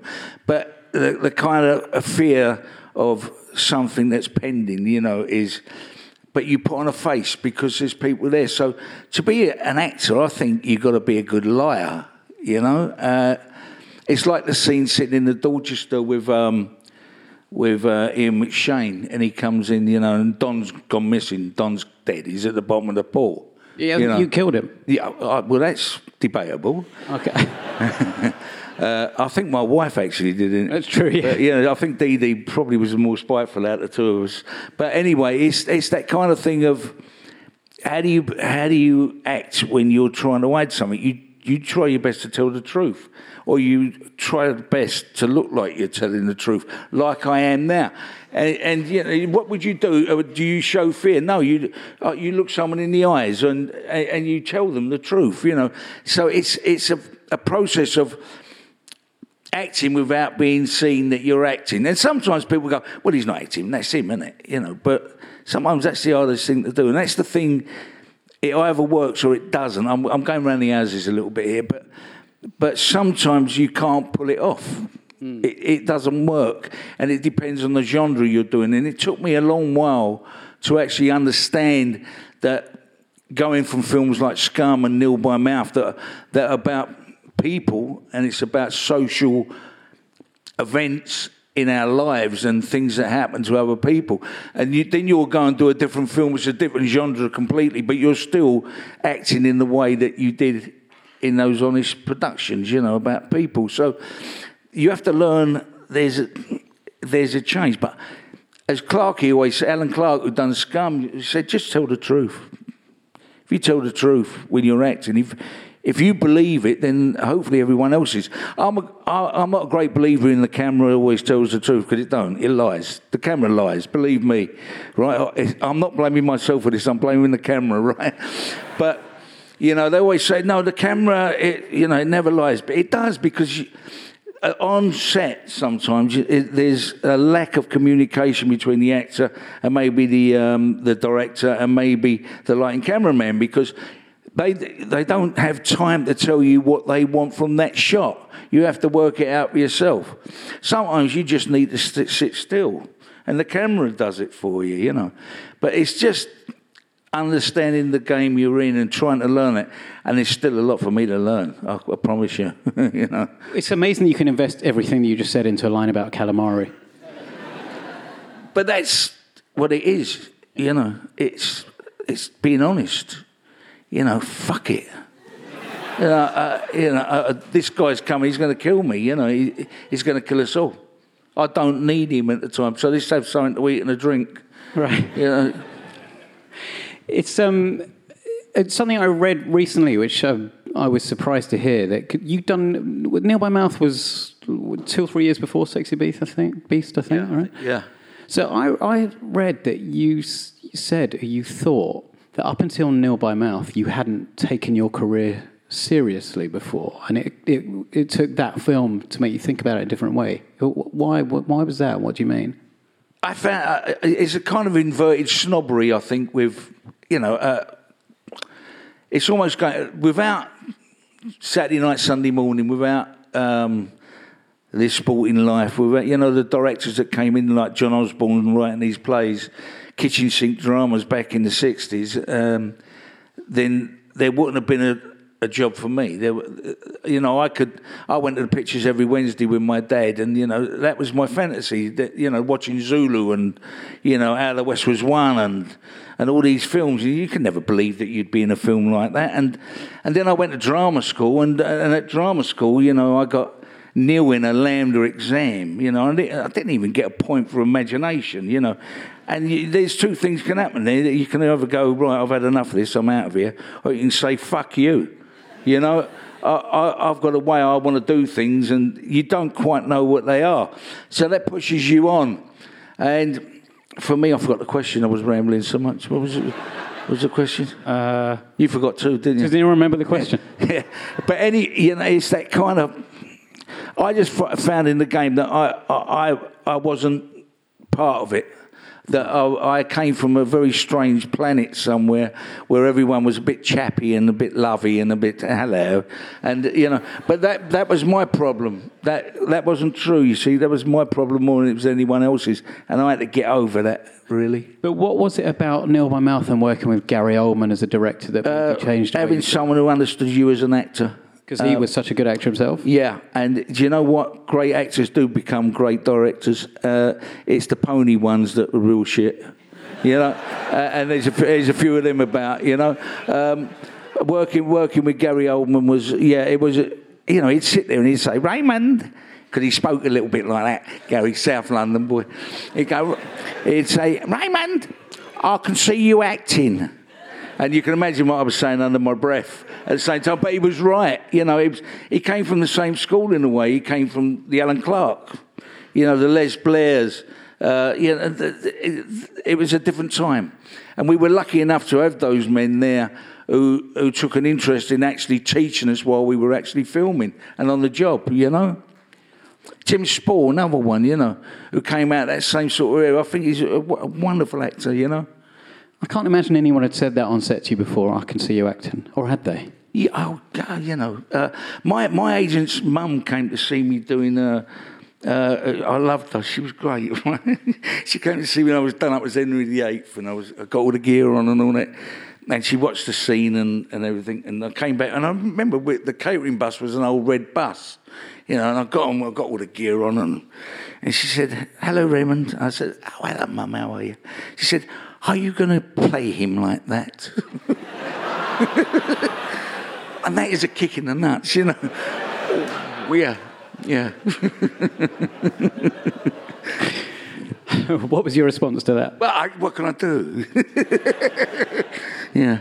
But the, the kind of fear of something that's pending, you know, is. But you put on a face because there's people there. So to be an actor, I think you've got to be a good liar. You know, uh, it's like the scene sitting in the Dorchester with um, with uh, Ian McShane, and he comes in, you know, and Don's gone missing. Don's dead. He's at the bottom of the pool. Yeah, you, know. you killed him. Yeah, uh, well, that's debatable. Okay. *laughs* Uh, I think my wife actually did it. That's true, yeah. But, yeah, I think Dee Dee probably was the more spiteful out of the two of us. But anyway, it's it's that kind of thing of how do you how do you act when you're trying to hide something? You you try your best to tell the truth, or you try your best to look like you're telling the truth, like I am now. And, and you know, what would you do? Uh, Do you show fear? No, you uh, you look someone in the eyes and and you tell them the truth. You know, so it's it's a, a process of acting without being seen that you're acting. And sometimes people go, well, he's not acting, that's him, isn't it? You know, but sometimes that's the hardest thing to do. And that's the thing, it either works or it doesn't. I'm, I'm going around the houses a little bit here, but, but sometimes you can't pull it off. Hmm. It, it doesn't work. And it depends on the genre you're doing. And it took me a long while to actually understand that going from films like Scum and Nil by Mouth that, that about people and it's about social events in our lives and things that happen to other people. And you, then you'll go and do a different film, which is a different genre completely, but you're still acting in the way that you did in those honest productions, you know, about people. So you have to learn there's a, there's a change. But as Clarkey always said, Alan Clarke, who done Scum, said, just tell the truth. If you tell the truth when you're acting, if if you believe it, then hopefully everyone else is. I'm a, I'm not a great believer in the camera always tells the truth because it don't. It lies. The camera lies. Believe me, right? I'm not blaming myself for this. I'm blaming the camera, *laughs* right? But you know, they always say no. The camera, it, you know, it never lies, but it does because. You, uh, on set, sometimes it, there's a lack of communication between the actor and maybe the um, the director and maybe the lighting cameraman because they they don't have time to tell you what they want from that shot. You have to work it out for yourself. Sometimes you just need to sit still, and the camera does it for you, you know. But it's just understanding the game you're in and trying to learn it. And there's still a lot for me to learn. I, I promise you. *laughs* you know. It's amazing you can invest everything that you just said into a line about calamari. But that's what it is. You know, it's it's being honest. You know, fuck it. You know, uh, you know uh, this guy's coming. He's going to kill me. You know, he, he's going to kill us all. I don't need him at the time, so let's have something to eat and a drink. Right. You know, It's um, it's something I read recently, which um, I was surprised to hear that you'd done Nil by Mouth was two or three years before Sexy Beast, I think. Beast, I think, right? Yeah. So I, I read that you s- said or you thought that up until Nil by Mouth, you hadn't taken your career seriously before, and it, it, it took that film to make you think about it a different way. Why, why was that? What do you mean? I found uh, it's a kind of inverted snobbery. I think with you know, uh, it's almost going without Saturday night, Sunday morning, without um, this sporting life, without you know the directors that came in like John Osborne writing these plays, kitchen sink dramas back in the sixties. Um, then there wouldn't have been a, a job for me. There, were- you know, I could. I went to the pictures every Wednesday with my dad, and you know that was my fantasy. That you know, watching Zulu and you know Out of the West was one, and and all these films. You could never believe that you'd be in a film like that. And and then I went to drama school, and and at drama school, you know, I got nil in a LAMDA exam. You know, I didn't even get a point for imagination. You know, and you, there's two things can happen there. You can either go right, I've had enough of this, I'm out of here, or you can say fuck you. You know, I, I, I've got a way I want to do things, and you don't quite know what they are. So that pushes you on. And for me, I forgot the question. I was rambling so much. What was it? What was the question? Uh, you forgot too, didn't you? Does anyone remember the question? *laughs* yeah. But any, you know, it's that kind of. I just found in the game that I, I, I wasn't part of it. That I, I came from a very strange planet somewhere where everyone was a bit chappy and a bit lovey and a bit hello, and you know. But that that was my problem. That that wasn't true. You see, that was my problem more than it was anyone else's, and I had to get over that. Really. But what was it about Nil by Mouth and working with Gary Oldman as a director that Uh, changed? having someone who understood you as an actor. Because he Um, was such a good actor himself. Yeah, and do you know what? Great actors do become great directors. Uh, it's the pony ones that are real shit. You know, uh, and there's a, there's a few of them about. You know, um, working working with Gary Oldman was yeah, it was. You know, he'd sit there and he'd say Raymond. Because he spoke a little bit like that, Gary, South London boy. He'd go, he'd say, Raymond, I can see you acting. And you can imagine what I was saying under my breath at the same time. But he was right. You know, he, was, he came from the same school in a way. He came from the Alan Clarke, you know, the Les Blairs. Uh, you know, the, the, it, was a different time. And we were lucky enough to have those men there who, who took an interest in actually teaching us while we were actually filming and on the job, you know. Tim Spall, another one, you know, who came out that same sort of era. I think he's a wonderful actor, you know. I can't imagine anyone had said that on set to you before. I can see you acting, or had they? Yeah, oh, you know, uh, my my agent's mum came to see me doing. Uh, uh, I loved her. She was great. *laughs* she came to see me when I was done up as Henry VIII, and I was I got all the gear on and all that. And she watched the scene and, and everything. And I came back, and I remember the catering bus was an old red bus, you know. And I got on, I got all the gear on, and and she said, "Hello, Raymond." I said, "Oh, hello, Mum. How are you?" She said, "Are you going to play him like that?" *laughs* and that is a kick in the nuts, you know. *laughs* yeah, yeah. *laughs* what was your response to that? Well, I, what can I do? yeah.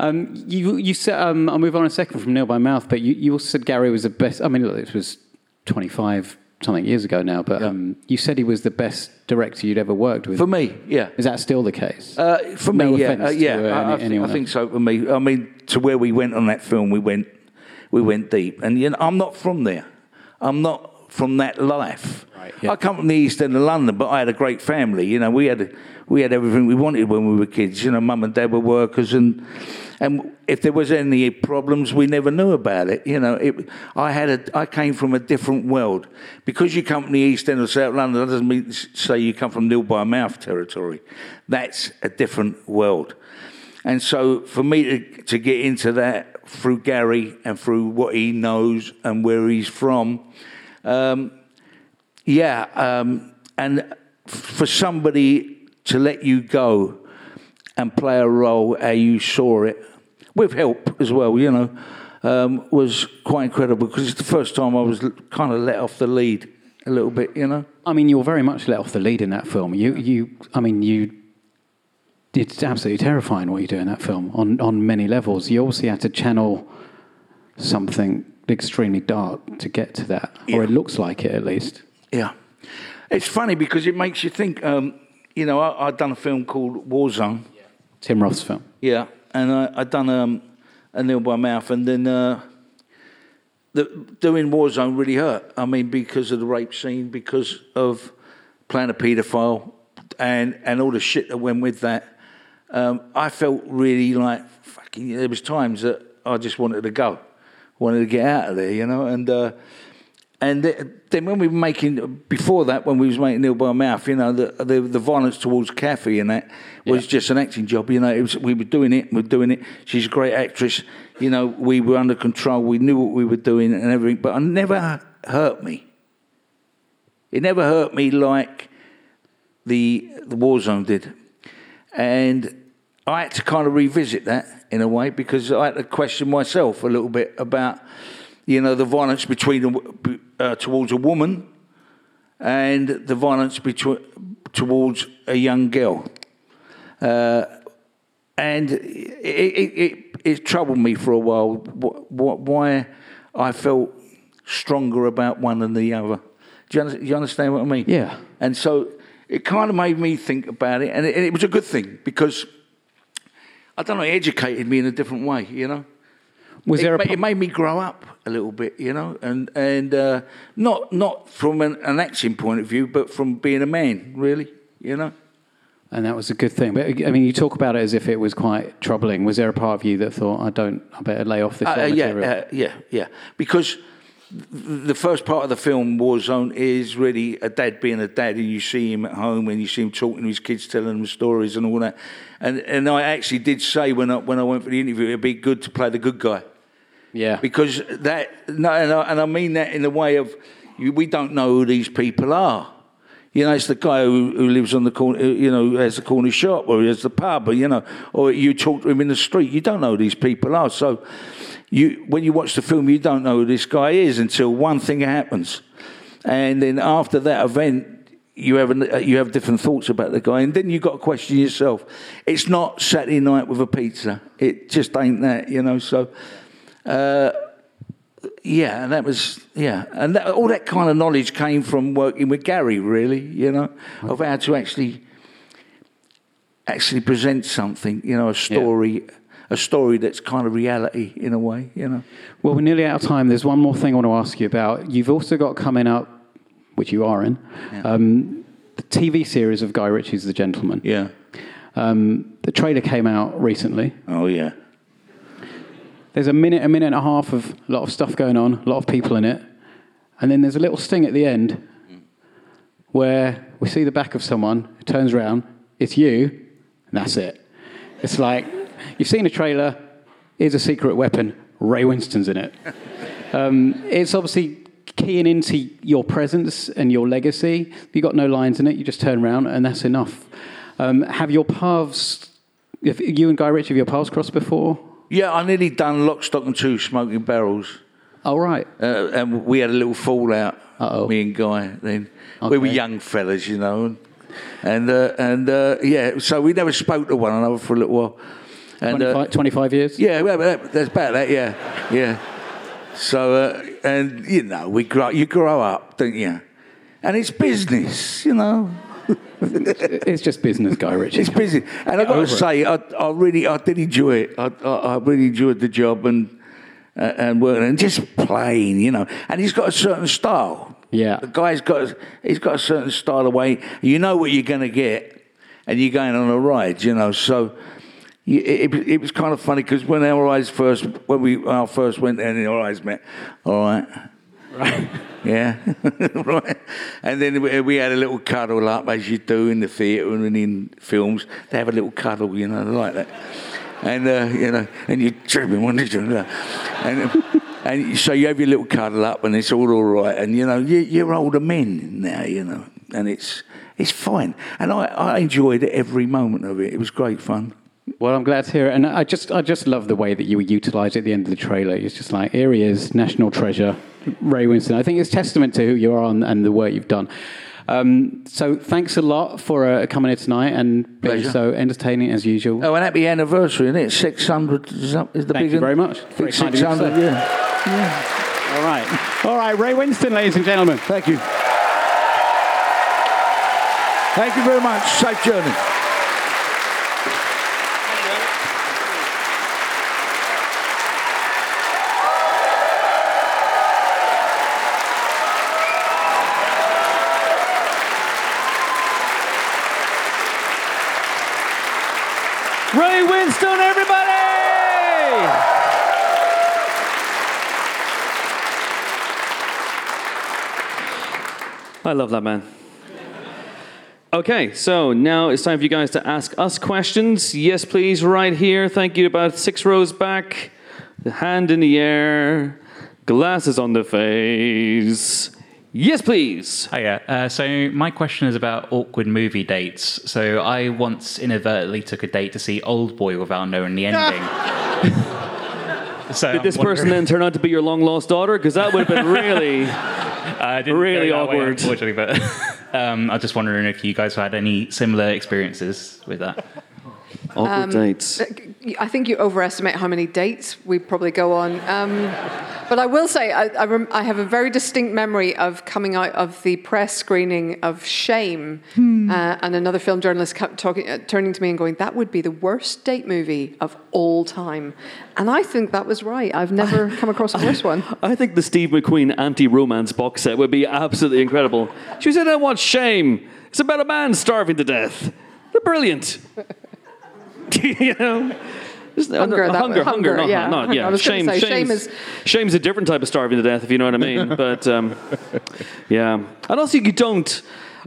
Um, you you said um, I'll move on a second from Nil by Mouth, but you, you also said Gary was the best. I mean, look, this was twenty five something years ago now, but um, you said he was the best director you'd ever worked with. For me, yeah. Is that still the case? Uh, for No me, yeah, uh, yeah. to, uh, I, I, any- think, anyone I think so. For me, I mean, to where we went on that film, we went, we went deep. And you know, I'm not from there. I'm not from that life. yeah. I come from the east end of London, but I had a great family. You know, we had we had everything we wanted when we were kids. You know, mum and dad were workers, and and if there was any problems, we never knew about it. You know, it, I had a I came from a different world because you come from the east end of South London. That doesn't mean say you come from nil by mouth territory. That's a different world. And so for me to, to get into that through Gary and through what he knows and where he's from, um, yeah, um, and for somebody to let you go and play a role how you saw it, with help as well, you know, um, was quite incredible because it's the first time I was kind of let off the lead a little bit, you know. I mean, you were very much let off the lead in that film. You, you, I mean, you. It's absolutely terrifying what you do in that film on, on many levels. You obviously had to channel something extremely dark to get to that, or it looks like it at least. Yeah. It's funny because it makes you think. Um, you know, I, I'd done a film called Warzone. Tim Roth's film. Yeah, and I, I'd done um, a nil by mouth, and then uh, the, doing Warzone really hurt. I mean, because of the rape scene, because of playing a paedophile, and and all the shit that went with that. Um, I felt really like fucking. There was times that I just wanted to go, wanted to get out of there, you know, and. Uh, and then when we were making before that, when we was making Nil by Mouth, you know, the the, the violence towards Kathy and that was just an acting job. You know, it was, we were doing it, we were doing it. She's a great actress. You know, we were under control. We knew what we were doing and everything. But it never hurt me. It never hurt me like the the war zone did, and I had to kind of revisit that in a way because I had to question myself a little bit about you know, the violence between uh, towards a woman and the violence between towards a young girl. Uh, and it, it, it, it troubled me for a while wh- wh- why I felt stronger about one than the other. Do you, under, you understand what I mean? Yeah. And so it kind of made me think about it, and it, and it was a good thing because I don't know, it educated me in a different way, you know? Was it, there a ma- it made me grow up a little bit, you know, and and uh, not not from an, an acting point of view, but from being a man, really, you know. And that was a good thing. But I mean, you talk about it as if it was quite troubling. Was there a part of you that thought, I don't, I better lay off this Uh, uh, yeah, uh, yeah, yeah. Because the first part of the film, Warzone, is really a dad being a dad, and you see him at home, and you see him talking to his kids, telling them stories and all that. And and I actually did say when I when I went for the interview, it'd be good to play the good guy. Yeah. because that no, and I, and I mean that in the way of you, we don't know who these people are. You know, it's the guy who, who lives on the corner, you know, has the corner shop or has the pub, or you know, or you talk to him in the street. You don't know who these people are. So, you when you watch the film, you don't know who this guy is until one thing happens, and then after that event, you have an, you have different thoughts about the guy, and then you got to question yourself. It's not Saturday night with a pizza. It just ain't that, you know. So. Uh, yeah, and that was yeah, and that, all that kind of knowledge came from working with Gary, really, you know, of how to actually actually present something, you know, a story, a story that's kind of reality in a way, you know. Well, we're nearly out of time. There's one more thing I want to ask you about. You've also got coming up, which you are in, um, the TV series of Guy Ritchie's The Gentlemen. Yeah. Um, the trailer came out recently. Oh yeah. There's a minute, a minute and a half of a lot of stuff going on, a lot of people in it. And then there's a little sting at the end where we see the back of someone who turns around, it's you, and that's it. It's like, you've seen a trailer, here's a secret weapon, Ray Winstone's in it. Um, it's obviously keying into your presence and your legacy. You've got no lines in it, you just turn around, and that's enough. Um, have your paths, if you and Guy Ritchie, have your paths crossed before? Yeah, I nearly done Lock, Stock and Two Smoking Barrels. Oh, right. Uh, and we had a little fallout, Uh-oh. me and Guy. Then we were young fellas, you know, and and, uh, and uh, yeah, so we never spoke to one another for a little while. And uh, 25, 25 years? yeah, well, that, that's about that. Yeah, yeah. So uh, and you know, we grow, you grow up, don't you? And it's business, you know. *laughs* It's just business, Guy Ritchie. It's busy, and I've got to say, I, I really, I did enjoy it. I, I, I really enjoyed the job and uh, and working and just playing, you know. And he's got a certain style. Yeah. the guy's got, he's got a certain style of way. You know what you're going to get, and you're going on a ride, you know. So. It, it, it was kind of funny because when our eyes first, when we our first went there and our eyes met, all right, Right. *laughs* yeah, *laughs* right. And then we, we had a little cuddle up, as you do in the theatre and in films. They have a little cuddle, you know, like that. And uh, you know, and you trip him, what you? And and so you have your little cuddle up, and it's all all right. And you know, you, you're older men now, you know, and it's it's fine. And I, I enjoyed every moment of it. It was great fun. Well, I'm glad to hear it, and I just, I just love the way that you were utilised at the end of the trailer. It's just like here he is, national treasure, Ray Winstone. I think it's testament to who you are and, and the work you've done. Um, so thanks a lot for uh, coming here tonight and being Pleasure. so entertaining as usual. Oh, and happy anniversary, isn't it? Six hundred is, up- is the Thank big you very much. Very kind of you to six hundred, say. yeah. All right. All right, Ray Winstone, ladies and gentlemen. Thank you. Thank you very much. Safe journey. Ray Winstone, everybody! I love that man. Okay, so now it's time for you guys to ask us questions. Yes, please, right here. Thank you. About six rows back. The hand in the air. Glasses on the face. Yes, please. Hiya. Uh, so my question is about awkward movie dates. So I once inadvertently took a date to see Old Boy without knowing the ending. *laughs* *laughs* so Did this person then turn out to be your long lost daughter? Because that would have been really. *laughs* uh, really that way, awkward. unfortunately, but *laughs* um, I was just wondering if you guys have had any similar experiences with that. Awkward dates. I think you overestimate how many dates we probably go on. Um, but I will say, I, I, rem- I have a very distinct memory of coming out of the press screening of Shame, uh, and another film journalist kept talking, uh, turning to me and going, "That would be the worst date movie of all time." And I think that was right. I've never *laughs* come across a worse one. I think the Steve McQueen anti-romance box set would be absolutely incredible. She said, "I want Shame. It's about a man starving to death. They're brilliant." *laughs* you know. Hunger, that- hunger, hunger, hunger, not, yeah. not, yeah. I shame, say, shame is- shame's a different type of starving to death, if you know what I mean. *laughs* But um, yeah, and also you don't,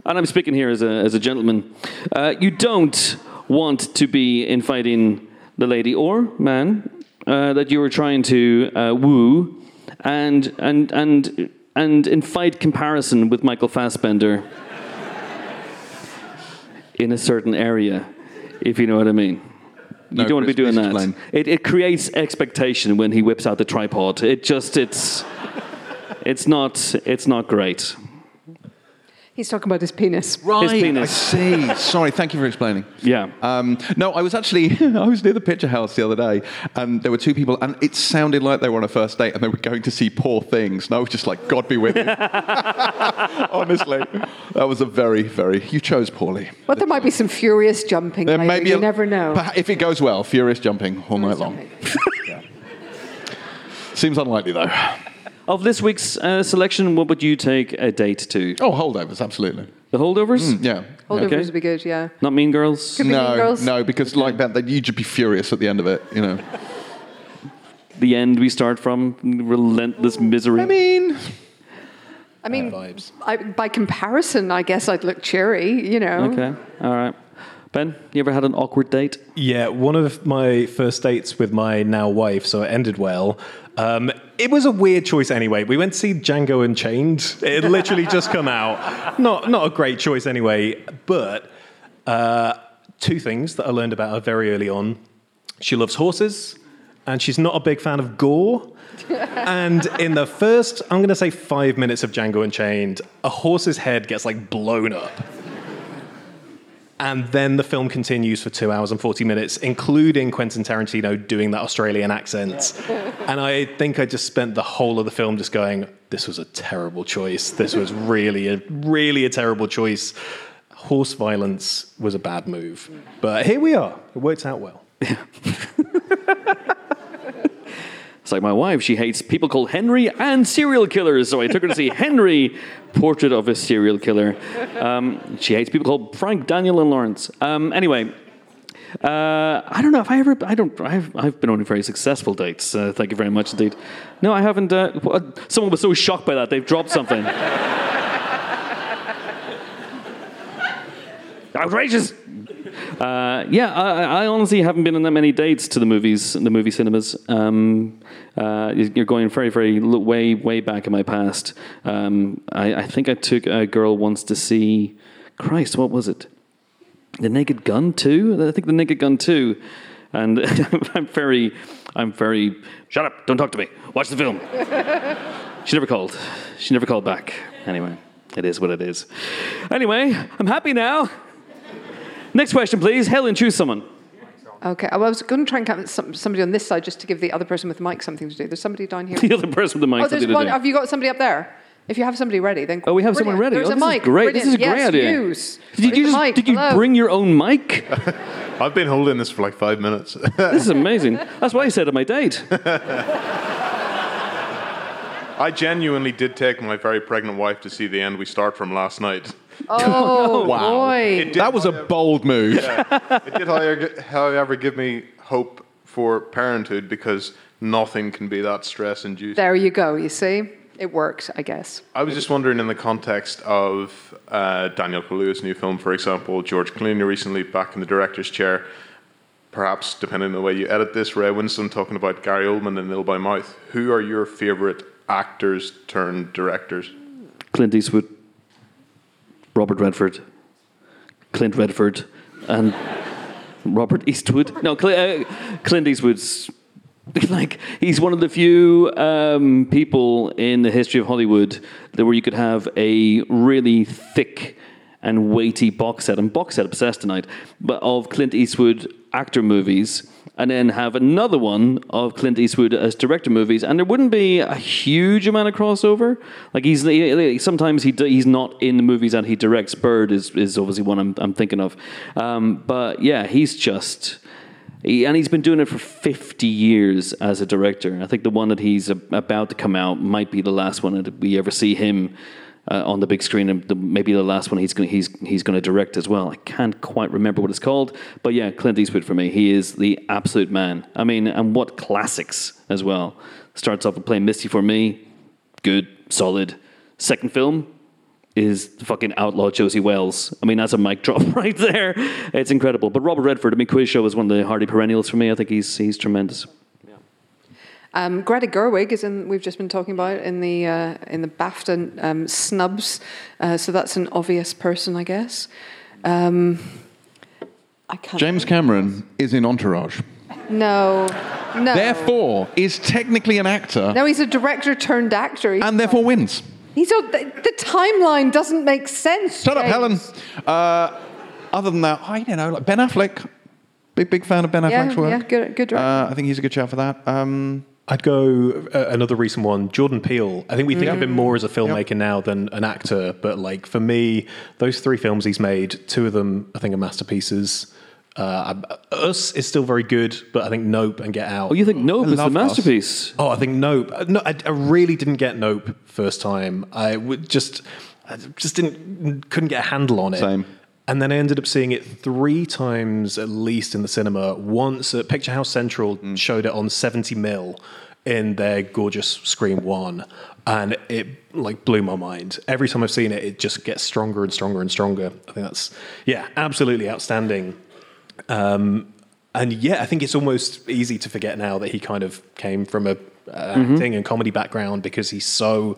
and I'm speaking here as a as a gentleman, uh, you don't want to be inviting the lady or man uh, that you were trying to uh, woo, and and and and invite comparison with Michael Fassbender *laughs* in a certain area, if you know what I mean. No, you don't want to be doing that. It, it creates expectation when he whips out the tripod. It just it's it's not it's not great. He's talking about his penis. Right, I penis. see. Sorry, thank you for explaining. Yeah. Um, no, I was actually *laughs* I was near the picture house the other day, and there were two people, and it sounded like they were on a first date, and they were going to see Poor Things, and I was just like, God be with you. *laughs* Honestly, that was a very, very. You chose poorly. But there might be some furious jumping. There later. may be you a- never know. If it goes well, furious jumping all night long. *laughs* Seems unlikely though. Of this week's uh, selection, what would you take a date to? Oh, holdovers, absolutely. The holdovers? Mm, yeah. Holdovers Okay. would be good, yeah. Not Mean Girls. Could be Mean No, Girls. no, because like that, that you'd just be furious at the end of it, you know. The end we start from. Relentless misery. I mean, I mean, vibes. I, by comparison, I guess I'd look cheery, you know. Okay. All right. Ben, you ever had an awkward date? Yeah, one of my first dates with my now wife, so it ended well. Um, it was a weird choice anyway. We went to see Django Unchained. It had literally just come out. Not not a great choice anyway, but uh, two things that I learned about her very early on. She loves horses, and she's not a big fan of gore. and in the first, I'm going to say five minutes of Django Unchained, a horse's head gets like blown up. And then the film continues for two hours and 40 minutes, including Quentin Tarantino doing that Australian accent. *laughs* and I think I just spent the whole of the film just going, this was a terrible choice. This was really, a, really a terrible choice. Horse violence was a bad move. But here we are. It worked out well. *laughs* It's like my wife. She hates people called Henry and serial killers. So I took her to see *laughs* Henry, Portrait of a Serial Killer. Um, she hates people called Frank, Daniel, and Lawrence. Um, anyway, uh, I don't know if I ever. I don't. I've, I've been on very successful dates. Uh, thank you very much indeed. No, I haven't. Uh, what- someone was so shocked by that they've dropped something. *laughs* Outrageous. Uh, yeah, I, I honestly haven't been on that many dates to the movies, the movie cinemas. Um, uh, you're going very, very way, way back in my past. Um, I, I think I took a girl once to see, Christ, what was it? The Naked Gun 2? I think The Naked Gun 2. And *laughs* I'm very, I'm very, shut up, don't talk to me, watch the film. she never called. She never called back. Anyway, it is what it is. Anyway, I'm happy now. Next question, please. Helen, choose someone. Okay, I was going to try and get some, somebody on this side just to give the other person with the mic something to do. There's somebody down here. *laughs* The other person with the mic. oh, there's something to one. do. Have you got somebody up there? If you have somebody ready, then Oh, we have someone ready. There's oh, a this mic. Is great. This is a Brilliant. great yes, idea. Use. Did you, Where's the just, mic? did you Hello. bring your own mic? *laughs* I've been holding this for like five minutes. *laughs* this is amazing. That's why I said at my date. I genuinely did take my very pregnant wife to see the end we start from last night. *laughs* Oh, Wow. boy. That was a bold move. *laughs* it did, however, however, give me hope for parenthood because nothing can be that stress induced. There you go. You see, it worked. I guess. I was just wondering, in the context of uh, Daniel Kaluuya's new film, for example, George Clooney recently back in the director's chair. Perhaps, depending on the way you edit this, Ray Winstone talking about Gary Oldman and Nil by Mouth. Who are your favorite actors turned directors? Clint Eastwood, Robert Redford, Clint Redford, and *laughs* Robert Eastwood. No, Cl- uh, Clint Eastwood's *laughs* like he's one of the few um, people in the history of Hollywood that where you could have a really thick and weighty box set. I'm box set obsessed tonight, but of Clint Eastwood actor movies. And then have another one of Clint Eastwood as director movies, and there wouldn't be a huge amount of crossover. Like he's he- sometimes he he's not in the movies that he directs. Bird is is obviously one I'm I'm thinking of, um, but yeah, he's just he, and he's been doing it for 50 years as a director. I think the one that he's a, about to come out might be the last one that we ever see him uh, on the big screen, and the, maybe the last one he's going he's he's going to direct as well. I can't quite remember what it's called, but yeah, Clint Eastwood for me, he is the absolute man. I mean, and what classics as well. Starts off with playing Misty for me, good, solid. Second film, is fucking outlaw Josey Wales. I mean, that's a mic *laughs* drop right there. It's incredible. But Robert Redford, I mean, Quiz Show is one of the Hardy perennials for me. I think he's he's tremendous. Um, Greta Gerwig is in. We've just been talking about in the uh, in the BAFTA um, snubs. Uh, so that's an obvious person, I guess. Um, I can't. James Cameron is in Entourage. No, no. Therefore, is technically an actor no, he's a director turned actor. And therefore wins. he's the, the timeline doesn't make sense. Shut up, Helen. Uh, other than that, I don't know, like Ben Affleck. Big, big fan of Ben Yeah, Affleck's work. yeah, good, good director. Uh, I think he's a good shout for that. Um, I'd go uh, another recent one, Jordan Peele. I think we think of him more as a filmmaker now than an actor, but like for me, those three films he's made, two of them I think are masterpieces. Uh, Us is still very good, but I think Nope and Get Out. Oh, you think Nope is the love Us. masterpiece? Oh, I think Nope. Uh, No, I, I really didn't get Nope first time. I would just, I just didn't, couldn't get a handle on it. Same. And then I ended up seeing it three times at least in the cinema. Once at Picture House Central showed it on 70 mil in their gorgeous Screen One, and it like blew my mind. Every time I've seen it, it just gets stronger and stronger and stronger. I think that's yeah, absolutely outstanding. Um, and yeah, I think it's almost easy to forget now that he kind of came from a uh, acting and comedy background because he's so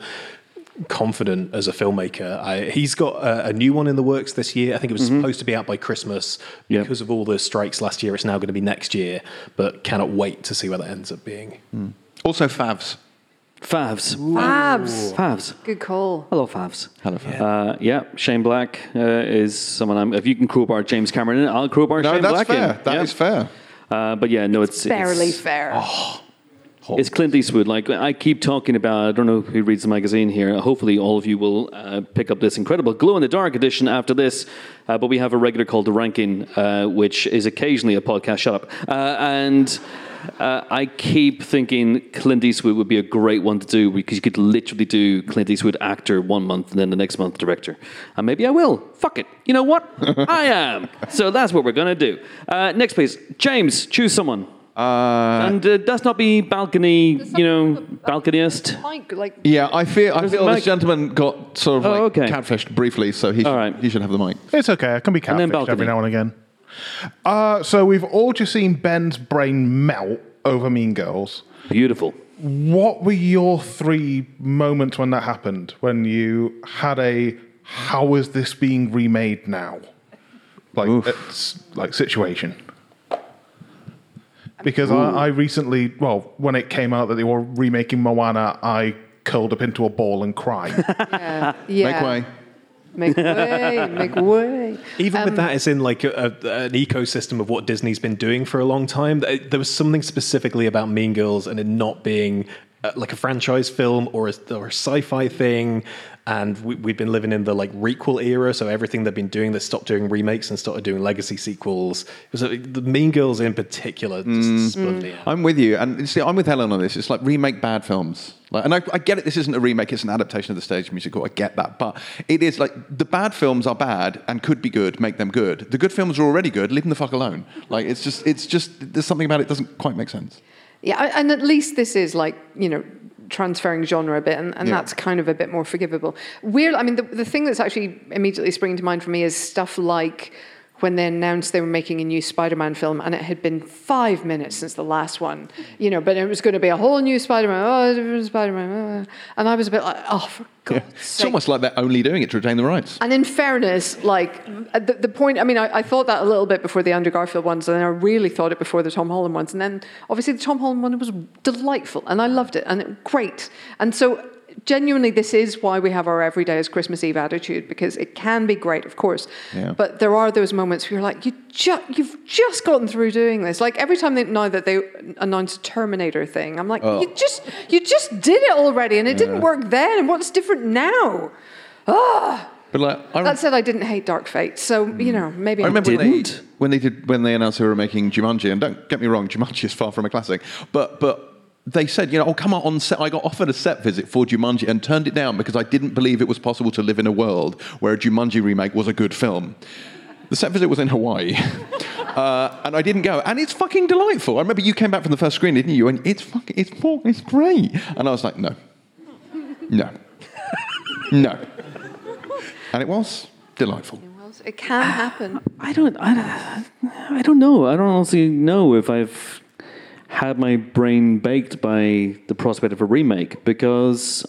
confident as a filmmaker. I, he's got a, a new one in the works this year. I think it was supposed to be out by Christmas. Yeah. Because of all the strikes last year, it's now going to be next year. But cannot wait to see where that ends up being. also, Favs. Favs. Abs. Favs. Good call. Hello, Favs. Hello, Favs. Uh, yeah, Shane Black uh, is someone I'm. If you can crowbar James Cameron in, I'll crowbar No, Shane that's Black fair. in. That yeah. is fair. Uh, but yeah, no, it's Barely it's, fair. It's Clint Eastwood. Like I keep talking about. I don't know who reads the magazine here. Hopefully, all of you will uh, pick up this incredible glow in the dark edition after this. Uh, but we have a regular called the Ranking, uh, which is occasionally a podcast. Shut up. Uh, and uh, I keep thinking Clint Eastwood would be a great one to do because you could literally do Clint Eastwood actor one month and then the next month director. And maybe I will. Fuck it. You know what? *laughs* I am. So that's what we're gonna do. Uh, next, please, James. Choose someone. And uh, does not be balcony, you know, balconyist. Mike, like Yeah, I feel I feel a this gentleman got sort of Oh, like okay. catfished briefly, so he, All should, right. he should have the mic. It's okay. I can be catfished every now and again. Uh, so we've all just seen Ben's brain melt over Mean Girls. Beautiful. What were your three moments when that happened? When you had a "How is this being remade now?" like it's like situation. Because I, I recently, well, when it came out that they were remaking Moana, I curled up into a ball and cried. yeah, *laughs* yeah. Make way. Make way, make way. Even Um, with that, it's in like a, a, an ecosystem of what Disney's been doing for a long time. There was something specifically about Mean Girls and it not being uh, like a franchise film or a, or a sci-fi thing. And we, we've been living in the like requel era, so everything they've been doing, they stopped doing remakes and started doing legacy sequels. It was uh, the Mean Girls in particular just spun me. I'm with you, and see, I'm with Helen on this. It's like remake bad films, like, and I, I get it. This isn't a remake; it's an adaptation of the stage musical. I get that, but it is like the bad films are bad and could be good. Make them good. The good films are already good. Leave them the fuck alone. Like it's just, it's just. There's something about it that doesn't quite make sense. Yeah, and at least this is like, you know, transferring genre a bit, and, and Yeah. that's kind of a bit more forgivable. Weird, I mean, the, the thing that's actually immediately springing to mind for me is stuff like when they announced they were making a new Spider-Man film, and it had been five minutes since the last one, you know, but it was going to be a whole new Spider-Man, oh, different Spider-Man, uh, and I was a bit like, oh, for Yeah. It's almost like they're only doing it to retain the rights. and in fairness, like the, the point, I mean, I, I thought that a little bit before the Andrew Garfield ones, and I really thought it before the Tom Holland ones. And then obviously the Tom Holland one was delightful, and I loved it, and it, great. And so, genuinely, this is why we have our every day is Christmas Eve attitude, because it can be great, of course. Yeah. But there are those moments where you're like, you ju- you've just gotten through doing this. Like every time they, now that they announced a Terminator thing, I'm like, Oh. you just you just did it already, and it didn't work then. And what's different now? Ah. But like, I, That said, I didn't hate Dark Fate, so you know maybe I remember when they, didn't? when they did when they announced they were making Jumanji, and don't get me wrong, Jumanji is far from a classic, but but they said, you know, oh come on, on set. I got offered a set visit for Jumanji and turned it down because I didn't believe it was possible to live in a world where a Jumanji remake was a good film. The set visit was in Hawaii, *laughs* uh, and I didn't go. And it's fucking delightful. I remember you came back from the first screen, didn't you? And it's fucking, it's fuck- it's great. And I was like, no, no, no. And it was delightful. it can happen. I don't. I, don't. I don't know. I don't honestly know if I've had my brain baked by the prospect of a remake because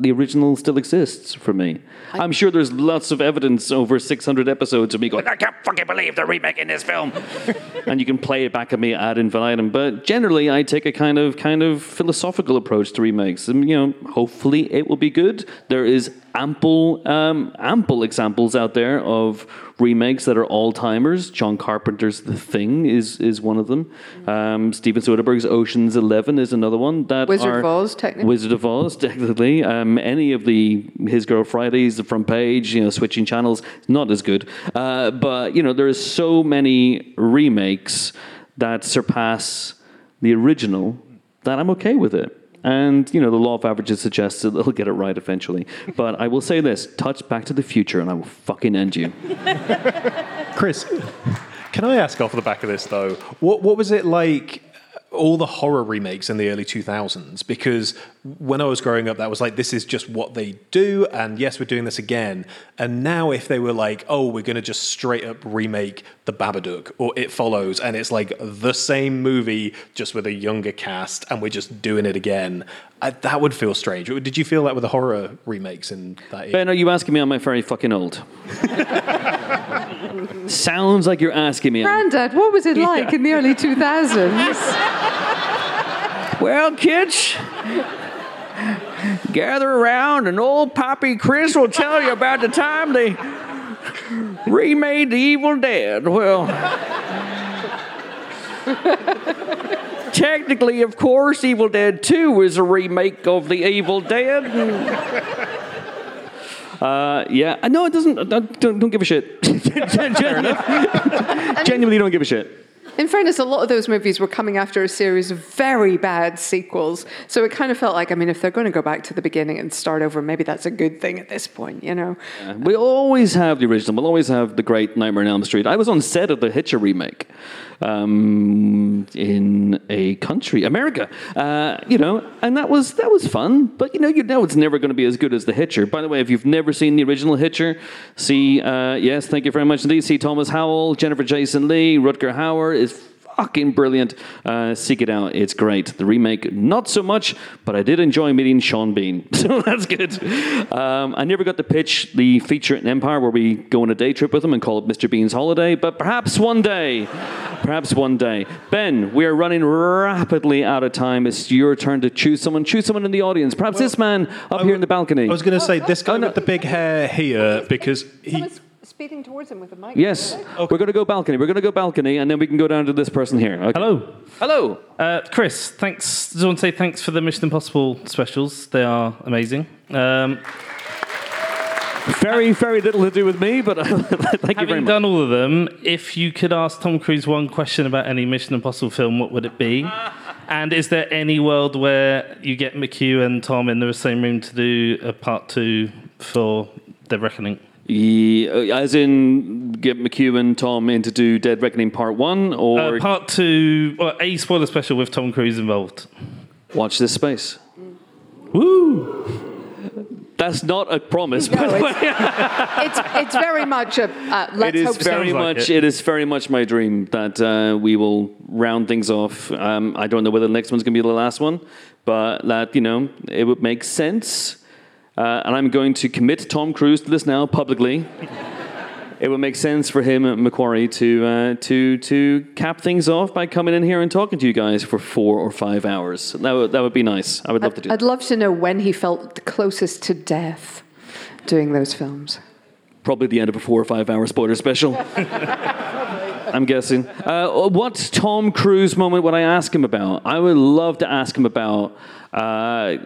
the original still exists for me. I'm sure there's lots of evidence over 600 episodes of me going, I can't fucking believe they're remaking this film. *laughs* and you can play it back at me ad infinitum. But generally, I take a kind of kind of philosophical approach to remakes. And, you know, hopefully it will be good. There is ample um, ample examples out there of remakes that are all timers. John Carpenter's The Thing is is one of them. Um, Steven Soderbergh's Ocean's Eleven is another one. That Wizard of Oz, technically. Wizard of Oz, technically. Um, any of the His Girl Fridays, the front page, you know, switching channels, not as good. Uh, but you know, there is so many remakes that surpass the original that I'm okay with it. And you know, the law of averages suggests that they'll get it right eventually. But I will say this: touch Back to the Future, and I will fucking end you. Chris, can I ask off the back of this though? What what was it like? All the horror remakes in the early 2000s, because when I was growing up, that was like, this is just what they do, and yes, we're doing this again. And now, if they were like, oh, we're going to just straight up remake The Babadook or It Follows, and it's like the same movie, just with a younger cast, and we're just doing it again, I, that would feel strange. Did you feel that with the horror remakes in that era? Ben, are you asking me am I very fucking old? *laughs* Sounds like you're asking me. Grandad, what was it like in the early 2000s? *laughs* Well, kids, gather around and old Poppy Chris will tell you about the time they remade The Evil Dead. Well, technically, of course, Evil Dead 2 is a remake of The Evil Dead. Uh, yeah, Uh, no, it doesn't. uh, Don't, don't give a shit. *laughs* Genuinely don't give a shit. In fairness, a lot of those movies were coming after a series of very bad sequels. So it kind of felt like, I mean, if they're going to go back to the beginning and start over, maybe that's a good thing at this point, you know? We always have the original. We'll always have the great Nightmare on Elm Street. I was on set of the Hitcher remake um, in a country, America. Uh, you know, and that was that was fun. But you know, you know, it's never going to be as good as the Hitcher. By the way, if you've never seen the original Hitcher, see, uh, yes, thank you very much indeed. See Thomas Howell, Jennifer Jason Lee, Rutger Hauer is fucking brilliant. Uh, seek it out; it's great. The remake, not so much, but I did enjoy meeting Sean Bean, *laughs* so that's good. Um, I never got to pitch the feature in Empire where we go on a day trip with him and call it Mr. Bean's Holiday, but perhaps one day, perhaps one day. Ben, we are running rapidly out of time. It's your turn to choose someone. Choose someone in the audience. Perhaps this man up here in the balcony. I was going to say this guy with the big hair here because he. Someone's speeding towards him with a mic. Yes, we're going to go balcony. We're going to go balcony, and then we can go down to this person here. Okay. Hello. Hello. Uh, Chris, thanks. Just want to say thanks for the Mission Impossible specials. They are amazing. Um, very, very little to do with me, but *laughs* thank you very much. done all of them, if you could ask Tom Cruise one question about any Mission Impossible film, what would it be? *laughs* and is there any world where you get McHugh and Tom in the same room to do a part two for The Reckoning? Yeah, uh, as in get McHugh and Tom in to do Dead Reckoning Part One, or Uh, part two, or a spoiler special with Tom Cruise involved. watch this space. Woo! That's not a promise. by the way. it's, it's very much a uh, let's it is hope so. very much. it is very much my dream that uh, we will round things off. Um, I don't know whether the next one's going to be the last one, but that you know it would make sense. Uh, and I'm going to commit Tom Cruise to this now publicly. it would make sense for him, uh, McQuarrie, to uh, to to cap things off by coming in here and talking to you guys for four or five hours. That would, that would be nice. I would love to do. I'd love to know when he felt closest to death doing those films. Probably the end of a four or five hour spoiler special. *laughs* I'm guessing. Uh, what's Tom Cruise moment would I ask him about? I would love to ask him about, uh,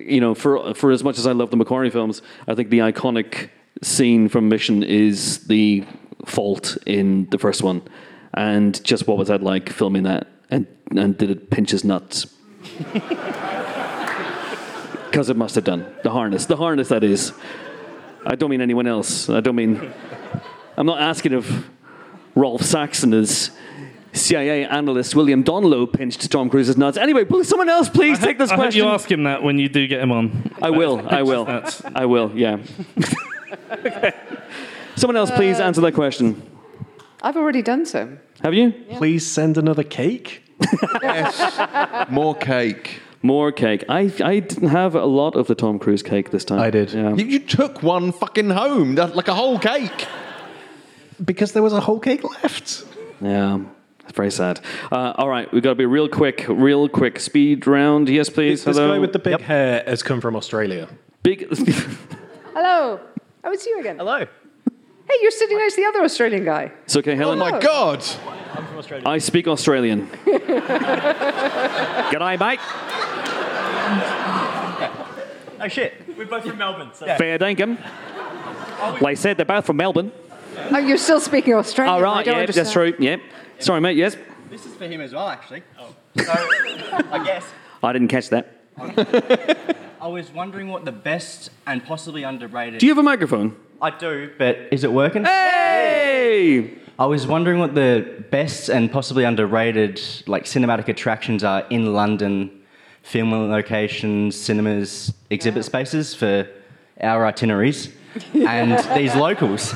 you know, for, for as much as I love the McQuarrie films, I think the iconic scene from Mission is the fault in the first one. And just what was that like filming that? And, and did it pinch his nuts? *laughs* Because it must have done. The harness. The harness, that is. I don't mean anyone else. I don't mean. I'm not asking if Rolf Saxon as CIA analyst William Donloe pinched Tom Cruise's nuts. Anyway, please, someone else, please take this I hope question. you ask him that when you do get him on. I will. I will. I will. Yeah. okay. *laughs* Someone else, please answer that question. I've already done so. Have you? Please send another cake. *laughs* yes. More cake. More cake. I, I didn't have a lot of the Tom Cruise cake this time. I did. Yeah. You, you took one fucking home, that- like a whole cake. Because there was a whole cake left. Yeah. It's very sad. Uh, all right, we've got to be real quick, real quick. Speed round. Yes, please. Hello. This Hello. guy with the big hair has come from Australia. Big. *laughs* Hello. Oh, it's you again. Hello. Hey, you're sitting next to the other Australian guy. It's okay, Helen. Oh my God. I'm from Australia. I speak Australian. *laughs* G'day, mate. oh shit. We're both from Melbourne. So. Fair dinkum. They said they're both from Melbourne. Oh, you're still speaking Australian. All I right, don't yeah, understand. that's true. Yeah. Sorry, mate. Yes. This is for him as well, actually. Oh. So, I guess. I didn't catch that. I was wondering what the best and possibly underrated. Do you have a microphone? I do, but is it working? Hey! I was wondering what the best and possibly underrated like cinematic attractions are in London, filming locations, cinemas, exhibit spaces for our itineraries, and these locals.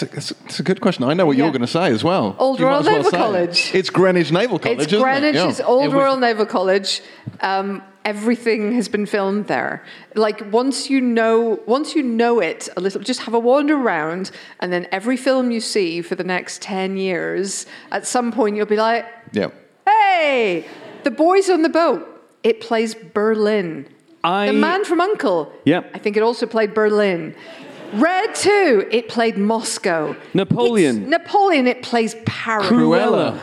It's a, it's a- it's a good question. I know what Yeah. you're going to say as well. Old You Royal well Naval say it. College. It's Greenwich Naval College, It's isn't Greenwich, it? Yeah. it's Old It was- Royal Naval College. Um, everything has been filmed there. Like once you know, once you know it a little, just have a wander around, and then every film you see for the next ten years, at some point you'll be like, Yeah. "Hey, the boys on the boat." It plays Berlin. I. The Man from Uncle. Yeah. I think it also played Berlin. Red 2, it played Moscow. Napoleon. It's Napoleon, it plays Paris. Cruella.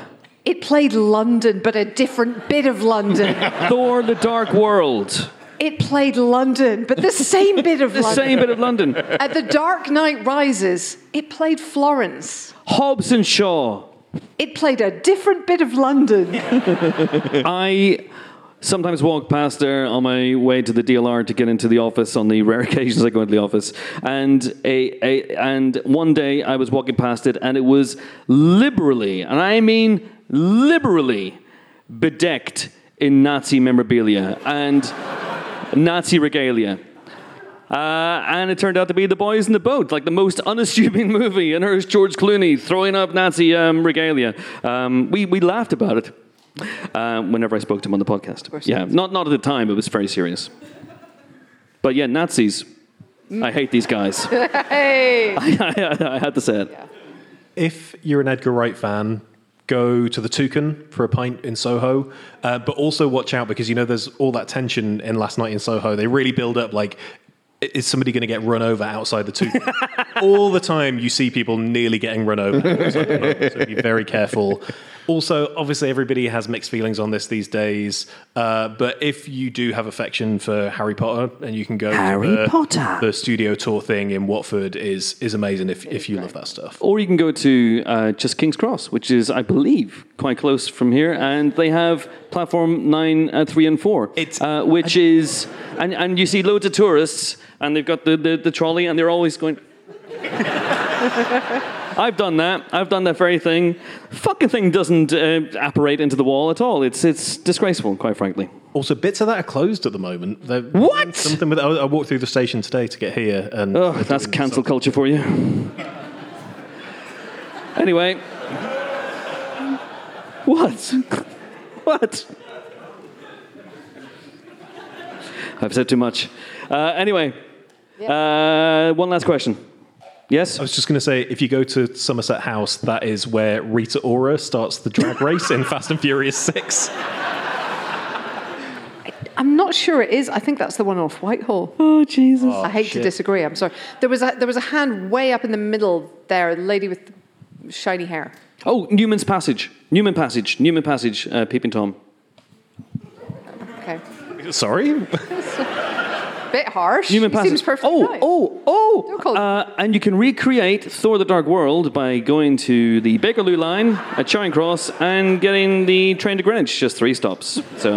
It played London, but a different bit of London. *laughs* Thor: The Dark World. it played London, but the same bit of *laughs* London. The London. same bit of London. At The Dark Knight Rises, it played Florence. Hobbs and Shaw. It played a different bit of London. *laughs* I sometimes walk past there on my way to the DLR to get into the office on the rare *laughs* occasions I go into the office. And a, a and one day I was walking past it and it was liberally, and I mean liberally, bedecked in Nazi memorabilia and *laughs* Nazi regalia. Uh, and it turned out to be The Boys in the Boat, like the most unassuming *laughs* movie. And there's George Clooney throwing up Nazi um, regalia. Um, we, we laughed about it uh, whenever I spoke to him on the podcast. Yeah, not, not at the time, it was very serious. But yeah, Nazis. I hate these guys. *laughs* hey. *laughs* I, I, I had to say it. If you're an Edgar Wright fan, go to the Toucan for a pint in Soho. Uh, but also watch out because you know there's all that tension in Last Night in Soho. They really build up like. Is somebody going to get run over outside the Toucan? *laughs* all the time, you see people nearly getting run over. outside the pub, so be very careful. Also, obviously, everybody has mixed feelings on this these days. Uh, but if you do have affection for Harry Potter, and you can go Harry to the, Potter. the studio tour thing in Watford is is amazing if, if you love that stuff. Or you can go to uh, just King's Cross, which is, I believe, quite close from here, and they have platform nine, uh, three, and four, uh, which is, and, and you see loads of tourists, and they've got the, the, the trolley, and they're always going. I've done that. I've done that very thing. Fucking thing doesn't uh, apparate into the wall at all. It's it's disgraceful, quite frankly. Also, bits of that are closed at the moment. They're- What? Something with I, I walked through the station today to get here, and Oh, that's cancel culture for you. anyway. What? What? I've said too much. Uh, anyway, uh, one last question. Yes? I was just going to say, if you go to Somerset House, that is where Rita Ora starts the drag race in Fast and Furious Six. I'm not sure it is. I think that's the one off Whitehall. Oh Jesus! I hate to disagree. I'm sorry. There was a there was a hand way up in the middle there, a lady with shiny hair. Oh, Newman's Passage. Newman Passage. Newman Passage, uh, Peeping Tom. Okay. Sorry? *laughs* Bit harsh. Newman He seems perfectly oh, fine. oh, oh! Uh, and you can recreate Thor the Dark World by going to the Bakerloo line at Charing Cross and getting the train to Greenwich, just three stops. So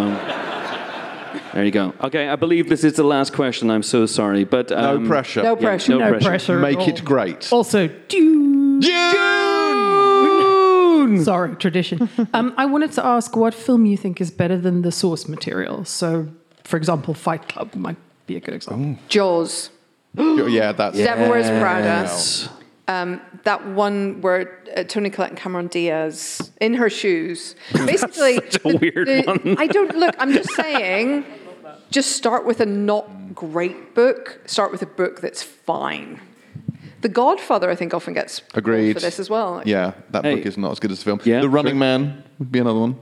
there you go. Okay, I believe this is the last question. I'm so sorry. but No um, pressure. No yeah, pressure. no, No pressure. pressure Make it great. Also, Dune. June! *laughs* Sorry, tradition. um, I wanted to ask what film you think is better than the source material. So, for example, Fight Club might be a good example. Jaws. yeah, that's Devil Wears Prada. Um, that one where uh, Toni Collette and Cameron Diaz in her shoes. *laughs* Basically, such a weird one. I don't look. I'm just saying. Just start with a not great book. Start with a book that's fine. The Godfather, I think, often gets pulled Agreed. for this as well. Yeah, that Hey. book is not as good as the film. Yeah, the Running true. Man would be another one.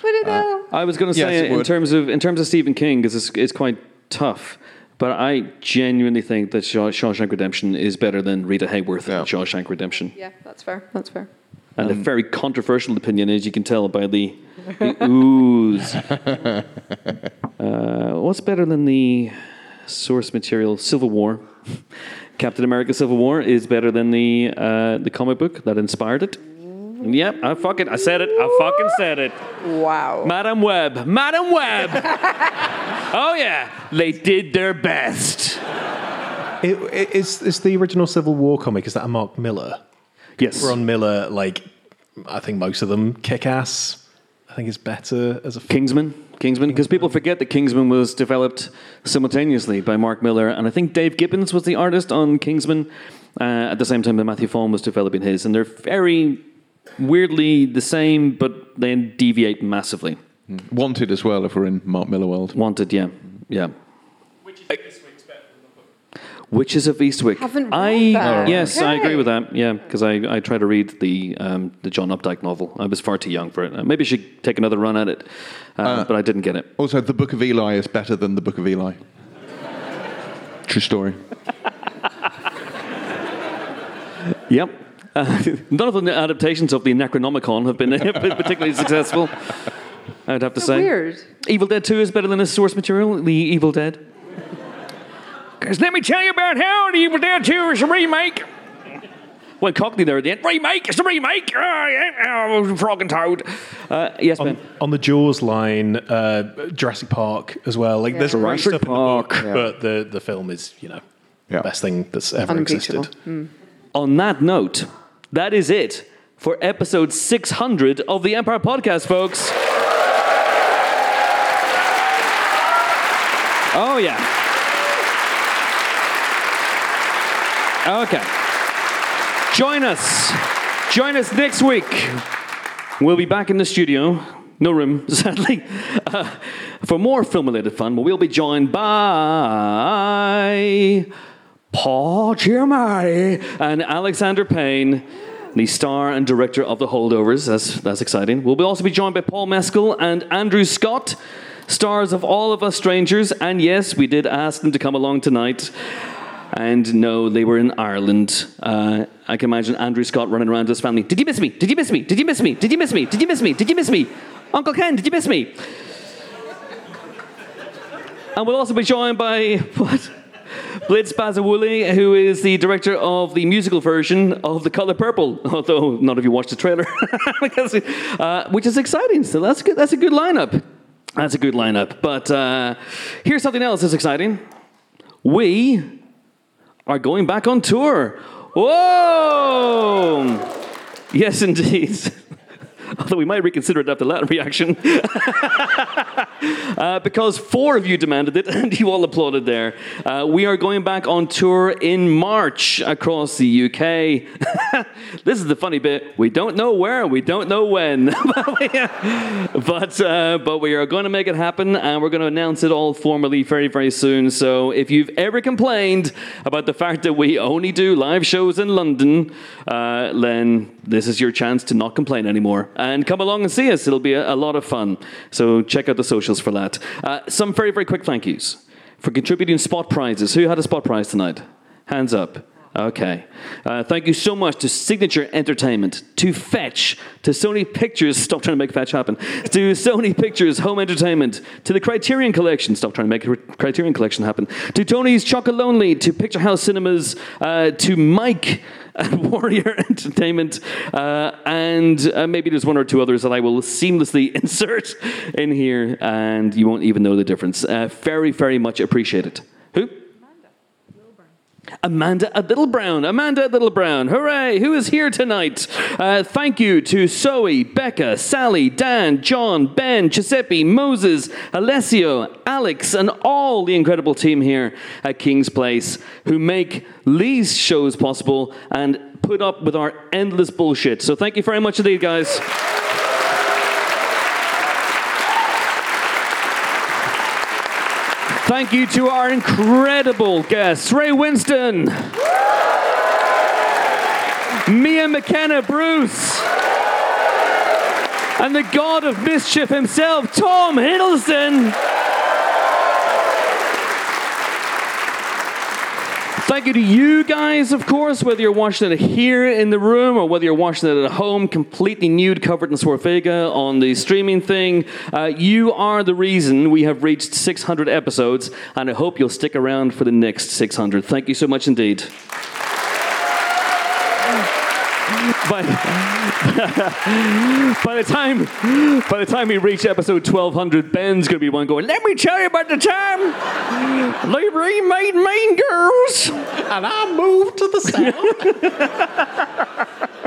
Put it out. I was going to Yes, say it in would. terms of in terms of Stephen King, because it's, it's quite tough. But I genuinely think that Shawshank Redemption is better than Rita Hayworth in Shawshank Redemption. Yeah, that's fair. That's fair. And Um, a very controversial opinion, as you can tell by the, the *laughs* ooze. *laughs* Uh, what's better than the source material? Civil War. *laughs* Captain America: Civil War is better than the uh, the comic book that inspired it. Yep, I fucking I said it. I fucking said it. Wow. Madame Web. Madame Web. *laughs* oh yeah, they did their best. It, it, it's, it's the original Civil War comic. Is that a Mark Millar? Yes. Ron Miller, like, I think most of them kick ass. I think it's better as a film. Kingsman. Kingsman, because people forget that Kingsman was developed simultaneously by Mark Millar, and I think Dave Gibbons was the artist on Kingsman uh, at the same time that Matthew Vaughn was developing his, and they're very weirdly the same, but then deviate massively. Wanted as well, if we're in Mark Millar world. Wanted, yeah, yeah. Witches of Eastwick. Haven't read I that. yes, I agree with that. Yeah, because I, I tried to read the um, the John Updike novel. I was far too young for it. Uh, maybe I should take another run at it, uh, but I didn't get it. Also, the Book of Eli is better than the Book of Eli. True story. Yep. Uh, *laughs* none of the adaptations of the Necronomicon have been *laughs* particularly successful. I'd have to So say. weird. Evil Dead 2 is better than the source material, The Evil Dead. Because let me tell you about how The Evil Dead 2 is a remake. Well, Cockney there at the end. Remake! It's a remake! Oh, yeah, oh, frog and toad. Uh, yes, Ben. On, on the Jaws line, uh, Jurassic Park as well. Like, there's great Jurassic stuff in the book, Park. but the, the film is, you know, the best thing that's ever Unimpeachable. existed. On that note, that is it for episode 600 of the Empire Podcast, folks. Oh, yeah. Okay. Join us. Join us next week. We'll be back in the studio. No room, *laughs* sadly. Uh, for more film related fun, we'll be joined by Paul Giamatti and Alexander Payne, the star and director of The Holdovers. That's, that's exciting. We'll also be joined by Paul Mescal and Andrew Scott, stars of All of Us Strangers. And yes, we did ask them to come along tonight. And no, they were in Ireland. Uh, I can imagine Andrew Scott running around his family. Did you miss me? Did you miss me? Did you miss me? Did you miss me? Did you miss me? Did you miss me? Uncle Ken, did you miss me? And we'll also be joined by *laughs* what? Blitz Bazawule, who is the director of the musical version of The Color Purple, *laughs* although none of you watched the trailer, *laughs* uh, which is exciting. So that's good. That's a good lineup. That's a good lineup. But uh, here's something else that's exciting. We are going back on tour. Whoa! Yes, indeed. *laughs* Although we might reconsider it after that reaction. Uh, because four of you demanded it *laughs* and you all applauded there. Uh, we are going back on tour in March across the UK. *laughs* this is the funny bit. We don't know where, we don't know when. *laughs* but, uh, but we are going to make it happen and we're going to announce it all formally very, very soon. So if you've ever complained about the fact that we only do live shows in London, uh, then this is your chance to not complain anymore. And come along and see us. It'll be a, a lot of fun. So check out the for that. Uh, some very, very quick thank yous for contributing spot prizes. Who had a spot prize tonight? Hands up. Okay. Uh, thank you so much to Signature Entertainment, to Fetch, to Sony Pictures, stop trying to make Fetch happen, to Sony Pictures Home Entertainment, to the Criterion Collection, stop trying to make Criterion Collection happen, to Tony's Chocolonely, to Picturehouse Cinemas, uh, to Mike at *laughs* Warrior Entertainment, uh, and uh, maybe there's one or two others that I will seamlessly *laughs* insert in here, and you won't even know the difference. Uh, very, very much appreciated. Who? Amanda at Little Brown. Amanda at Little Brown. Hooray! Who is here tonight? Uh, thank you to Zoe, Becca, Sally, Dan, John, Ben, Giuseppe, Moses, Alessio, Alex, and all the incredible team here at Kings Place who make these shows possible and put up with our endless bullshit. So thank you very much indeed, guys. Thank you to our incredible guests, Ray Winstone, Mia McKenna-Bruce, and the god of mischief himself, Tom Hiddleston. Thank you to you guys, of course, whether you're watching it here in the room or whether you're watching it at home, completely nude, covered in Swarfega on the streaming thing. Uh, you are the reason we have reached 600 episodes, and I hope you'll stick around for the next 600. Thank you so much indeed. By, *laughs* by the time by the time we reach episode 1200 ben's going to be one going let me tell you about the time they remade mean girls and i moved to the south. *laughs*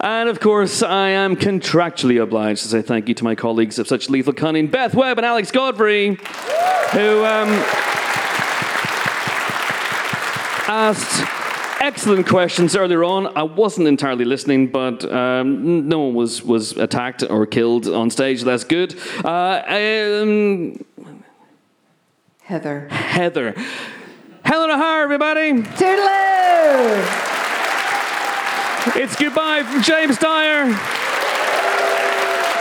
And of course i am contractually obliged to say thank you to my colleagues of such lethal cunning beth webb and alex godfrey who um, asked excellent questions earlier on. I wasn't entirely listening, but um, no one was, was attacked or killed on stage. That's good. Uh, um, Heather. Heather. Helen O'Hara, everybody. Toodaloo! It's goodbye from James Dyer.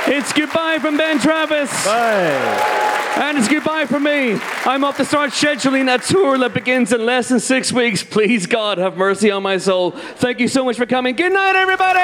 It's goodbye from Ben Travis. Bye. And it's goodbye from me. I'm up to start scheduling a tour that begins in less than six weeks. Please, God, have mercy on my soul. Thank you so much for coming. Good night, everybody.